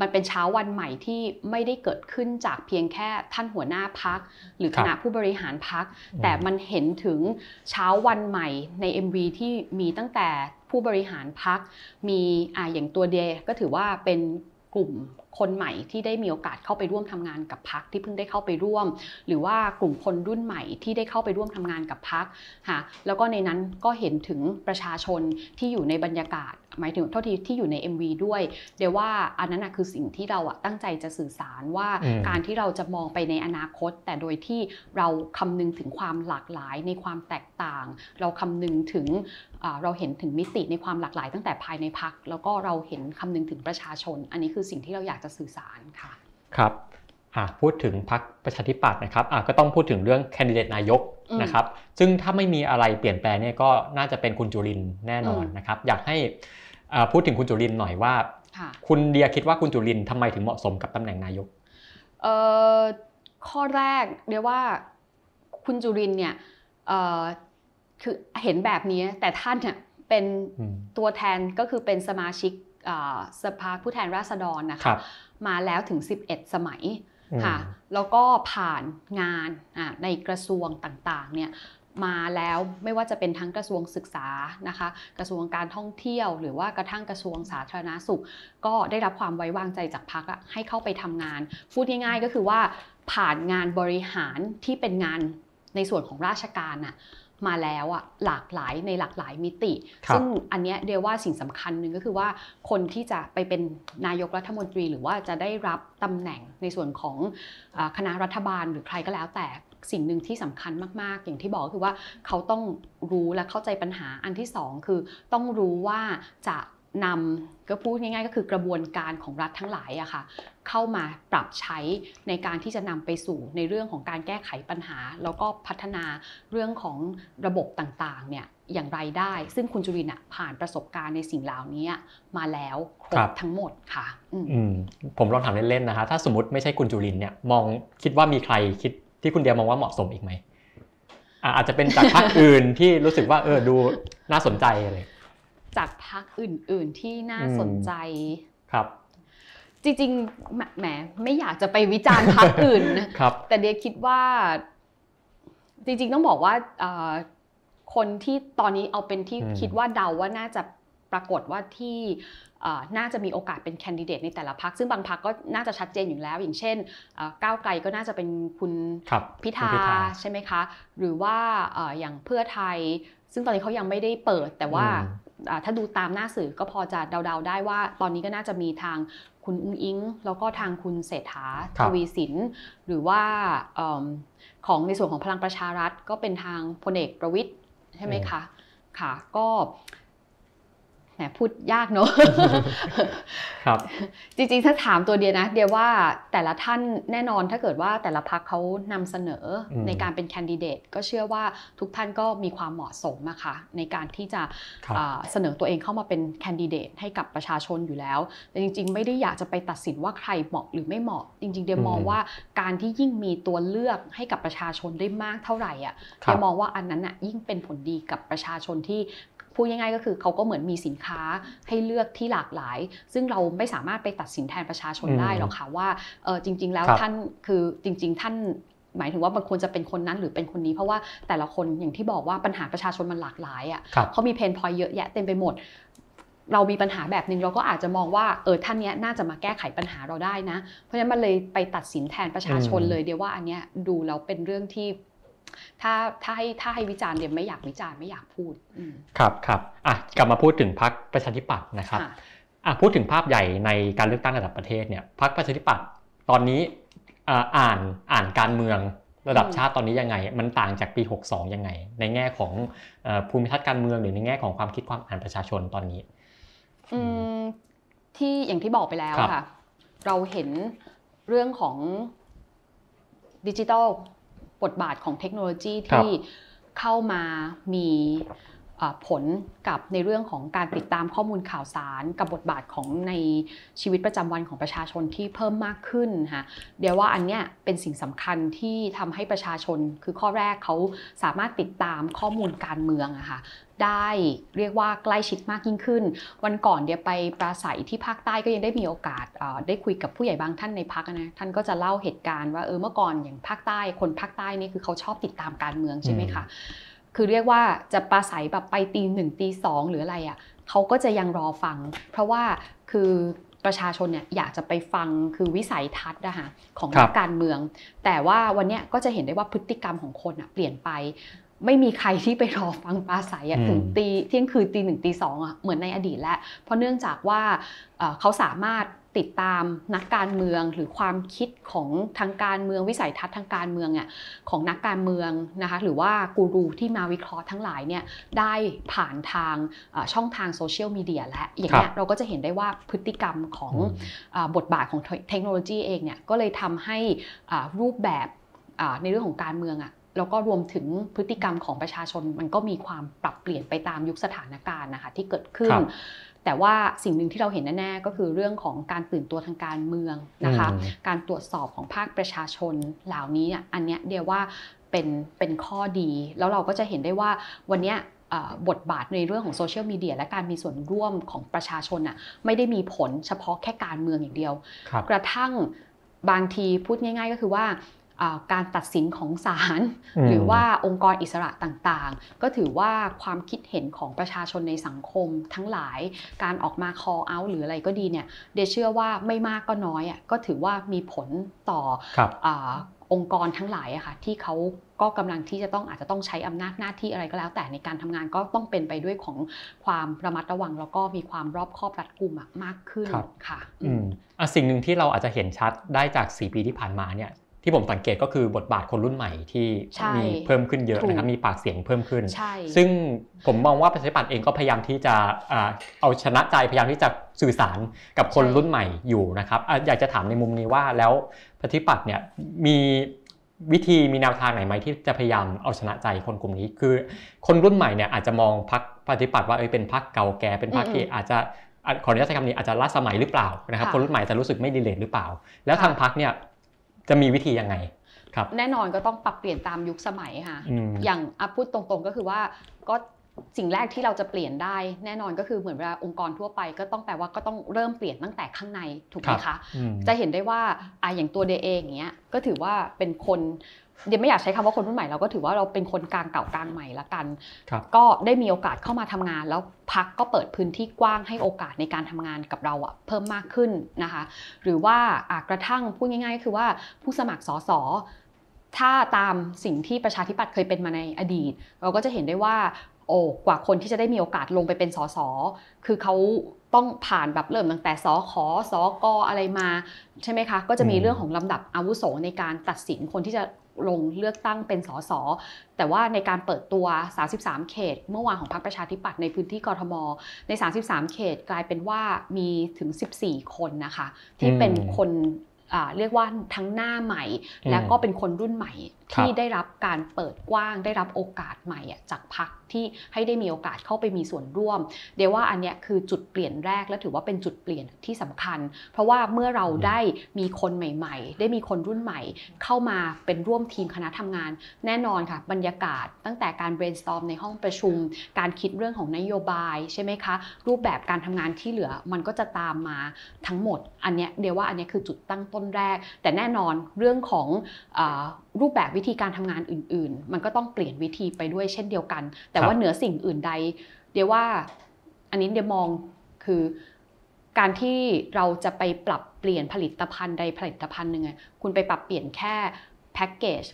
มันเป็นเช้าวันใหม่ที่ไม่ได้เกิดขึ้นจากเพียงแค่ท่านหัวหน้าพัก หรือคครับณะผู้บริหารพักอืมแต่มันเห็นถึงเช้าวันใหม่ใน MV ที่มีตั้งแต่ผู้บริหารพักมีอ่าอย่างตัวเดย์ก็ถือว่าเป็น กลุ่มคนใหม่ที่ได้มีโอกาสเข้าไปร่วมทำงานกับพักที่เพิ่งได้เข้าไปร่วม หรือว่ากลุ่มคนรุ่นใหม่ที่ได้เข้าไปร่วมทำงานกับพักค่ะแล้วก็ในนั้นก็เห็นถึงประชาชนที่อยู่ในบรรยากาศ หมายถึงโทษทีที่อยู่ใน MV ด้วย เดี๋ยวว่าอันนั้นนะคือสิ่งที่เราอะตั้งใจจะสื่อสารว่าอืมการที่เราจะมองไปในอนาคต แต่โดยที่เราคำนึงถึงความหลากหลายในความแตกต่าง เราคำนึงถึงอ่าเราเห็นถึงมิติในความหลากหลาย ตั้งแต่ภายในพัก แล้วก็เราเห็นคำนึงถึงประชาชน อันนี้คือสิ่งที่เราอยากจะสื่อสารค่ะครับพูดถึงพรรคประชาธิปัตย์นะครับก็ต้องพูดถึงเรื่องแคนดิเดตนายกนะครับซึ่งถ้าไม่มีอะไรเปลี่ยนแปลงเนี่ยก็น่าจะเป็นคุณจุรินแน่นอนนะครับอยากให้ พูดถึงคุณจุรินหน่อยว่า คุณเดียคิดว่าคุณจุรินทำไมถึงเหมาะสมกับตำแหน่งนายกข้อแรกเรียกว่าคุณจุรินเนี่ยคือเห็นแบบนี้แต่ท่านเนี่ยเป็นตัวแทนก็คือเป็นสมาชิกสภาผู้แทนราษฎรนะคะมาแล้วถึง 11 สมัยค่ะแล้วก็ผ่านงานในกระทรวงต่างๆเนี่ย มาแล้วไม่ว่าจะเป็นทั้งกระทรวงศึกษานะคะ กระทรวงการท่องเที่ยว หรือว่ากระทั่งกระทรวงสาธารณาสุข ก็ได้รับความไว้วางใจจากพักให้เข้าไปทำงาน พูดง่ายๆก็คือว่าผ่านงานบริหารที่เป็นงานในส่วนของราชการน่ะมาแล้วอะหลากหลายในหลากหลายมิติ ซึ่งอันนี้เดียวว่าสิ่งสำคัญหนึ่งก็คือว่าคนที่จะไปเป็นนายกรัฐมนตรี หรือว่าจะได้รับตำแหน่งในส่วนของคณะรัฐบาลหรือใครก็แล้วแต่ สิ่งหนึ่งที่สำคัญมาก ๆ อย่างที่บอกคือว่าเขาต้องรู้และเข้าใจปัญหาอันที่สองคือต้องรู้ว่าจะนำก็พูดง่ายๆ ก็คือกระบวนการของรัฐทั้งหลายอะค่ะเข้ามาปรับใช้ในการที่จะนำไปสู่ในเรื่องของการแก้ไขปัญหา แล้วก็พัฒนาเรื่องของระบบต่างๆเนี่ยอย่างไรได้ ซึ่งคุณจุรินผ่านประสบการณ์ในสิ่งเหล่านี้มาแล้วครบทั้งหมดค่ะผมลองถามเล่นๆนะคะถ้าสมมติไม่ใช่คุณจุรินเนี่ยมองคิดว่ามีใครคิด ที่คุณเดียมองว่าเหมาะสมอีกไหมอาจจะเป็นจากพรรคอื่นที่รู้สึกว่าเออดูน่าสนใจอะไรจากพรรคอื่น ๆ ที่น่าสนใจครับ จริงๆแหมไม่อยากจะไปวิจารณ์พรรคอื่นครับแต่เดียคิดว่า จริง ๆ ต้องบอกว่าคนที่ตอนนี้เอาเป็นที่คิดว่าเดาว่าน่าจะปรากฏว่าที่ น่าจะมีโอกาสเป็นแคนดิเดตในแต่ละพักซึ่งบางพักก็น่าจะชัดเจนอยู่แล้ว อย่างเช่นก้าวไกลก็น่าจะเป็นคุณพิธาใช่ไหมคะ หรือว่าอย่างเพื่อไทย ซึ่งตอนนี้เขายังไม่ได้เปิด แต่ว่าถ้าดูตามหน้าสื่อก็พอจะเดาๆได้ว่า ตอนนี้ก็น่าจะมีทางคุณอุ้งอิง แล้วก็ทางคุณเศรษฐาทวีสิน หรือว่าของในส่วนของพลังประชารัฐก็เป็นทางพลเอกประวิทย์ใช่ไหมคะค่ะ ก็แห มพูดยากเนอะครับ จริงๆ ถ้าถามตัวเดียนะ เดียว่าแต่ละท่านแน่นอนถ้าเกิดว่าแต่ละพักเขานำเสนอในการเป็นแคนดิเดตก็เชื่อว่าทุกท่านก็มีความเหมาะสมนะคะในการที่จะเสนอตัวเองเข้ามาเป็นแคนดิเดตให้กับประชาชนอยู่แล้ว แต่จริง ๆ ไม่ได้อยากจะไปตัดสินว่าใครเหมาะหรือไม่เหมาะ จริง ๆ เดียมองว่าการที่ยิ่งมีตัวเลือกให้กับประชาชนได้มากเท่าไหร่อะเดียมองว่าอันนั้นอะยิ่งเป็นผลดีกับประชาชนที่ พูดง่ายๆก็คือเขาก็เหมือนมีสินค้าให้เลือกที่หลากหลาย ซึ่งเราไม่สามารถไปตัดสินแทนประชาชนได้หรอกค่ะว่าเออจริง ๆ แล้วท่านคือจริง ๆ ท่านหมายถึงว่ามันควรจะเป็นคนนั้นหรือเป็นคนนี้ เพราะว่าแต่ละคนอย่างที่บอกว่าปัญหาประชาชนมันหลากหลายอะเขามีเพนพอยเยอะแยะเต็มไปหมด เรามีปัญหาแบบหนึ่งเราก็อาจจะมองว่าเออท่านนี้น่าจะมาแก้ไขปัญหาเราได้นะ เพราะฉะนั้นมันเลยไปตัดสินแทนประชาชนเลยเดียวว่าอันเนี้ยดูแล้วเป็นเรื่องที่ ถ้าถ้าให้ถ้าให้วิจารณ์เดี๋ยวไม่อยากวิจารณ์ไม่อยากพูดครับครับอะกลับมาพูดถึงพรรคประชาธิปัตย์นะครับอะพูดถึงภาพใหญ่ในการเลือกตั้งระดับประเทศเนี่ยพรรคประชาธิปัตย์ตอนนี้อ่านอ่านการเมืองระดับชาติตอนนี้ยังไง มันต่างจากปี 62 ยังไง ในแง่ของภูมิทัศน์การเมืองหรือในแง่ของความคิดความอ่านประชาชนตอนนี้ที่อย่างที่บอกไปแล้วค่ะ เราเห็นเรื่องของดิจิทัล บทบาทของเทคโนโลยีที่เข้ามามีผลกับในเรื่องของการติดตามข้อมูลข่าวสารกับบทบาทของในชีวิตประจำวันของประชาชนที่เพิ่มมากขึ้นค่ะเดี๋ยวว่าอันเนี้ยเป็นสิ่งสำคัญที่ทำให้ประชาชนคือข้อแรกเขาสามารถติดตามข้อมูลการเมืองอะค่ะ ได้เรียกว่าใกล้ชิดมากยิ่งขึ้น วันก่อนเดี๋ยวไปปราศัยที่ภาคใต้ก็ยังได้มีโอกาสได้คุยกับผู้ใหญ่บางท่านในพักนะท่านก็จะเล่าเหตุการณ์ว่าเออเมื่อก่อนอย่างภาคใต้คนภาคใต้นี่คือเขาชอบติดตามการเมืองใช่ไหมคะคือเรียกว่าจะปราศัยแบบไปตีหนึ่งตีสองหรืออะไรอะ่ะเขาก็จะยังรอฟัง เพราะว่าคือประชาชนเนี่ยอยากจะไปฟังคือวิสัยทัศน์นะคะของนักการเมือง แต่ว่าวันนี้ก็จะเห็นได้ว่าพฤติกรรมของคนอะเปลี่ยนไป ไม่มีใครที่ไปรอฟังปราศัยถึงตีเที่ยงคืนตีหนึ่งตีสองอะเหมือนในอดีตแล้ว เพราะเนื่องจากว่าเขาสามารถติดตามนักการเมืองหรือความคิดของทางการเมืองวิสัยทัศน์ทางการเมืองอะของนักการเมืองนะคะหรือว่ากูรูที่มาวิเคราะห์ทั้งหลายเนี่ยได้ผ่านทางช่องทางโซเชียลมีเดียและอย่างเงี้ยเราก็จะเห็นได้ว่าพฤติกรรมของบทบาทของเทคโนโลยีเองเนี่ยก็เลยทำให้รูปแบบในเรื่องของการเมืองอะ แล้วก็รวมถึงพฤติกรรมของประชาชนมันก็มีความปรับเปลี่ยนไปตามยุคสถานการณ์นะคะที่เกิดขึ้น แต่ว่าสิ่งหนึ่งที่เราเห็นแน่ๆก็คือเรื่องของการตื่นตัวทางการเมืองนะคะ การตรวจสอบของภาคประชาชนเหล่านี้อันเนี้ยเดียวว่าเป็นเป็นข้อดี แล้วเราก็จะเห็นได้ว่าวันนี้บทบาทในเรื่องของโซเชียลมีเดียและการมีส่วนร่วมของประชาชนอะไม่ได้มีผลเฉพาะแค่การเมืองอย่างเดียว กระทั่งบางทีพูดง่าย ๆ ก็คือว่า การตัดสินของศาลหรือว่าองค์กรอิสระต่างๆ ก็ถือว่าความคิดเห็นของประชาชนในสังคมทั้งหลายการออกมา call out หรืออะไรก็ดีเนี่ยเดเชื่อว่าไม่มากก็น้อยอะก็ถือว่ามีผลต่อองค์กรทั้งหลายอะค่ะที่เขาก็กำลังที่จะต้องอาจจะต้องใช้อำนาจหน้าที่อะไรก็แล้ว แต่ในการทำงานก็ต้องเป็นไปด้วยของความระมัดระวัง แล้วก็มีความรอบคอบรัดกุมมากขึ้นค่ะอืมอะสิ่งหนึ่งที่เราอาจจะเห็นชัดได้จาก 4 ปีที่ผ่านมาเนี่ย ที่ผมสังเกตก็คือบทบาทคนรุ่นใหม่ที่มีเพิ่มขึ้นเยอะนะครับมีปากเสียงเพิ่มขึ้น ซึ่งผมมองว่าประชาธิปัตย์เองก็พยายามที่จะเอาชนะใจพยายามที่จะสื่อสารกับคนรุ่นใหม่อยู่นะครับอยากจะถามในมุมนี้ว่าแล้วประชาธิปัตย์เนี่ยมีวิธีมีแนวทางไหนไหมที่จะพยายามเอาชนะใจคนกลุ่มนี้ คือ คนรุ่นใหม่เนี่ยอาจจะมองพรรคปฏิปัติว่าเออเป็นพรรคเก่าแก่เป็นพรรคที่อาจจะขออนุญาตใช้คำนี้อาจจะล้าสมัยหรือเปล่านะครับคนรุ่นใหม่จะรู้สึกไม่ดีเลทหรือเปล่า แล้วทางพรรคเนี่ย จะมีวิธียังไงครับแน่นอนก็ต้องปรับเปลี่ยนตามยุคสมัยค่ะ อย่างอพูดตรงๆก็คือว่าก็สิ่งแรกที่เราจะเปลี่ยนได้แน่นอนก็คือเหมือนเวลาองค์กรทั่วไป ก็ต้องแปลว่าก็ต้องเริ่มเปลี่ยนตั้งแต่ข้างในถูกไหมคะ จะเห็นได้ว่าอ่าอย่างตัวเดเองอย่างเงี้ยก็ถือว่าเป็นคนเดี๋ยวไม่อยากใช้คำว่าคนรุ่นใหม่เราก็ถือว่าเราเป็นคนกลางเก่ากลางใหม่ละกัน ก็ได้มีโอกาสเข้ามาทำงาน แล้วพักก็เปิดพื้นที่กว้างให้โอกาสในการทำงานกับเราอะเพิ่มมากขึ้นนะคะ หรือว่ากระทั่งพูดง่ายๆ คือว่าผู้สมัครสสถ้าตามสิ่งที่ประชาธิปัตย์เคยเป็นมาในอดีต เราก็จะเห็นได้ว่าโอ้กว่าคนที่จะได้มีโอกาสลงไปเป็นสสคือเขา ต้องผ่านแบบเริ่มตั้งแต่สขสกอะไรมาใช่ไหมคะ ก็จะมีเรื่องของลำดับอาวุโสในการตัดสินคนที่จะลงเลือกตั้งเป็นสสแต่ว่าในการเปิดตัว 33 เขต เมื่อวานของพรรคประชาธิปัตย์ในพื้นที่กรทม ใน 33 เขตกลายเป็นว่ามีถึง 14 คนนะคะ ที่เป็นคนเรียกว่าทั้งหน้าใหม่ แล้วก็เป็นคนรุ่นใหม่ ที่ได้รับการเปิดกว้าง ได้รับโอกาสใหม่จากพรรคที่ให้ได้มีโอกาสเข้าไปมีส่วนร่วม เดี๋ยวว่าอันนี้คือจุดเปลี่ยนแรกและถือว่าเป็นจุดเปลี่ยนที่สำคัญ เพราะว่าเมื่อเราได้มีคนใหม่ ๆ ได้มีคนรุ่นใหม่ เข้ามาเป็นร่วมทีมคณะทำงาน แน่นอนค่ะบรรยากาศตั้งแต่การ brainstorm ในห้องประชุม การคิดเรื่องของนโยบายใช่ไหมคะรูปแบบการทำงานที่เหลือมันก็จะตามมาทั้งหมด อันนี้เดี๋ยวว่าอันนี้คือจุดตั้งต้นแรก แต่แน่นอนเรื่องของรูปแบบวิธีการทำงานอื่น ๆ มันก็ต้องเปลี่ยนวิธีไปด้วยเช่นเดียวกัน แต่ว่าเหนือสิ่งอื่นใด เดี๋ยวว่าอันนี้เดี๋ยวมองคือการที่เราจะไปปรับเปลี่ยนผลิตภัณฑ์ใดผลิตภัณฑ์หนึ่งคุณไปปรับเปลี่ยนแค่ แพ็กเกจ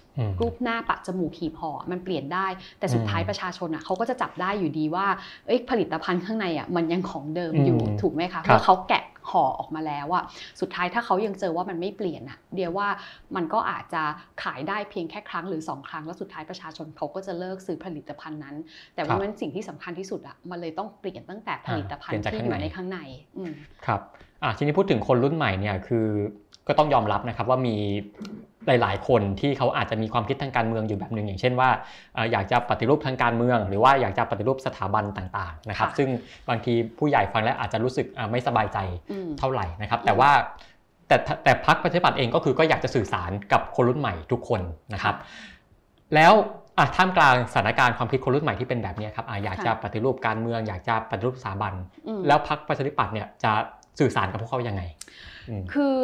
รูปหน้าปะจมูกขีบห่อมันเปลี่ยนได้ แต่สุดท้ายประชาชนอะเขาก็จะจับได้อยู่ดีว่าเอ้ผลิตภัณฑ์ข้างในอะมันยังของเดิมอยู่ถูกไหมคะเมื่อเขาแกะห่อออกมาแล้วอะสุดท้ายถ้าเขายังเจอว่ามันไม่เปลี่ยนอะเดียวว่ามันก็อาจจะขายได้เพียงแค่ครั้งหรือ 2 ครั้ง แล้วสุดท้ายประชาชนเขาก็จะเลิกซื้อผลิตภัณฑ์นั้น แต่ว่ามันสิ่งที่สำคัญที่สุดอะมันเลยต้องเปลี่ยนตั้งแต่ผลิตภัณฑ์ที่อยู่ในข้างในครับอะทีนี้พูดถึงคนรุ่นใหม่เนี่ยคือก็ต้องยอมรับนะครับว่ามีหลาย ๆ คนที่เขาอาจจะมีความคิดทางการเมืองอยู่แบบหนึ่งอย่างเช่นว่าอยากจะปฏิรูปทางการเมือง หรือว่าอยากจะปฏิรูปสถาบันต่างๆนะครับซึ่งบางทีผู้ใหญ่ฟังแล้วอาจจะรู้สึกไม่สบายใจเท่าไหร่นะครับแต่ว่าแต่แต่พรรคประชาธิปัตย์เองก็คือก็อยากจะสื่อสารกับคนรุ่นใหม่ทุกคนนะครับ แล้วท่ามกลางสถานการณ์ความคิดคนรุ่นใหม่ที่เป็นแบบนี้ครับอยากจะปฏิรูปการเมือง อยากจะปฏิรูปสถาบัน แล้วพรรคประชาธิปัตย์เนี่ยจะสื่อสารกับพวกเขายังไง คือ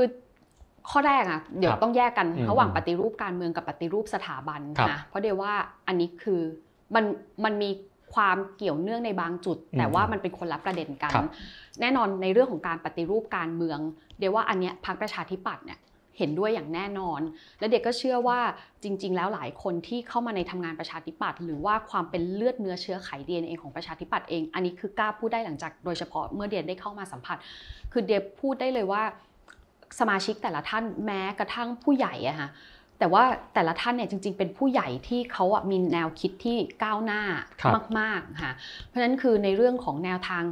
ข้อแรกอะเดี๋ยวต้องแยกกันระหว่างปฏิรูปการเมืองกับปฏิรูปสถาบันนะเพราะเดี๋ยวว่าอันนี้คือมันมันมีความเกี่ยวเนื่องในบางจุด แต่ว่ามันเป็นคนละประเด็นกัน แน่นอนในเรื่องของการปฏิรูปการเมือง เดี๋ยวว่าอันเนี้ยพรรคประชาธิปัตย์เนี่ยเห็นด้วยอย่างแน่นอน และเด็กก็เชื่อว่าจริง ๆ แล้วหลายคนที่เข้ามาในทำงานประชาธิปัตย์หรือว่าความเป็นเลือดเนื้อเชื้อไข DNA ของประชาธิปัตย์เอง อันนี้คือกล้าพูดได้หลังจากโดยเฉพาะเมื่อเดียได้เข้ามาสัมผัส คือเดียพูดได้เลยว่า สมาชิกแต่ละท่านแม้กระทั่งผู้ใหญ่อะค่ะแต่ว่าแต่ละท่านเนี่ยจริง ๆ เป็นผู้ใหญ่ที่เขาอะมีแนวคิดที่ก้าวหน้าครับมากๆค่ะเพราะฉะนั้นคือในเรื่องของแนวทาง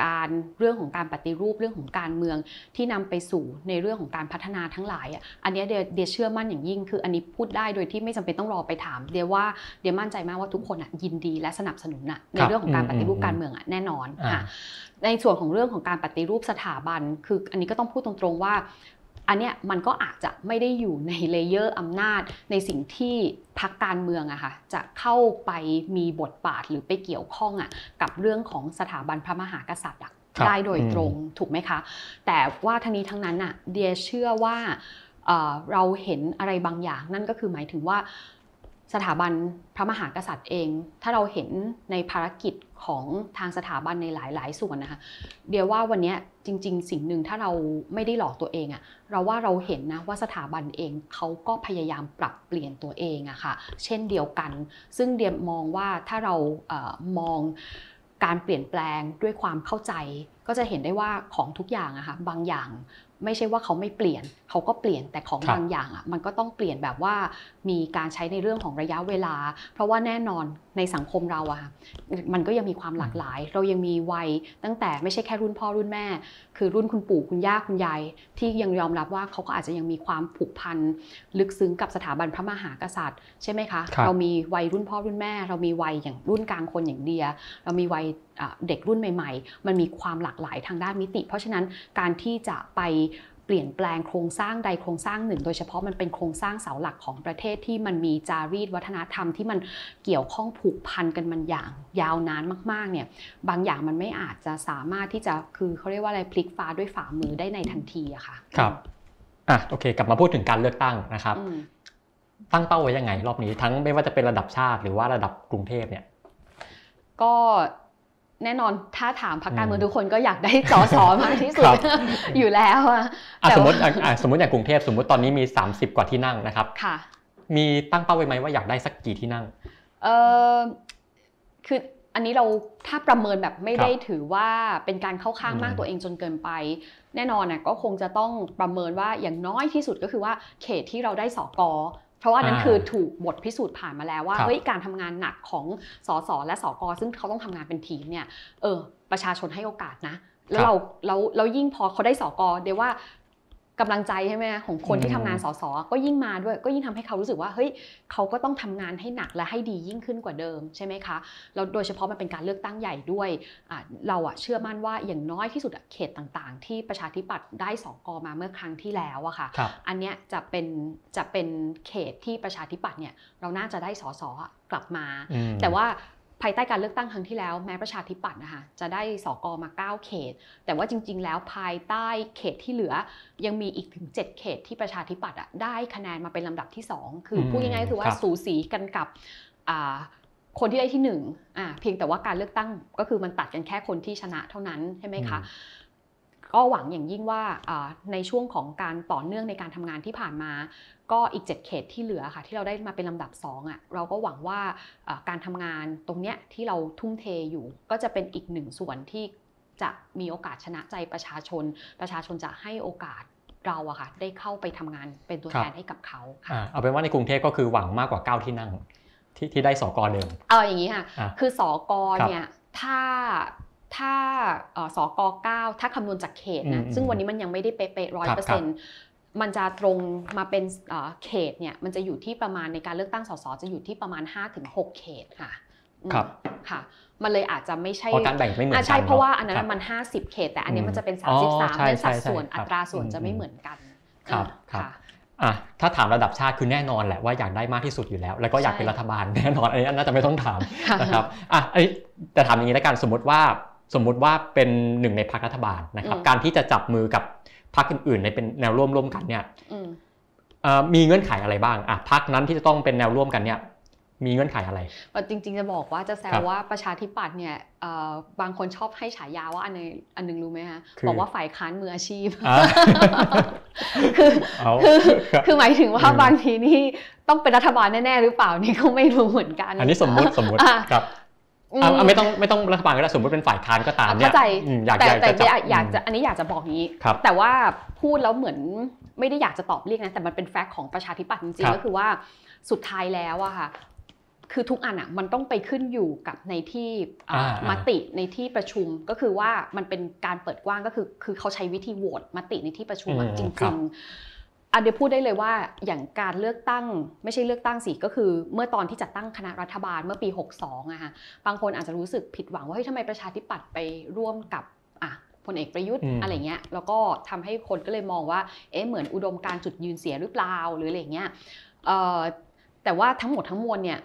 การเรื่องของการปฏิรูปเรื่องของการเมืองที่นำไปสู่ในเรื่องของการพัฒนาทั้งหลายอะอันเนี้ยเดียเดียเชื่อมั่นอย่างยิ่ง คืออันนี้พูดได้โดยที่ไม่จำเป็นต้องรอไปถาม เดียว่าเดียมั่นใจมากว่าทุกคนอะยินดีและสนับสนุนอะในเรื่องของการปฏิรูปการเมืองอะแน่นอนอ่าค่ะ ในส่วนของเรื่องของการปฏิรูปสถาบัน คืออันนี้ก็ต้องพูดตรงๆว่า อันเนี้ยมันก็อาจจะไม่ได้อยู่ใน layer อำนาจ ในสิ่งที่พรรคการเมืองอะค่ะจะเข้าไปมีบทบาทหรือไปเกี่ยวข้องอะกับเรื่องของสถาบันพระมหากษัตริย์อะครับได้โดยอืมตรงถูกไหมคะ แต่ว่าทั้งนี้ทั้งนั้นอะเดียเชื่อว่าเอ่อเราเห็นอะไรบางอย่างนั่นก็คือหมายถึงว่า สถาบันพระมหากษัตริย์เอง ถ้าเราเห็นในภารกิจของทางสถาบันในหลาย ๆ ส่วนนะคะ เดียวว่าวันนี้จริง ๆ สิ่งหนึ่งถ้าเราไม่ได้หลอกตัวเองอะเราว่าเราเห็นนะว่าสถาบันเองเขาก็พยายามปรับเปลี่ยนตัวเองอะค่ะ เช่นเดียวกัน ซึ่งเดียมองว่าถ้าเราเออมองการเปลี่ยนแปลงด้วยความเข้าใจ ก็จะเห็นได้ว่าของทุกอย่างอะค่ะบางอย่างไม่ใช่ว่าเขาไม่เปลี่ยน เขาก็เปลี่ยนแต่ของครับบางอย่างอะมันก็ต้องเปลี่ยนแบบว่ามีการใช้ในเรื่องของระยะเวลา เพราะว่าแน่นอนในสังคมเราอะค่ะมันก็ยังมีความหลากหลาย เรายังมีวัยตั้งแต่ไม่ใช่แค่รุ่นพ่อรุ่นแม่ คือรุ่นคุณปู่คุณย่าคุณยายที่ยังยอมรับว่าเขาก็อาจจะยังมีความผูกพันลึกซึ้งกับสถาบันพระมหากษัตริย์ ใช่ไหมคะครับเรามีวัยรุ่นพ่อรุ่นแม่ เรามีวัยอย่างรุ่นกลางคนอย่างเดีย เรามีวัยอะเด็กรุ่นใหม่ ๆ มันมีความหลากหลายทางด้านมิติ เพราะฉะนั้นการที่จะไปเปลี่ยนแปลงโครงสร้างใดโครงสร้างหนึ่ง โดยเฉพาะมันเป็นโครงสร้างเสาหลักของประเทศที่มันมีจารีตวัฒนธรรมที่มันเกี่ยวข้องผูกพันกันมันอย่างยาวนานมากๆเนี่ยบางอย่างมันไม่อาจจะสามารถที่จะคือเขาเรียกว่าอะไรพลิกฟ้าด้วยฝ่ามือได้ในทันทีอะค่ะครับอะโอเค กลับมาพูดถึงการเลือกตั้งนะครับอืมตั้งเป้าไว้ยังไง รอบนี้ทั้งไม่ว่าจะเป็นระดับชาติหรือว่าระดับกรุงเทพเนี่ยก็ แน่นอนถ้าถามพรรคการเมืองอืมทุกคนก็อยากได้สอสอมากที่สุดครับอยู่แล้วอะอะแต่สมมว่าติอะอะสมมติอย่างกรุงเทพสมมติตอนนี้มี 30 กว่าที่นั่งนะครับค่ะ มีตั้งเป้าไว้ไหมว่าอยากได้สักกี่ที่นั่งเออคืออันนี้เราถ้าประเมินแบบไม่ได้ถือว่าเป็นการเข้าข้างอืมมากตัวเองจนเกินไป แน่นอนน่ะก็คงจะต้องประเมินว่าอย่างน้อยที่สุดก็คือว่าเขตที่เราได้สอกอ เพราะว่านั้นอ่าคือถูกบทพิสูจน์ผ่านมาแล้วว่าครับเฮ้ยการทำงานหนักของสสและสกซึ่งเขาต้องทำงานเป็นทีมเนี่ยเออประชาชนให้โอกาสนะแล้วเราเราเรายิ่งพอเขาได้สอกอเดี๋ยวว่า กำลังใจใช่ไหมของคนที่อืมทำงานสสก็ยิ่งมาด้วย ก็ยิ่งทำให้เขารู้สึกว่าเฮ้ยเขาก็ต้องทำงานให้หนักและให้ดียิ่งขึ้นกว่าเดิมใช่ไหมคะแล้วโดยเฉพาะมันเป็นการเลือกตั้งใหญ่ด้วยอะเราอะเชื่อมั่นว่าอย่างน้อยที่สุดอะเขตต่างๆ ที่ประชาธิปัตย์ได้สอกอมาเมื่อครั้งที่แล้วอะค่ะครับอันเนี้ยจะเป็นจะเป็นเขตที่ประชาธิปัตย์เนี่ยเราน่าจะได้สสอะกลับมาอืมแต่ว่า ภายใต้การเลือกตั้งครั้งที่แล้วแม้ประชาธิปัตย์นะคะจะได้สกมา 9 เขต แต่ว่าจริง ๆ แล้วภายใต้เขตที่เหลือ ยังมีอีกถึง 7 เขตที่ประชาธิปัตย์อะได้คะแนนมาเป็นลำดับที่ 2 คืออมพูดง่ายๆก็คือว่าครับสูสีกันกับอ่าคนที่ได้ที่1อ่าเพียงแต่ว่าการเลือกตั้งก็คือมันตัดกันแค่คนที่ชนะเท่านั้นใช่ไหมคะก็หวังอย่างยิ่งว่าอ่าในช่วงของการต่อเนื่องในการทำงานที่ผ่านมา ก็อีก 7 เขตที่เหลือค่ะ ที่เราได้มาเป็นลำดับ2อะเราก็หวังว่าอ่าการทำงานตรงเนี้ยที่เราทุ่มเทอยู่ ก็จะเป็นอีกหนึ่งส่วนที่จะมีโอกาสชนะใจประชาชน ประชาชนจะให้โอกาสเราอะค่ะได้เข้าไปทำงานเป็นตัวครับแทนให้กับเขาค่ะอ่าเอาเป็นว่าในกรุงเทพก็คือหวังมากกว่า 9 ที่นั่งที่ที่ได้สกเดิมเอาอย่างนี้ค่ะอะคือสอกอครับเนี่ยถ้าถ้าเอ่อสอกอเก้าถ้าคำนวณจากเขตอืนะมซึ่งวันนี้มันยังไม่ได้เป๊ะร้อยครัเปอร์ครัเซ็บนต์ มันจะตรงมาเป็นเอ่อเขตเนี่ยมันจะอยู่ที่ประมาณในการเลือกตั้งสสจะอยู่ที่ประมาณ 5-6 เขตค่ะอืมครับค่ะ มันเลยอาจจะไม่ใช่เพราะการแบ่งไม่เหมือนอะกันใช่เพราะว่าเนอันนั้นครับมัน 50 เขต แต่อันนี้อืมมันจะเป็นอ๋อ33ใช่เป็นสัดใช่ส่วนใช่อัตราส่วนครับจะไม่เหมือนกันครับอะครับค่ะอะถ้าถามระดับชาติคือแน่นอนแหละว่าอยากได้มากที่สุดอยู่แล้ว แล้วก็อยากใช่เป็นรัฐบาลแน่นอนอันนี้น่าจะไม่ต้องถามค่ะนะครับอะอันนี้แต่ถามอย่างนี้แล้วกันสมมติว่าสมมุติว่าเป็นหนึ่งในพรรครัฐบาลนะครับอืมการที่จะจับมือกับ พรรคอื่นๆในเป็นแนวร่วมร่วมกันเนี่ยอืมเอ่อมีเงื่อนไขอะไรบ้างอะพรรคนั้นที่จะต้องเป็นแนวร่วมกันเนี่ยมีเงื่อนไขอะไร จริงๆจะบอกว่าจะแซครัวบว่าประชาธิปัตย์เนี่ยเอ่อบางคนชอบให้ฉายาว่าอันนึงอันนึงรู้ไหมคะคือบอกว่าฝ่ายค้านมืออาชีพอ่าคือเอาคือครับคือหมายถึงว่าอืมบางทีนี่ต้องเป็นรัฐบาลแน่ๆหรือเปล่านี่ก็ไม่รู้เหมือนกัน อันนี้สมมุติสมมุติอะครับ อืมอะอะไม่ต้องไม่ต้องรัฐบาลก็ได้สมมติเป็นฝ่ายค้านก็ตามเนี่ยเข้าใจอืมอยากแต่อยากแต่จะจับอยากอยากจะอันนี้อยากจะบอกงี้ครับแต่ว่าพูดแล้วเหมือนไม่ได้อยากจะตอบเรียกนะแต่มันเป็นแฟกต์ของประชาธิปัตย์จริครังบๆก็คือว่าสุดท้ายแล้วอะค่ะคือทุกอันอะมันต้องไปขึ้นอยู่กับในที่อ่าอ่ามติในที่ประชุมก็คือว่ามันเป็นการเปิดกว้างก็คือ คือเขาใช้วิธีโหวตมติในที่ประชุมอะจริงๆ อันเดียวพูดได้เลยว่าอย่างการเลือกตั้งไม่ใช่เลือกตั้งสิก็คือ เมื่อตอนที่จัดตั้งคณะรัฐบาลเมื่อปี 62อะค่ะบางคนอาจจะรู้สึกผิดหวังว่าเฮ้ยทำไมประชาธิปัตย์ไปร่วมกับอะพลเอกประยุทธ์อืมอะไรเงี้ยแล้วก็ทำให้คนก็เลยมองว่าเอ๊ะเหมือนอุดมการณ์จุดยืนเสียหรือเปล่าหรืออะไรเงี้ยเอ่อแต่ว่าทั้งหมดทั้งมวลเนี่ย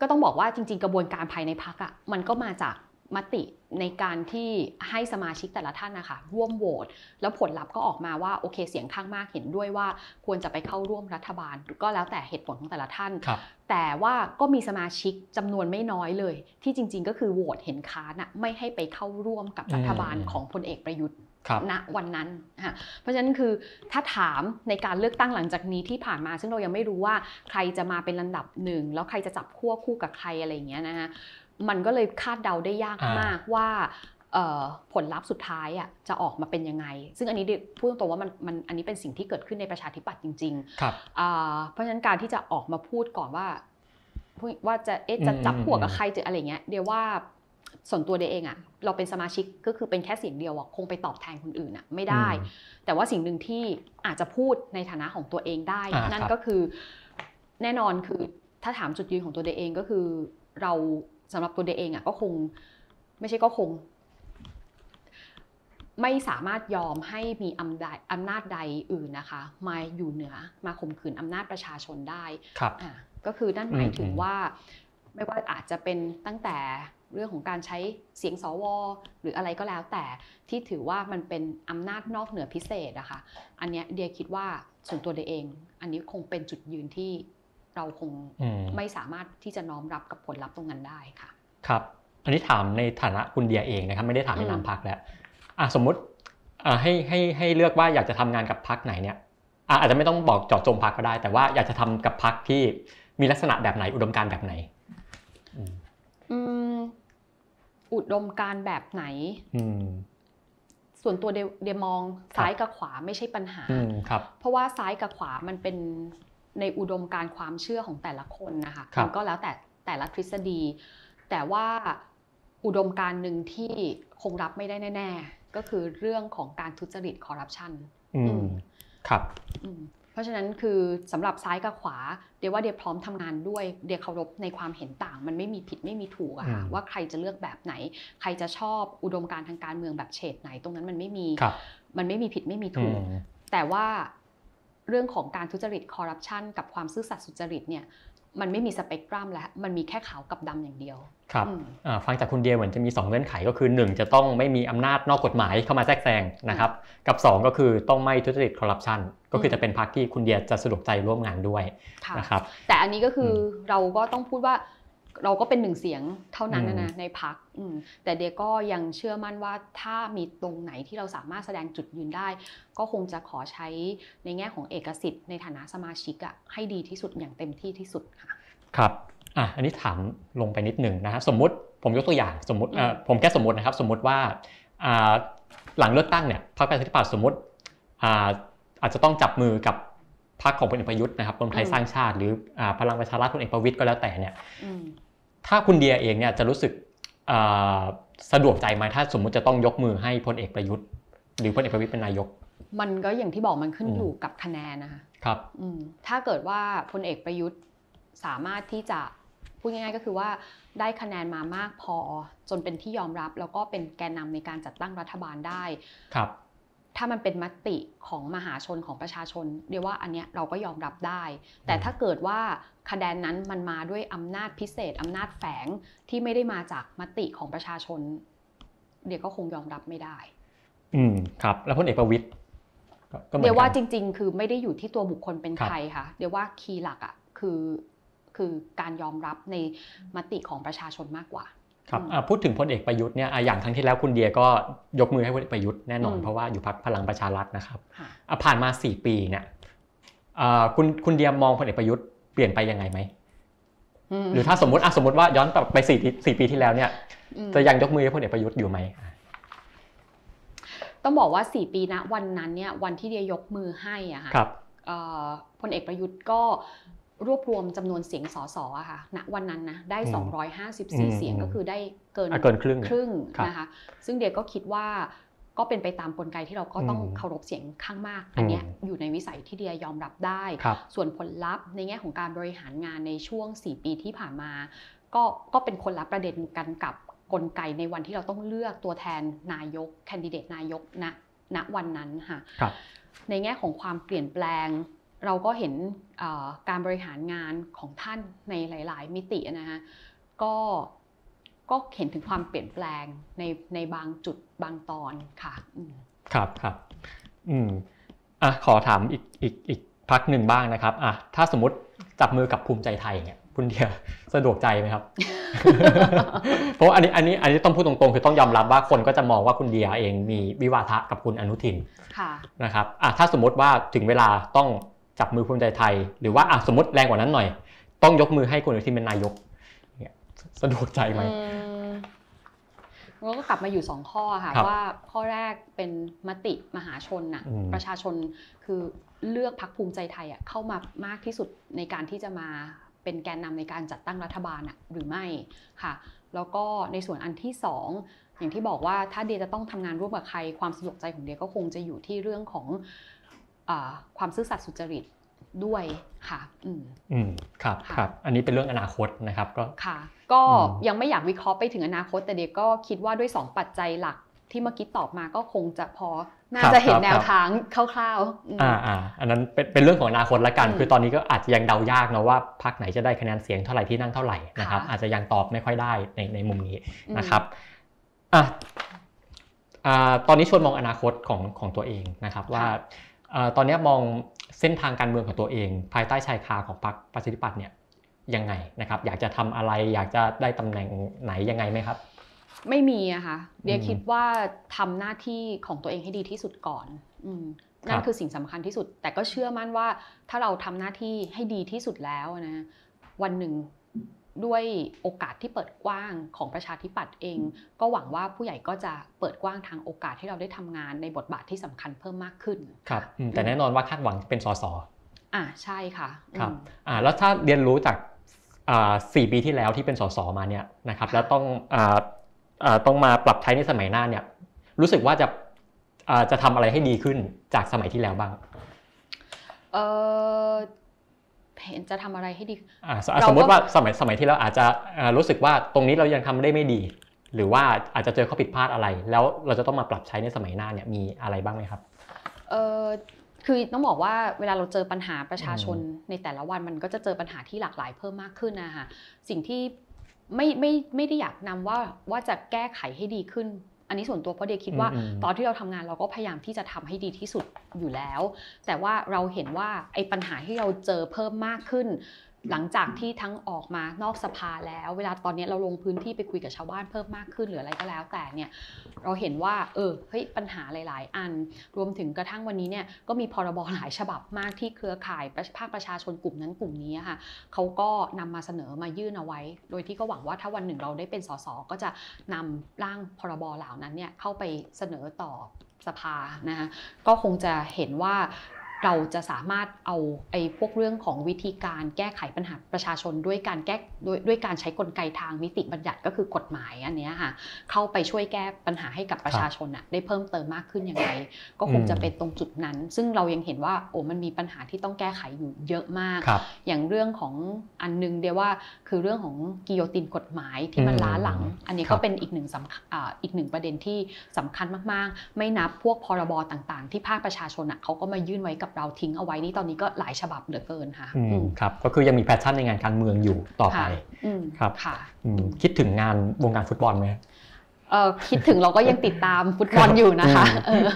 ก็ต้องบอกว่าจริง ๆ กระบวนการภายในพักอะ่ะมันก็มาจาก มติในการที่ให้สมาชิกแต่ละท่านนะคะร่วมโหวตแล้วผลลัพธ์ก็ออกมาว่าโอเคเสียงข้างมากเห็นด้วยว่าควรจะไปเข้าร่วมรัฐบาล ก็แล้วแต่เหตุผลของแต่ละท่านครับแต่ว่าก็มีสมาชิกจำนวนไม่น้อยเลย ที่จริง ๆ ก็คือโหวตเห็นค้านอะไม่ให้ไปเข้าร่วมกับรัฐบาลอืมของพลเอกประยุทธ์ครับณวันนั้นนะคะเพราะฉะนั้นคือถ้าถามในการเลือกตั้งหลังจากนี้ที่ผ่านมา ซึ่งเรายังไม่รู้ว่าใครจะมาเป็นลำดับหนึ่งแล้วใครจะจับขั้วคู่กับใครอะไรอย่างเงี้ยนะฮะ มันก็เลยคาดเดาได้ยากอ่ามมากว่าเอ่อผลลัพธ์สุดท้ายอะจะออกมาเป็นยังไง ซึ่งอันนี้พูดตรงๆว่ามันมันอันนี้เป็นสิ่งที่เกิดขึ้นในประชาธิปัตย์จริงๆครับอ่าเพราะฉะนั้นการที่จะออกมาพูดก่อนว่าพูดว่าจะเอ๊ะจะจับอืมพวกกับอืมใครจะอะไรเงี้ยเดี๋ยวว่าส่วนตัวเดยวเองอะเราเป็นสมาชิกก็คือเป็นแค่เสียงเดียวอะคงไปตอบแทนคนอื่นอะไม่ได้อืมแต่ว่าสิ่งหนึ่งที่อาจจะพูดในฐานะของตัวเองได้อ่านั่นครับก็คือแน่นอนคือถ้าถามจุดยืนของตัวเดยวเองก็คือเรา สำหรับตัวเดยวเองอะก็คงไม่ใช่ก็คง ไม่สามารถยอมให้มีอำนาจอำนาจใดอื่นนะคะ มาอยู่เหนือมาข่มขืนอำนาจประชาชนได้ครับอะก็คือนั่นหมายถึงอืมว่าไม่ว่าอาจจะเป็นตั้งแต่เรื่องของการใช้เสียงสวหรืออะไรก็แล้ว แต่ที่ถือว่ามันเป็นอำนาจนอกเหนือพิเศษอะค่ะอันเนี้ยเดียคิดว่าส่วนตัวเดียเอง อันนี้คงเป็นจุดยืนที่ เราคงอืมไม่สามารถที่จะน้อมรับกับผลลัพธ์ตรงนั้นได้ค่ะ ครับ อันนี้ถามในฐานะคุณเดียเองนะครับ ไม่ได้ถามในอืมนามพักแล้วอะสมมุติอะให้ให้ให้เลือกว่าอยากจะทำงานกับพักไหนเนี่ยอะอาจจะไม่ต้องบอกเจาะจงพักก็ได้ แต่ว่าอยากจะทำกับพักที่มีลักษณะแบบไหนอุดมการณ์แบบไหนอืมอืมอุดมการณ์แบบไหนอืมส่วนตัวเดยเดียมองครับซ้ายกับขวาไม่ใช่ปัญหาอืมครับเพราะว่าซ้ายกับขวามันเป็น ในอุดมการณ์ความเชื่อของแต่ละคนนะคะครับมันก็แล้วแต่แต่ละทฤษฎี แต่ว่าอุดมการณ์หนึ่งที่คงรับไม่ได้แน่ ๆ ก็คือเรื่องของการทุจริตคอร์รัปชันอือืมมครับอืมเพราะฉะนั้นคือสำหรับซ้ายกับขวา เดียว่าเดียพร้อมทำงานด้วย เดียเคารพในความเห็นต่าง มันไม่มีผิดไม่มีถูกอะค่ะอืมว่าใครจะเลือกแบบไหน ใครจะชอบอุดมการณ์ทางการเมืองแบบเฉดไหน ตรงนั้นมันไม่มีครับมันไม่มีผิดไม่มีอืถูกมแต่ว่า เรื่องของการทุจริตคอร์รัปชันกับความซื่อสัตย์สุจริตเนี่ยมันไม่มีสเปกตรัมแล้วมันมีแค่ขาวกับดำอย่างเดียว ครับอืมอ่าฟังจากคุณเดียเหมือนจะมี 2 เงื่อนไขก็คือ 1 จะต้องไม่มีอำนาจนอกกฎหมายเข้ามาแทรกแซงนะครับ กับ 2 ก็คือต้องไม่ทุจริตคอร์รัปชันก็คือจะเป็นพรรคที่คุณเดียจะสะดวกใจร่วมงานด้วยค่ะนะครับ แต่อันนี้ก็คืออเราก็ต้องพูดว่า เราก็เป็นหนึ่งเสียงเท่านั้นนะอืนะมในพักแต่เดียก็ยังเชื่อมั่นว่าถ้ามีตรงไหนที่เราสามารถแสดงจุดยืนได้ ก็คงจะขอใช้ในแง่ของเอกสิทธิ์ในฐานะสมาชิกอะให้ดีที่สุดอย่างเต็มที่ที่สุดค่ะครับอะอันนี้ถามลงไปนิดหนึ่งนะฮะสมมุติผมยกตัวอย่างสมมติเอ่ออืมผมแค่สมมตินะครับ สมมติว่าอ่าหลังเลือกตั้งเนี่ยพรรคประชาธิปัตย์สมมติอ่าอาจจะต้องจับมือกับพรรคของพลเอกประยุทธ์นะครับรวมไทยสร้างชาติ หรืออ่าพลังประชารัฐพลเอกประวิตยก็แล้วแต่เนี่ยอืม ถ้าคุณเดียเองเนี่ยจะรู้สึกอ่าสะดวกใจไหมถ้าสมมุติจะต้องยกมือให้พลเอกประยุทธ์ หรือพลเอกประวิตยเป็นนายก มันก็อย่างที่บอกมันขึ้นอืมอยู่กับคะแนนนะคะครับอืมถ้าเกิดว่าพลเอกประยุทธ์สามารถที่จะพูดง่ายๆก็คือว่าได้คะแนนมามากพอจนเป็นที่ยอมรับ แล้วก็เป็นแกนนำในการจัดตั้งรัฐบาลได้ ครับ ถ้ามันเป็นมติของมหาชนของประชาชน เรียกว่าอันเนี้ยเราก็ยอมรับได้ แต่ถ้าเกิดว่าคะแนนนั้นมันมาด้วยอำนาจพิเศษอำนาจแฝงที่ไม่ได้มาจากมติของประชาชน เดี๋ยวก็คงยอมรับไม่ได้ อืมครับ แล้วพลเอกประวิตยก็ก็หมือนเดี๋ยวว่ากันจริง ๆ คือไม่ได้อยู่ที่ตัวบุคคลเป็นครับใครค่ะเดี๋ยวว่าคีย์หลักอะคือคือการยอมรับในมติของประชาชนมากกว่า ครับอืมอะพูดถึงพลเอกประยุทธ์เนี่ยอะอย่างครั้งที่แล้วคุณเดียก็ยกมือให้พลเอกประยุทธ์แน่นอนอืมเพราะว่าอยู่พรรคพลังประชารัฐนะครับค่ะอะผ่านมา 4 ปีเนี่ยอ่าคุณคุณเดียมองพลเอกประยุทธ์เปลี่ยนไปยังไงไหมมหรือถ้าสมมติอะสมมติว่าย้อนกลับไป4ปี4ปีที่แล้วเนี่ยอืมจะยังยกมือให้พลเอกประยุทธ์อยู่ไหมอะต้องบอกว่า4ปีนะวันนั้นเนี่ยวันที่เดียยกมือให้อะค่ะครับเอ่อพลเอกประยุทธ์ก็ รวบรวมจำนวนเสียงสสอะค่ะ ณ วันนั้นนะ ได้อืม254 เสียงก็คือได้เกินอะเกินครึ่งครึ่งครับนะคะ ซึ่งเดียก็คิดว่าก็เป็นไปตามกลไกที่เราก็ต้องอืมเคารพเสียงข้างมาก อันเนี้ยอืมอยู่ในวิสัยที่เดียยอมรับได้ครับส่วนผลลัพธ์ในแง่ของการบริหารงานในช่วง 4 ปีที่ผ่านมา ก็ก็เป็นคนละประเด็นกันกับกลไกในวันที่เราต้องเลือกตัวแทนนายก แคนดิเดตนายกณณวันนั้นค่ะครับในแง่ของความเปลี่ยนแปลง เราก็เห็นเอ่อการบริหารงานของท่านในหลาย ๆ มิตินะคะก็ก็เห็นถึงความเปลี่ยนแปลงในในบางจุดบางตอนค่ะอืมครับครับอืมอะขอถามอีกอีกอีกพักหนึ่งบ้างนะครับอะถ้าสมมติจับมือกับภูมิใจไทยเนี่ยคุณเดียสะดวกใจไหมครับ เพราะว่าอันนี้อันนี้อันนี้ต้องพูดตรงๆ คือต้องยอมรับว่าคนก็จะมองว่าคุณเดียเองมีวิวาทะกับคุณอนุทินค่ะนะครับอะถ้าสมมติว่าถึงเวลาต้อง จับมือภูมิใจไทย หรือว่าอะสมมติแรงกว่านั้นหน่อย ต้องยกมือให้คุณอนุทินเป็นนายกเนี่ยสะดวกใจไหมอืมเราก็กลับมาอยู่2ข้อค่ะครับว่าข้อแรกเป็นมติมหาชนน่ะอืมประชาชนคือเลือกพักภูมิใจไทยอะเข้ามามากที่สุดในการที่จะมาเป็นแกนนำในการจัดตั้งรัฐบาลอะหรือไม่ค่ะ แล้วก็ในส่วนอันที่สองอย่างที่บอกว่าถ้าเดียจะต้องทำงานร่วมกับใครความสะดวกใจของเดียก็คงจะอยู่ที่เรื่องของอา ความซื่อสัตย์สุจริตด้วยค่ะ อืมอืมครับค่ะครับ อันนี้เป็นเรื่องอนาคตนะครับก็ค่ะ ก็อืมยังไม่อยากวิเคราะห์ไปถึงอนาคต แต่เดียก็คิดว่าด้วย 2 ปัจจัยหลักที่เมื่อกี้ตอบมาก็คงจะพอ น่าครับจะเห็นครับแนวทางคร่าวๆอืมอ่าอ่าอันนั้นเป็นเป็นเรื่องของอนาคตละกันอืมคือตอนนี้ก็อาจจะยังเดายากนะว่าพรรคไหนจะได้คะแนนเสียงเท่าไหร่ที่นั่งเท่าไหร่นะครับค่ะอาจจะยังตอบไม่ค่อยได้ในในมุมนี้อืมนะครับอะอ่าตอนนี้ชวนมองอนาคตของของตัวเองนะครับว่าอ่า ตอนนี้มองเส้นทางการเมืองของตัวเอง ภายใต้ชายคาของพรรคประชาธิปัตย์เนี่ยยังไงนะครับ อยากจะทำอะไรอยากจะได้ตำแหน่งไหนยังไงไหมครับ ไม่มีอะค่ะเดียคิดว่าทำหน้าที่ของตัวเองให้ดีที่สุดก่อนอนั่นคือสิ่งสำคัญที่สุด แต่ก็เชื่อมั่นว่าถ้าเราทำหน้าที่ให้ดีที่สุดแล้วนะวันหนึ่ง ด้วยโอกาสที่เปิดกว้างของประชาธิปัตย์เอง ก็หวังว่าผู้ใหญ่ก็จะเปิดกว้างทางโอกาสให้เราได้ทำงานในบทบาทที่สำคัญเพิ่มมากขึ้นครับอืมแต่แน่นอนว่าคาดหวังเป็นสสอ่าใช่ค่ะครับอืมอ่าแล้วถ้าเรียนรู้จากอ่าสี่ปีที่แล้วที่เป็นสสมาเนี่ยนะครับค่ะแล้วต้องอ่าอ่าต้องมาปรับใช้ในสมัยหน้าเนี่ยรู้สึกว่าจะอ่าจะทำอะไรให้ดีขึ้นจากสมัยที่แล้วบ้างเออ เห็นจะทำอะไรให้ดีอ่าสเราก็สมมติว่าสมัยสมัยที่แล้วอาจจะอ่ารู้สึกว่าตรงนี้เรายังทำได้ไม่ดี หรือว่าอาจจะเจอข้อผิดพลาดอะไร แล้วเราจะต้องมาปรับใช้ในสมัยหน้าเนี่ยมีอะไรบ้างไหมครับเออคือต้องบอกว่าเวลาเราเจอปัญหาประชาชนอืมในแต่ละวันมันก็จะเจอปัญหาที่หลากหลายเพิ่มมากขึ้นนะคะสิ่งที่ไม่ไม่ไม่ได้อยากนำว่าว่าจะแก้ไขให้ดีขึ้น อันนี้ส่วนตัวเพราะเดียคิดว่าอืมอืมตอนที่เราทำงานเราก็พยายามที่จะทำให้ดีที่สุดอยู่แล้ว แต่ว่าเราเห็นว่าไอ้ปัญหาที่เราเจอเพิ่มมากขึ้น หลังจากที่ทั้งออกมานอกสภาแล้ว เวลาตอนนี้เราลงพื้นที่ไปคุยกับชาวบ้านเพิ่มมากขึ้นหรืออะไรก็แล้วแต่เนี่ยเราเห็นว่าเออเฮ้ยปัญหาหลาย ๆ อัน รวมถึงกระทั่งวันนี้เนี่ยก็มีพรบหลายฉบับมากที่เครือข่ายภาคประชาชนกลุ่มนั้นกลุ่มนี้ค่ะเขาก็นำมาเสนอมายื่นเอาไว้ โดยที่ก็หวังว่าถ้าวันหนึ่งเราได้เป็นสสก็จะนำร่างพรบเหล่านั้นเนี่ยเข้าไปเสนอต่อสภานะคะก็คงจะเห็นว่า เราจะสามารถเอาไอ้พวกเรื่องของวิธีการแก้ไขปัญหาประชาชนด้วยการแก้ด้วยด้วยการใช้กลไกทางนิติบัญญัติก็คือกฎหมายอันเนี้ยค่ะเข้าไปช่วยแก้ปัญหาให้กับประชาชนอะได้เพิ่มเติมมากขึ้นยังไง ก็คงจะเป็นตรงจุดนั้น ซึ่งเรายังเห็นว่าโอ้มันมีปัญหาที่ต้องแก้ไขอยู่เยอะมากครับอย่างเรื่องของอันนึงเดียวว่าคือเรื่องของกิโยตินกฎหมายที่มันอืมล้าหลัง อันนี้ก็ครับเป็นอีกหนึ่งสำคัญอ่าอีกหนึ่งประเด็นที่สำคัญมากๆ ไม่นับพวกพรบต่างๆ ที่ภาคประชาชนอะเขาก็มายื่นไว้กับเราทิ้งเอาไว้นี่ตอนนี้ก็หลายฉบับเหลือเกินค่ะอืมอืมครับก็คือยังมี passion ในงานการเมืองอยู่ต่อไปค่ะอืมครับค่ะอืมคิดถึงงานวงการฟุตบอลไหมเออคิดถึงเราก็ยังติดตามฟุตบอลอยู่นะคะเออ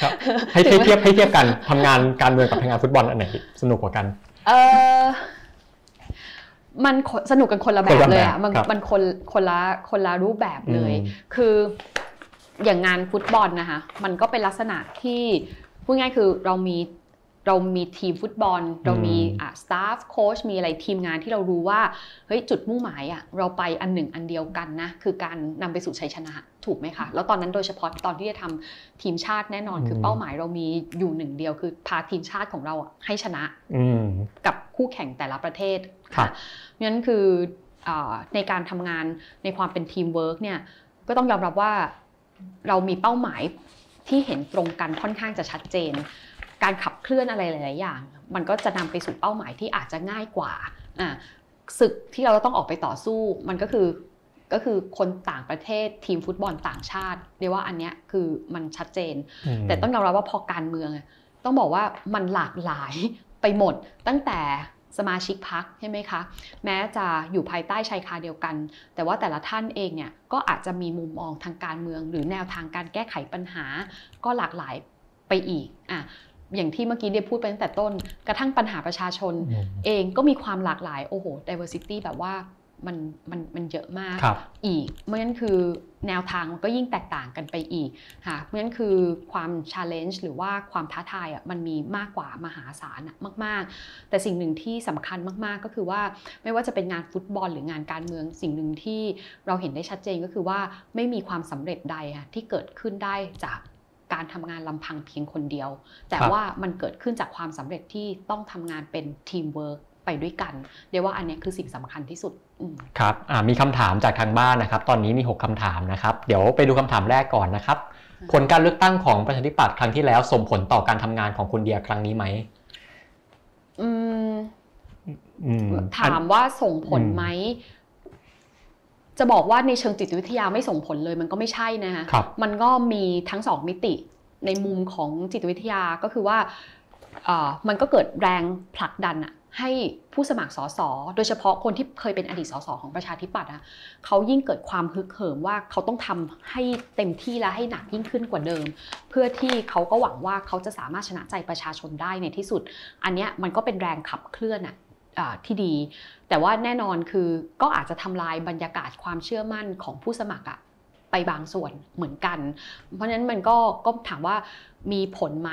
ครับให้ให้เทียบให้เทียบกันทำงานการเมืองกับทำงานฟุตบอลอันไหนสนุกกว่ากันเออมันคนสนุกกันคนละแบคนบละเลยแบบอะมันครับมันคนคนละคนละรูปแบบเลยอืมคืออย่างงานฟุตบอลนะคะมันก็เป็นลักษณะที่พูดง่ายคือเรามี เรามีทีมฟุตบอล เรามีอะสตาฟโค้ชมีอะไรทีมงานที่เรารู้ว่าเฮ้ยจุดมุ่งหมายอะเราไปอันหนึ่งอันเดียวกันนะ คือการนำไปสู่ชัยชนะถูกไหมคะ แล้วตอนนั้นโดยเฉพาะตอนที่จะทำทีมชาติแน่นอน คือเป้าหมายเรามีอยู่หนึ่งเดียว คือพาทีมชาติของเราอะให้ชนะอืมกับคู่แข่งแต่ละประเทศครับเพราะฉะนั้นคืออาในการทำงานในความเป็นทีมเวิร์กเนี่ยก็ต้องยอมรับว่าเรามีเป้าหมายที่เห็นตรงกันค่อนข้างจะชัดเจน การขับเคลื่อนอะไรหลาย ๆ อย่าง มันก็จะนำไปสู่เป้าหมายที่อาจจะง่ายกว่าอะศึกที่เราต้องออกไปต่อสู้ มันก็คือก็คือคนต่างประเทศทีมฟุตบอลต่างชาติเรียกว่าอันเนี้ยคือมันชัดเจนมแต่ต้องยอมรับว่าพอการเมืองอะต้องบอกว่ามันหลากหลายไปหมดตั้งแต่สมาชิกพักใช่ไหมคะ แม้จะอยู่ภายใต้ชายคาเดียวกัน แต่ว่าแต่ละท่านเองเนี่ยก็อาจจะมีมุมมองทางการเมือง หรือแนวทางการแก้ไขปัญหา ก็หลากหลายไปอีกอะ อย่างที่เมื่อกี้เดียพูดไปตั้งแต่ต้น กระทั่งปัญหาประชาชนอืมเองก็มีความหลากหลาย โอ้โห diversity แบบว่ามันมันมันเยอะมากครับอีกเพราะฉะนั้นคือแนวทางมันก็ยิ่งแตกต่างกันไปอีกค่ะเพราะฉะนั้นคือความ challenge หรือว่าความท้าทายอะมันมีมากกว่ามหาศาลอะมาก ๆ แต่สิ่งหนึ่งที่สำคัญมากๆก็คือว่าไม่ว่าจะเป็นงานฟุตบอลหรืองานการเมือง สิ่งหนึ่งที่เราเห็นได้ชัดเจนก็คือว่าไม่มีความสำเร็จใดอะที่เกิดขึ้นได้จาก การทำงานลำพังเพียงคนเดียว แต่ครับว่ามันเกิดขึ้นจากความสำเร็จที่ต้องทำงานเป็นทีมเวิร์กไปด้วยกันเรียกว่าอันเนี้ยคือสิ่งสำคัญที่สุดอืมครับอ่ามีคำถามจากทางบ้านนะครับ ตอนนี้มี 6คำถามนะครับ เดี๋ยวไปดูคำถามแรกก่อนนะครับอืมผลการเลือกตั้งของประชาธิปัตย์ครั้งที่แล้วส่งผลต่อการทำงานของคุณเดียครั้งนี้ไหมอืมอืมถามว่าส่งผลอืมไหม จะบอกว่าในเชิงจิตวิทยาไม่ส่งผลเลยมันก็ไม่ใช่นะคะครับมันก็มีทั้งสองมิติในมุมของจิตวิทยาก็คือว่าเอ่อมันก็เกิดแรงผลักดันอะให้ผู้สมัครสสโดยเฉพาะคนที่เคยเป็นอดีตสสของประชาธิปัตย์อะเขายิ่งเกิดความฮึกเหิมว่าเขาต้องทำให้เต็มที่และให้หนักยิ่งขึ้นกว่าเดิม เพื่อที่เขาก็หวังว่าเขาจะสามารถชนะใจประชาชนได้ในที่สุด อันเนี้ยมันก็เป็นแรงขับเคลื่อนอะอ่า ที่ดี แต่ว่าแน่นอนคือก็อาจจะทำลายบรรยากาศความเชื่อมั่นของผู้สมัครอะไปบางส่วนเหมือนกัน เพราะฉะนั้นมันก็ก็ถามว่ามีผลไหม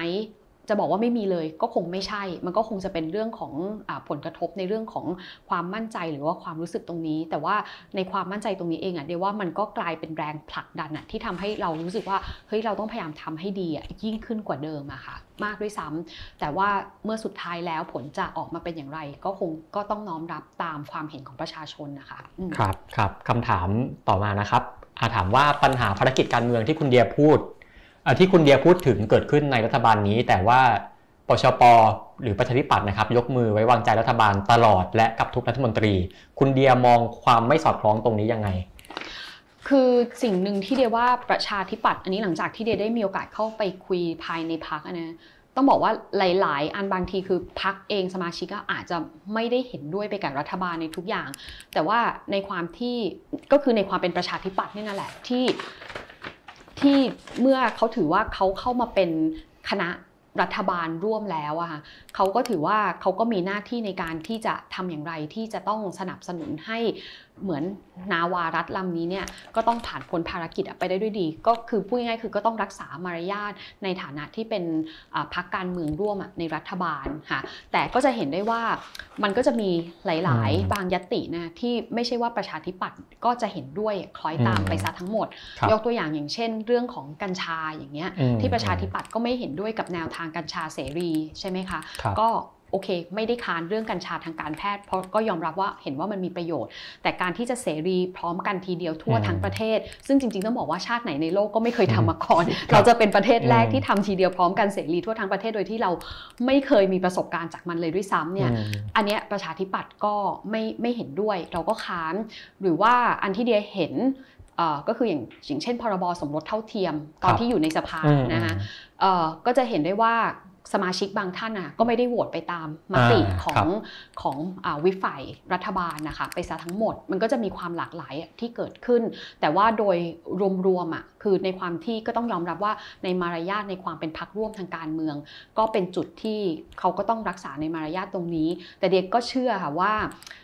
จะบอกว่าไม่มีเลยก็คงไม่ใช่ มันก็คงจะเป็นเรื่องของอผลกระทบในเรื่องของความมั่นใจหรือว่าความรู้สึกตรงนี้ แต่ว่าในความมั่นใจตรงนี้เองอะเดียวว่ามันก็กลายเป็นแรงผลักดันอะที่ทำให้เรารู้สึกว่าเฮ้ยเราต้องพยายามทำให้ดีอะยิ่งขึ้นกว่าเดิมอะค่ะ มากด้วยซ้ำแต่ว่าเมื่อสุดท้ายแล้วผลจะออกมาเป็นอย่างไร ก็คงก็ต้องน้อมรับตามความเห็นของประชาชนนะคะครับครับคำถามต่อมานะครับอาถามว่าปัญหาภารกิจการเมืองที่คุณเดียพูด ที่คุณเดียพูดถึงเกิดขึ้นในรัฐบาลนี้ แต่ว่าปชปหรือประชาธิปัตย์นะครับ ยกมือไว้วางใจรัฐบาลตลอดและกับทุกรัฐมนตรี คุณเดียมองความไม่สอดคล้องตรงนี้ยังไง คือสิ่งหนึ่งที่เดียว่าประชาธิปัตย์อันนี้หลังจากที่เดียได้มีโอกาสเข้าไปคุยภายในพักนะต้องบอกว่าหลาย ๆ อันบางทีคือพักเองสมาชิกก็อาจจะไม่ได้เห็นด้วยไปกับรัฐบาลในทุกอย่าง แต่ว่าในความที่ก็คือในความเป็นประชาธิปัตย์นี่นั่นแหละที่ ที่เมื่อเขาถือว่าเขาเข้ามาเป็นคณะรัฐบาลร่วมแล้วอะค่ะเขาก็ถือว่าเขาก็มีหน้าที่ในการที่จะทำอย่างไรที่จะต้องสนับสนุนให้เหมือนนาวารัฐลำนี้เนี่ยก็ต้องผ่านพ้นภารกิจไปได้ด้วยดี ก็คือพูดง่ายๆคือก็ต้องรักษามารยาทในฐานะที่เป็นอ่าพรรคการเมืองร่วมอะในรัฐบาลค่ะแต่ก็จะเห็นได้ว่ามันก็จะมีหลายอืมๆบางยตินะที่ไม่ใช่ว่าประชาธิปัตย์ก็จะเห็นด้วยคล้อยตามอืมไปซะทั้งหมดครับยกตัวอย่างอย่างเช่น เรื่องของกัญชาอย่างเงี้ยอืมที่ประชาธิปัตย์ก็ไม่เห็นด้วยกับแนวทางกัญชาเสรีใช่ไหมคะครับก็ โอเค ไม่ได้ค้านเรื่องกัญชาทางการแพทย์ เพราะก็ยอมรับว่าเห็นว่ามันมีประโยชน์ แต่การที่จะเสรีพร้อมกันทีเดียวทั่วอืมทั้งประเทศ ซึ่งจริงๆต้องบอกว่าชาติไหนในโลกก็ไม่เคยทำมาก่อนครับเราจะเป็นประเทศแรกอืมที่ทำทีเดียวพร้อมกันเสรีทั่วทั้งประเทศโดยที่เราไม่เคยมีประสบการณ์จากมันเลยด้วยซ้ำเนี่ยอืมอันเนี้ยประชาธิปัตย์ก็ไม่ไม่เห็นด้วย เราก็ค้าน หรือว่าอันที่เดียเห็นเอ่อก็คืออย่างอย่างเช่น พรบสมรสเท่าเทียมตอนครับที่อยู่ในสภาอืมนะคะเอ่อก็จะเห็นได้ว่า สมาชิกบางท่านอะก็ไม่ได้โหวตไปตามมติอ่าของครับของอาวิปฝ่ายรัฐบาลนะคะไปซะทั้งหมด มันก็จะมีความหลากหลายอะที่เกิดขึ้น แต่ว่าโดยรวมๆอะคือในความที่ก็ต้องยอมรับว่าในมารยาทในความเป็นพักร่วมทางการเมือง ก็เป็นจุดที่เขาก็ต้องรักษาในมารยาทตรงนี้ แต่เด็กก็เชื่อค่ะว่าอ่า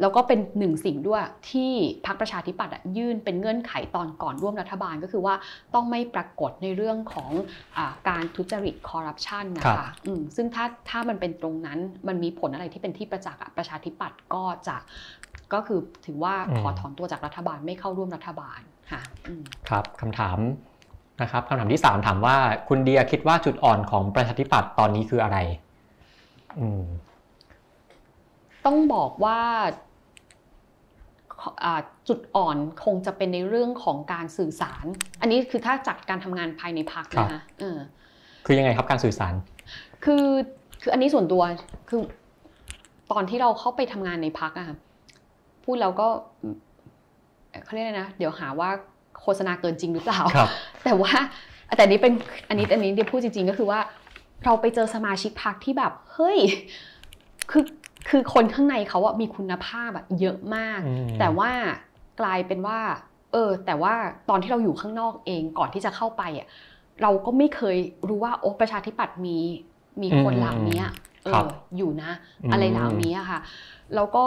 แล้วก็เป็นหนึ่งสิ่งด้วยที่พรรคประชาธิปัตย์อะยื่นเป็นเงื่อนไขตอนก่อนร่วมรัฐบาลก็คือว่าต้องไม่ปรากฏในเรื่องของอาการทุจริตคอร์รัปชันนะครัคะบอืมซึ่งถ้าถ้ามันเป็นตรงนั้นมันมีผลอะไรที่เป็นที่ประจักษ์อะประชาธิปัตย์ก็จะก็คือถือว่าขอถอนตัวจากรัฐบาลไม่เข้าร่วมรัฐบาลค่ะอืมครับคำถามนะครับคำถามที่ 3 ถามว่าคุณเดียคิดว่าจุดอ่อนของประชาธิปัตย์ตอนนี้คืออะไร อืม ต้องบอกว่าอ่าจุดอ่อนคงจะเป็นในเรื่องของการสื่อสาร อันนี้คือถ้าจัดการทำงานภายในพักนะคะเออคือยังไงครับการสื่อสาร คือคืออันนี้ส่วนตัวคือตอนที่เราเข้าไปทำงานในพักอะค่ะพูดแล้วก็เขาเรียกอะไรนะ เดี๋ยวหาว่าโฆษณาเกินจริงหรือเปล่าครับแต่ว่าแต่อันนี้เป็นอันนี้อันนี้เดี๋ยวพูดจริง ๆ ก็คือว่า เราไปเจอสมาชิกพักที่แบบ เฮ้ย คือ คือคนข้างในเขาอะมีคุณภาพอะเยอะมากอืมแต่ว่ากลายเป็นว่า เออ แต่ว่าตอนที่เราอยู่ข้างนอกเองก่อนที่จะเข้าไปอะเราก็ไม่เคยรู้ว่าโอ้ประชาธิปัตย์มีมีคนเหล่านี้เอครับออยู่นะอืมอะไรเหล่านี้อะค่ะแล้วก็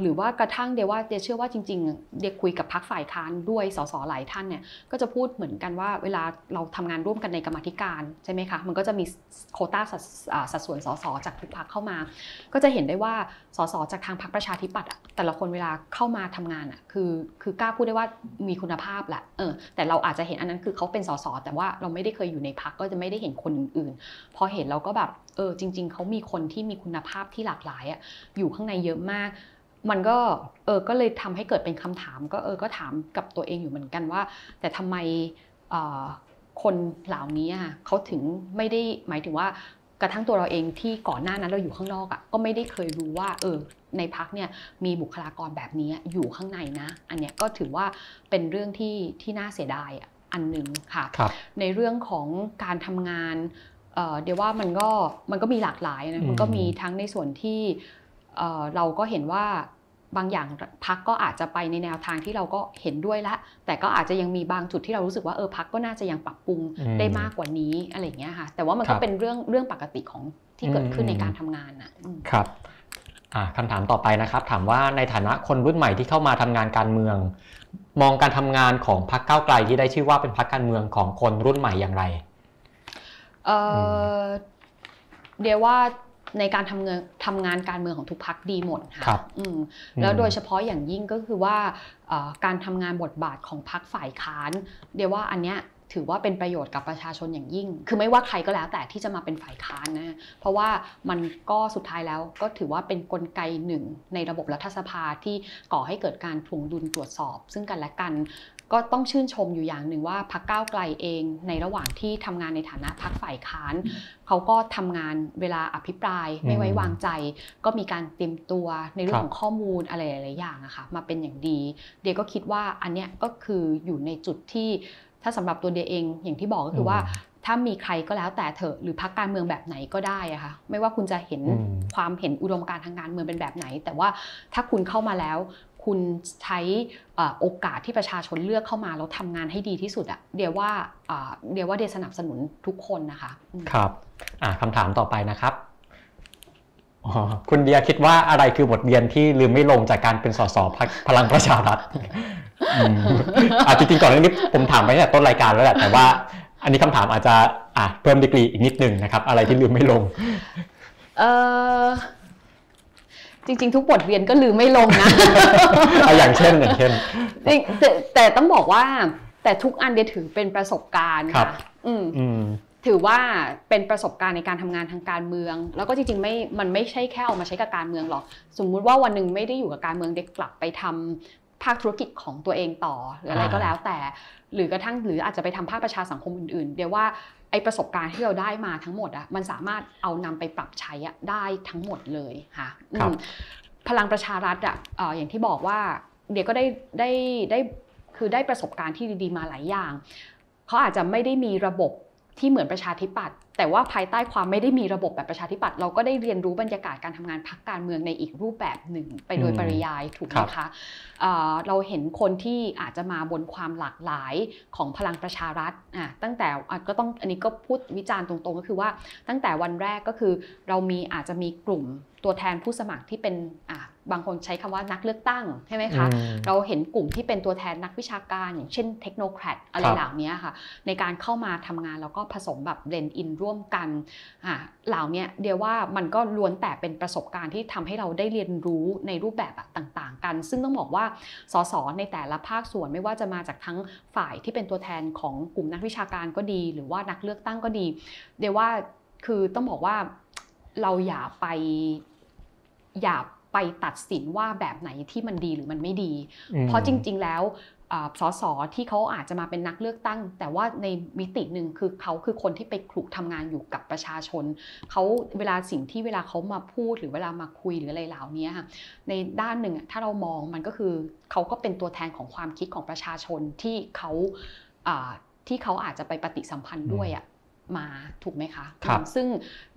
หรือว่ากระทั่งเดียว่าเดียเชื่อว่าจริง ๆ เดียคุยกับพักฝ่ายค้านด้วยสสหลายท่านเนี่ยก็จะพูดเหมือนกันว่าเวลาเราทำงานร่วมกันในกรรมธิการใช่ไหมคะมันก็จะมีโคต้าสัดส่วนสสจากทุกพักเข้ามา ก็จะเห็นได้ว่าสสจากทางพรรคประชาธิปัตย์แต่ละคนเวลาเข้ามาทำงานอะคือคือกล้าพูดได้ว่ามีคุณภาพแหละเออแต่เราอาจจะเห็นอันนั้นคือเขาเป็นสสแต่ว่าเราไม่ได้เคยอยู่ในพักก็จะไม่ได้เห็นคนอื่น ๆ พอเห็นเราก็แบบเออจริง ๆเขามีคนที่มีคุณภาพที่หลากหลายอะอยู่ข้างในในเยอะมาก มันก็เออก็เลยทำให้เกิดเป็นคำถาม ก็เออก็ถามกับตัวเองอยู่เหมือนกันว่า แต่ทำไมเอ่อคนเหล่านี้อะเขาถึงไม่ได้หมายถึงว่ากระทั่งตัวเราเองที่ก่อนหน้านั้นเราอยู่ข้างนอกอะก็ไม่ได้เคยรู้ว่าเออในพักเนี่ยมีบุคลากรแบบนี้อยู่ข้างในนะ อันเนี้ยก็ถือว่าเป็นเรื่องที่ที่น่าเสียดายอะอันหนึ่งค่ะครับในเรื่องของการทำงานเอ่อเดี๋ยวว่ามันก็มันก็มีหลากหลายอืนะมมันก็มีทั้งในส่วนที่ เอ่อเราก็เห็นว่าบางอย่างพักก็อาจจะไปในแนวทางที่เราก็เห็นด้วยละแต่ก็อาจจะยังมีบางจุดที่เรารู้สึกว่าเออพักก็น่าจะยังปรับปรุงอืมได้มากกว่านี้อะไรอย่างเงี้ยค่ะ แต่ว่ามันครัก็บเป็นเรื่องเรื่องปกติของที่เกิดขึ้นอืมในการทำงานนะอืมครับอ่าคำถามต่อไปนะครับ ถามว่าในฐานะคนรุ่นใหม่ที่เข้ามาทำงานการเมือง มองการทำงานของพรรคก้าวไกลที่ได้ชื่อว่าเป็นพรรคการเมืองของคนรุ่นใหม่อย่างไรเอ่อเดี๋ยวว่า ในการทำเงินทำงานการเมืองของทุกพักดีหมดครัค่ะบอืมแล้วโดยเฉพาะอย่างยิ่งก็คือว่าเอ่อการทำงานบทบาทของพักฝ่ายค้าน เดี๋ยวว่าอันเนี้ยถือว่าเป็นประโยชน์กับประชาชนอย่างยิ่ง คือไม่ว่าใครก็แล้วแต่ที่จะมาเป็นฝ่ายค้านนะ เพราะว่ามันก็สุดท้ายแล้วก็ถือว่าเป็นนกลไกหนึ่งในระบบรัฐสภาที่ก่อให้เกิดการทวงดุลตรวจสอบ ซึ่งกันและกัน ก็ต้องชื่นชมอยู่อย่างหนึ่งว่าพักก้าวไกลเองในระหว่างที่ทำงานในฐานะพักฝ่ายค้าน เขาก็ทำงานเวลาอภิปรายไม่ไว้วางใจ ก็มีการเตรียมตัวในเรื่อครังบของข้อมูลอะไรหลายๆอย่างอะค่ะมาเป็นอย่างดี เดียก็คิดว่าอันเนี้ยก็คืออยู่ในจุดที่ถ้าสำหรับตัวเดียเองอย่างที่บอกก็คือว่าถ้ามีใครก็แล้วแต่เถอะหรือพักการเมืองแบบไหนก็ได้อะค่ะไม่ว่าคุณจะเห็นอืมความเห็นอุดมการณ์ทางการเมืองเป็นแบบไหน แต่ว่าถ้าคุณเข้ามาแล้ว คุณใช้เอ่อโอกาสที่ประชาชนเลือกเข้ามาแล้วทำงานให้ดีที่สุดอะเดียวว่าอ่าเดียวว่าเดียสนับสนุนทุกคนนะคะอืมครับอ่าคำถามต่อไปนะครับอ๋อคุณเดียคิดว่าอะไรคือบทเรียนที่ลืมไม่ลงจากการเป็นสสพรรคพลังประชารัฐอืมอ่าจริงๆก่อนหน้านี้ผมถามไปตั้งแต่ต้นรายการแล้วแหละแต่ว่า อันนี้คำถามอาจจะอะเพิ่มดีกรีอีกนิดนึงนะครับ อะไรที่ลืมไม่ลง เออ จริง ๆ ทุกบทเรียนก็ลืมไม่ลงนะอะอย่างเช่นอย่างเช่นจริงแต่แต่ต้องบอกว่า แต่ทุกอันเดียถือเป็นประสบการณ์ครัค่ะบอืมอืมถือว่าเป็นประสบการณ์ในการทำงานทางการเมือง แล้วก็จริงๆไม่มันไม่ใช่แค่เอามาใช้กับการเมืองหรอก สมมุติว่าวันหนึ่งไม่ได้อยู่กับการเมืองเด็กกลับไปทำภาคธุรกิจของตัวเองต่อหรืออะไรอ่าก็แล้วแต่ หรือกระทั่งหรืออาจจะไปทำภาคประชาสังคมอื่นๆ เดี๋ยวว่า ไอประสบการณ์ที่เราได้มาทั้งหมดอะมันสามารถเอานำไปปรับใช้อะได้ทั้งหมดเลยค่ะอืมครับพลังประชารัฐอะเอ่ออย่างที่บอกว่าเดี๋ยวก็ได้ได้ได้คือได้ประสบการณ์ที่ดีๆมาหลายอย่างเขาอาจจะไม่ได้มีระบบ ที่เหมือนประชาธิปัตย์แต่ว่าภายใต้ความไม่ได้มีระบบแบบประชาธิปัตย์เราก็ได้เรียนรู้บรรยากาศการทำงานพักการเมืองในอีกรูปแบบหนึ่ง ไปโดยอืมปริยายถูกไหครัมบคะเอ่อเราเห็นคนที่อาจจะมาบนความหลากหลายของพลังประชารัฐอะตั้งแต่อะก็ต้องอันนี้ก็พูดวิจารณ์ตรงๆ ก็คือว่าตั้งแต่วันแรกก็คือเรามีอาจจะมีกลุ่มตัวแทนผู้สมัครที่เป็นอะ บางคนใช้คำว่านักเลือกตั้งใช่ไหมคะอืมเราเห็นกลุ่มที่เป็นตัวแทนนักวิชาการ อย่างเช่นเทคโนแครดอะไรครับเหล่านี้ค่ะ ในการเข้ามาทำงานแล้วก็ผสมแบบเบลนอินร่วมกันอ่าเหล่าเนี้ยเดียวว่ามันก็ล้วนแต่เป็นประสบการณ์ที่ทำให้เราได้เรียนรู้ในรูปแบบอะต่างๆ กัน ซึ่งต้องบอกว่าสสในแต่ละภาคส่วนไม่ว่าจะมาจากทั้งฝ่ายที่เป็นตัวแทนของกลุ่มนักวิชาการก็ดี หรือว่านักเลือกตั้งก็ดี เดียวว่าคือต้องบอกว่าเราอย่าไปอย่า ไปตัดสินว่าแบบไหนที่มันดีหรือมันไม่ดีอืมเพราะจริง ๆ แล้วอ่าสสที่เขาอาจจะมาเป็นนักเลือกตั้ง แต่ว่าในมิติหนึ่งคือเขาคือคนที่ไปคลุกทำงานอยู่กับประชาชนเขาเวลาสิ่งที่เวลาเขามาพูดหรือเวลามาคุยหรืออะไรเหล่านี้ค่ะในด้านหนึ่งอะถ้าเรามองมันก็คือเขาก็เป็นตัวแทนของความคิดของประชาชนที่เขาอ่าที่เขาอาจจะไปปฏิสัมพันธ์ด้วยอะ มาถูกไหมคะครับอืมซึ่ง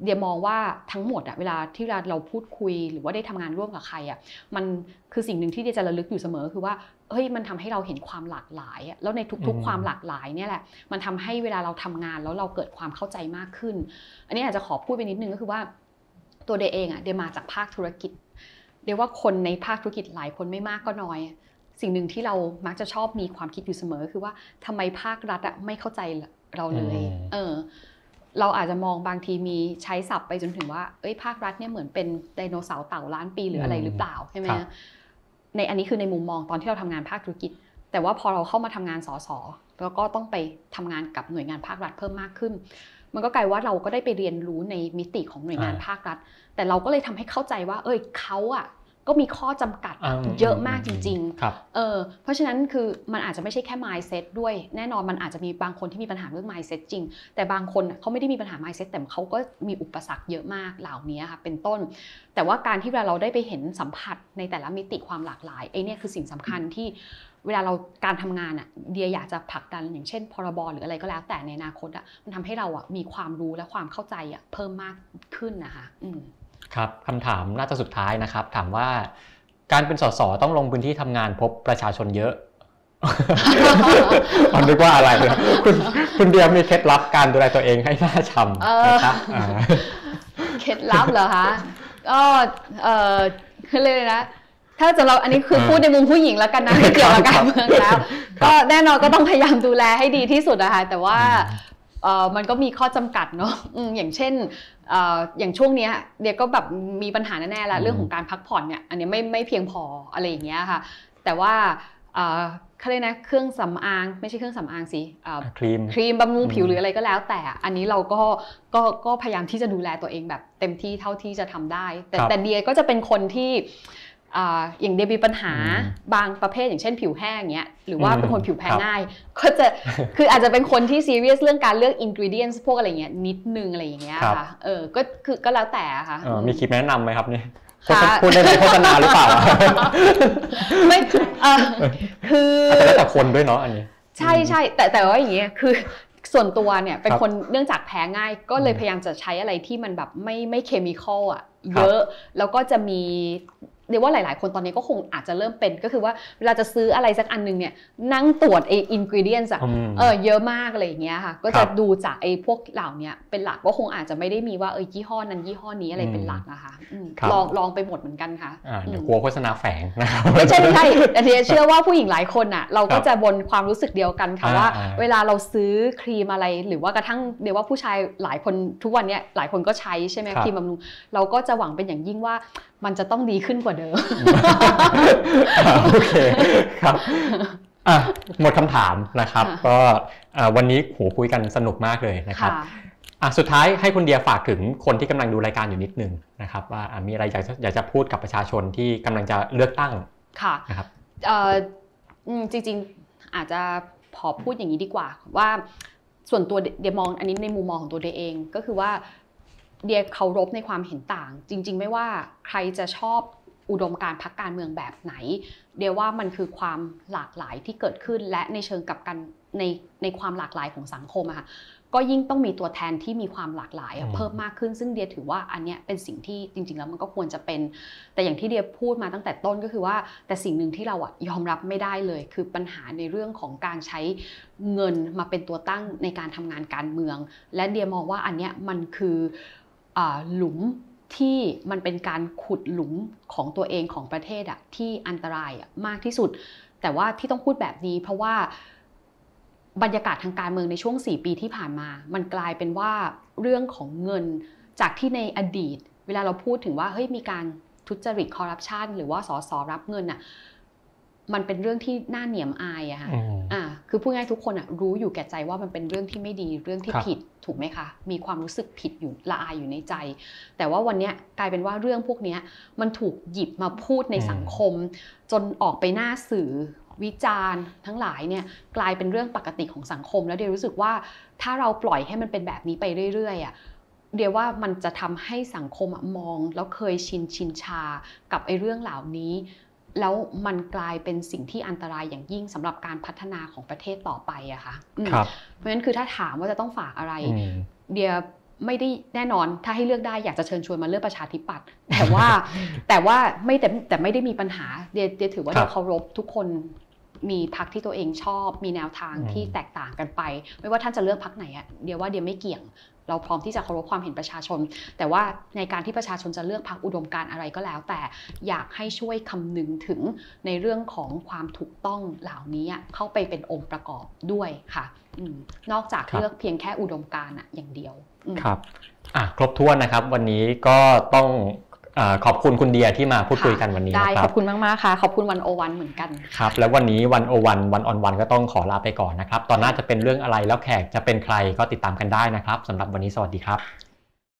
เดียมองว่าทั้งหมดอะเวลาที่เวลาเราพูดคุยหรือว่าได้ทำงานร่วมกับใครอะมันคือสิ่งหนึ่งที่เดียจะระลึกอยู่เสมอคือว่าเฮ้ยมันทำให้เราเห็นความหลากหลายอะแล้วในทุกอืมๆความหลากหลายเนี่ยแหละมันทำให้เวลาเราทำงานแล้วเราเกิดความเข้าใจมากขึ้น อันนี้อาจจะขอพูดไปนิดนึงก็คือว่าตัวเดย์เองอะเดย์มาจากภาคธุรกิจ เดย์ว่าคนในภาคธุรกิจหลายคนไม่มากก็น้อยสิ่งหนึ่งที่เรามักจะชอบมีความคิดอยู่เสมอ คือว่าทำไมภาครัฐอะไม่เข้าใจ เราเลยอืมเออ เราอาจจะมองบางทีมีใช้ศัพท์ไปจนถึงว่า เอ้ยภาครัฐเนี่ยเหมือนเป็นไดโนเสาร์เต่าล้านปีหรืออะไรหรือเปล่าใช่ไหมครับฮะในอันนี้คือในมุมมองตอนที่เราทำงานภาคธุรกิจ แต่ว่าพอเราเข้ามาทำงานสสแล้วก็ต้องไปทำงานกับหน่วยงานภาครัฐเพิ่มมากขึ้น มันก็กลายว่าเราก็ได้ไปเรียนรู้ในมิติของหน่วยงานอ่าภาครัฐ แต่เราก็เลยทำให้เข้าใจว่า เอ้ยเขาอะ ก็มีข้อจำกัดอืมเยอะมากจริงๆครับเออเพราะฉะนั้นคือมันอาจจะไม่ใช่แค่ mindset ด้วย แน่นอนมันอาจจะมีบางคนที่มีปัญหาเรื่อง mindset จริง แต่บางคนน่ะเขาไม่ได้มีปัญหา mindset แต่เขาก็มีอุปสรรคเยอะมากเหล่านี้ค่ะเป็นต้น แต่ว่าการที่เวลาเราได้ไปเห็นสัมผัสในแต่ละมิติความหลากหลายไอ้เนี่ยคือสิ่งสำคัญที่เวลาเราการทำงานอะเดียอยากจะผลักดันอย่างเช่น พรบหรืออะไรก็แล้วแต่ในอนาคตอะมันทำให้เราอะมีความรู้และความเข้าใจอะเพิ่มมากขึ้นนะคะอืม ครับคำถามน่าจะสุดท้ายนะครับ ถามว่าการเป็นสสต้องลงพื้นที่ทำงานพบประชาชนเยอะผมนึกว่าอะไรนะคุณคุณเดียมีเคล็ดลับการดูแลตัวเองให้น่าชเอำอนะครับาเคล็ดลับเหรอคะก็เออคือเลยนะถ้าจะเราอันนี้คือเออพูดในมุมผู้หญิงแล้วกันนะไม่เกี่ยวกับการเมืองแล้ว ก็แน่นอนก็ต้องพยายามดูแลให้ดีที่สุดนะคะแต่ว่าเออ มันก็มีข้อจำกัดเนาะอืมอย่างเช่นเอ่ออย่างช่วงเนี้ยเดียก็แบบมีปัญหาแน่ๆแล้วอืมเรื่องของการพักผ่อนเนี่ยอันเนี้ยไม่ไม่เพียงพออะไรอย่างเงี้ยค่ะ แต่ว่าเอ่อเขาเรียกนะเครื่องสำอางไม่ใช่เครื่องสำอางสิเอ่อครีมครีมบำรุงผิวอืมหรืออะไรก็แล้ว แต่อันนี้เราก็ก็ก็พยายามที่จะดูแลตัวเองแบบเต็มที่เท่าที่จะทำได้ แต่ครับแต่เดียก็จะเป็นคนที่ อ่าอย่างเดียมีปัญหาอืมบางประเภทอย่างเช่นผิวแห้งเงี้ยหรือว่าอืมเป็นคนผิวแพ้ครับง่าย ก็จะคืออาจจะเป็นคนที่ซีเรียสเรื่องการเลือกอินก e เดียนพวกอะไรเงี้ยนิดนึงอะไรอย่างเงี้ยครับค่ะเออก็คือก็แล้วแต่อะค่ะเอ่อมีคลิปแนะนำไหมครับเนี่ยค่ะพูดได้ในโฆษณาหรือเปล่าไม่เออคืออาจจะแล้วแต่คนด้วยเนาะอันนี้ ใช่ใช่แต่แต่ว่าอย่างเงี้ยคือส่วนตัวเนี่ยเป็นครับคนเนื่องจากแพ้ง่าย ก็เลยอืมพยายามจะใช้อะไรที่มันแบบไม่ไม่เคมีคอลอะครับเยอะแล้วก็จะมี เรียกว่าหลาย ๆ คนตอนนี้ก็คงอาจจะเริ่มเป็นก็คือว่าเวลาจะซื้ออะไรสักอันหนึงเนี่ยนั่งตรวจไออินก e เดียนอะอืมเออเยอะมากอะไรอย่างเงี้ยค่ะ ก็ครัจะบดูจากไอ้พวกเหล่าเนี้ยเป็นหลักก็คงอาจจะไม่ได้มีว่าเออยี่ห้อนั้นยี่ห้อนี้อะไรเป็นหลักนะคะอืมครับลองลองไปหมดเหมือนกันค่ะอ่าเดี๋ยวอืมกลัวโฆษณาแฝงนะครับไม่ใช่ไม่ใช่แต่เดียเชื่อว่าผู้หญิงหลายคนอะเราก็ครับจะบนความรู้สึกเดียวกันค่ะอ่าว่าอ่า เวลาเราซื้อครีมอะไรหรือว่ากระทั่งเดียว่าผู้ชายหลายคนทุกวันเนี้ยหลายคนก็ใช้ใช่ไหมครับครีมบำรุงเราก็จะหวังเป็นอย่างยิ่งว่ามันจะต้องดีขึ้นกว่าเดิมอ่าโอเคครับอะหมดคำถามนะครับค่ะก็อ่าวันนี้โหคุยกันสนุกมากเลยนะครับค่ะอะสุดท้ายให้คุณเดียฝากถึงคนที่กำลังดูรายการอยู่นิดนึงนะครับ ว่าอะมีอะไรอยากจะอยากจะพูดกับประชาชนที่กำลังจะเลือกตั้งค่ะนะครับเอ่ออืมจริงๆอาจจะพอพูดอย่างนี้ดีกว่าว่าส่วนตัวเดียมองอันนี้ในมุมมองของตัวเดียเอง ก็คือว่า เดียเคารพในความเห็นต่าง จริง ๆ ไม่ว่าใครจะชอบอุดมการณ์พักการเมืองแบบไหน เดียว่ามันคือความหลากหลายที่เกิดขึ้นและในเชิงกลับกันในในความหลากหลายของสังคมอะค่ะก็ยิ่งต้องมีตัวแทนที่มีความหลากหลายอะอืมเพิ่มมากขึ้น ซึ่งเดียถือว่าอันเนี้ยเป็นสิ่งที่จริง ๆ แล้วมันก็ควรจะเป็น แต่อย่างที่เดียพูดมาตั้งแต่ต้นก็คือว่า แต่สิ่งหนึ่งที่เราอะยอมรับไม่ได้เลย คือปัญหาในเรื่องของการใช้เงินมาเป็นตัวตั้งในการทำงานการเมือง และเดียมองว่าอันเนี้ยมันคืออา หลุมที่มันเป็นการขุดหลุมของตัวเองของประเทศอะที่อันตรายอะมากที่สุด แต่ว่าที่ต้องพูดแบบนี้ เพราะว่าบรรยากาศทางการเมืองในช่วง 4 ปีที่ผ่านมา มันกลายเป็นว่าเรื่องของเงินจากที่ในอดีต เวลาเราพูดถึงว่าเฮ้ยมีการทุจริตคอร์รัปชันหรือว่าสสรับเงินอะ มันเป็นเรื่องที่น่าเหนียมอายอะค่ะอืมอ่าคือพูดง่ายๆทุกคนอะรู้อยู่แก่ใจว่ามันเป็นเรื่องที่ไม่ดีเรื่องที่ครับผิดถูกไหมคะ มีความรู้สึกผิดอยู่ละอายอยู่ในใจ แต่ว่าวันเนี้ยกลายเป็นว่าเรื่องพวกเนี้ยมันถูกหยิบมาพูดในอืมสังคม จนออกไปหน้าสื่อวิจารณ์ทั้งหลายเนี่ยกลายเป็นเรื่องปกติของสังคม แล้วเดียวรู้สึกว่าถ้าเราปล่อยให้มันเป็นแบบนี้ไปเรื่อยๆอะเดียวว่ามันจะทำให้สังคมอะมองแล้วเคยชินชินชากับไอ้เรื่องเหล่านี้ แล้วมันกลายเป็นสิ่งที่อันตรายอย่างยิ่งสำหรับการพัฒนาของประเทศต่อไปอะค่ะอืมครับเพราะฉะนั้นคือถ้าถามว่าจะต้องฝากอะไรอืมเดียไม่ได้แน่นอนถ้าให้เลือกได้อยากจะเชิญชวนมาเลือกประชาธิปัตย์แต่ว่าแต่ว่าไม่แต่แต่ไม่ได้มีปัญหาเดียเดียถือว่าครับเดียเคารพทุกคนมีพักที่ตัวเองชอบ มีแนวทางอืมที่แตกต่างกันไป ไม่ว่าท่านจะเลือกพักไหนอะเดียว่าเดียไม่เกี่ยง เราพร้อมที่จะเคารพความเห็นประชาชน แต่ว่าในการที่ประชาชนจะเลือกพักอุดมการณ์อะไรก็แล้ว แต่อยากให้ช่วยคำนึงถึงในเรื่องของความถูกต้องเหล่านี้อะเข้าไปเป็นองค์ประกอบด้วยค่ะอืมนอกจากครับเลือกเพียงแค่อุดมการณ์อะอย่างเดียวอืมครับอะครบถ้วนนะครับ วันนี้ก็ต้องอา ขอบคุณคุณเดียที่มาพูดคุยกันวันนี้ได้นะคขรัอบบคุณมากๆค่ะ ขอบคุณวันโอวันเหมือนกันครับ แล้ววันนี้วันโอวันวันออนวันก็ต้องขอลาไปก่อนนะครับ ตอนหน้าจะเป็นเรื่องอะไรแล้วแขกจะเป็นใครก็ติดตามกันได้นะครับสำหรับวันนี้สวัสดีครับ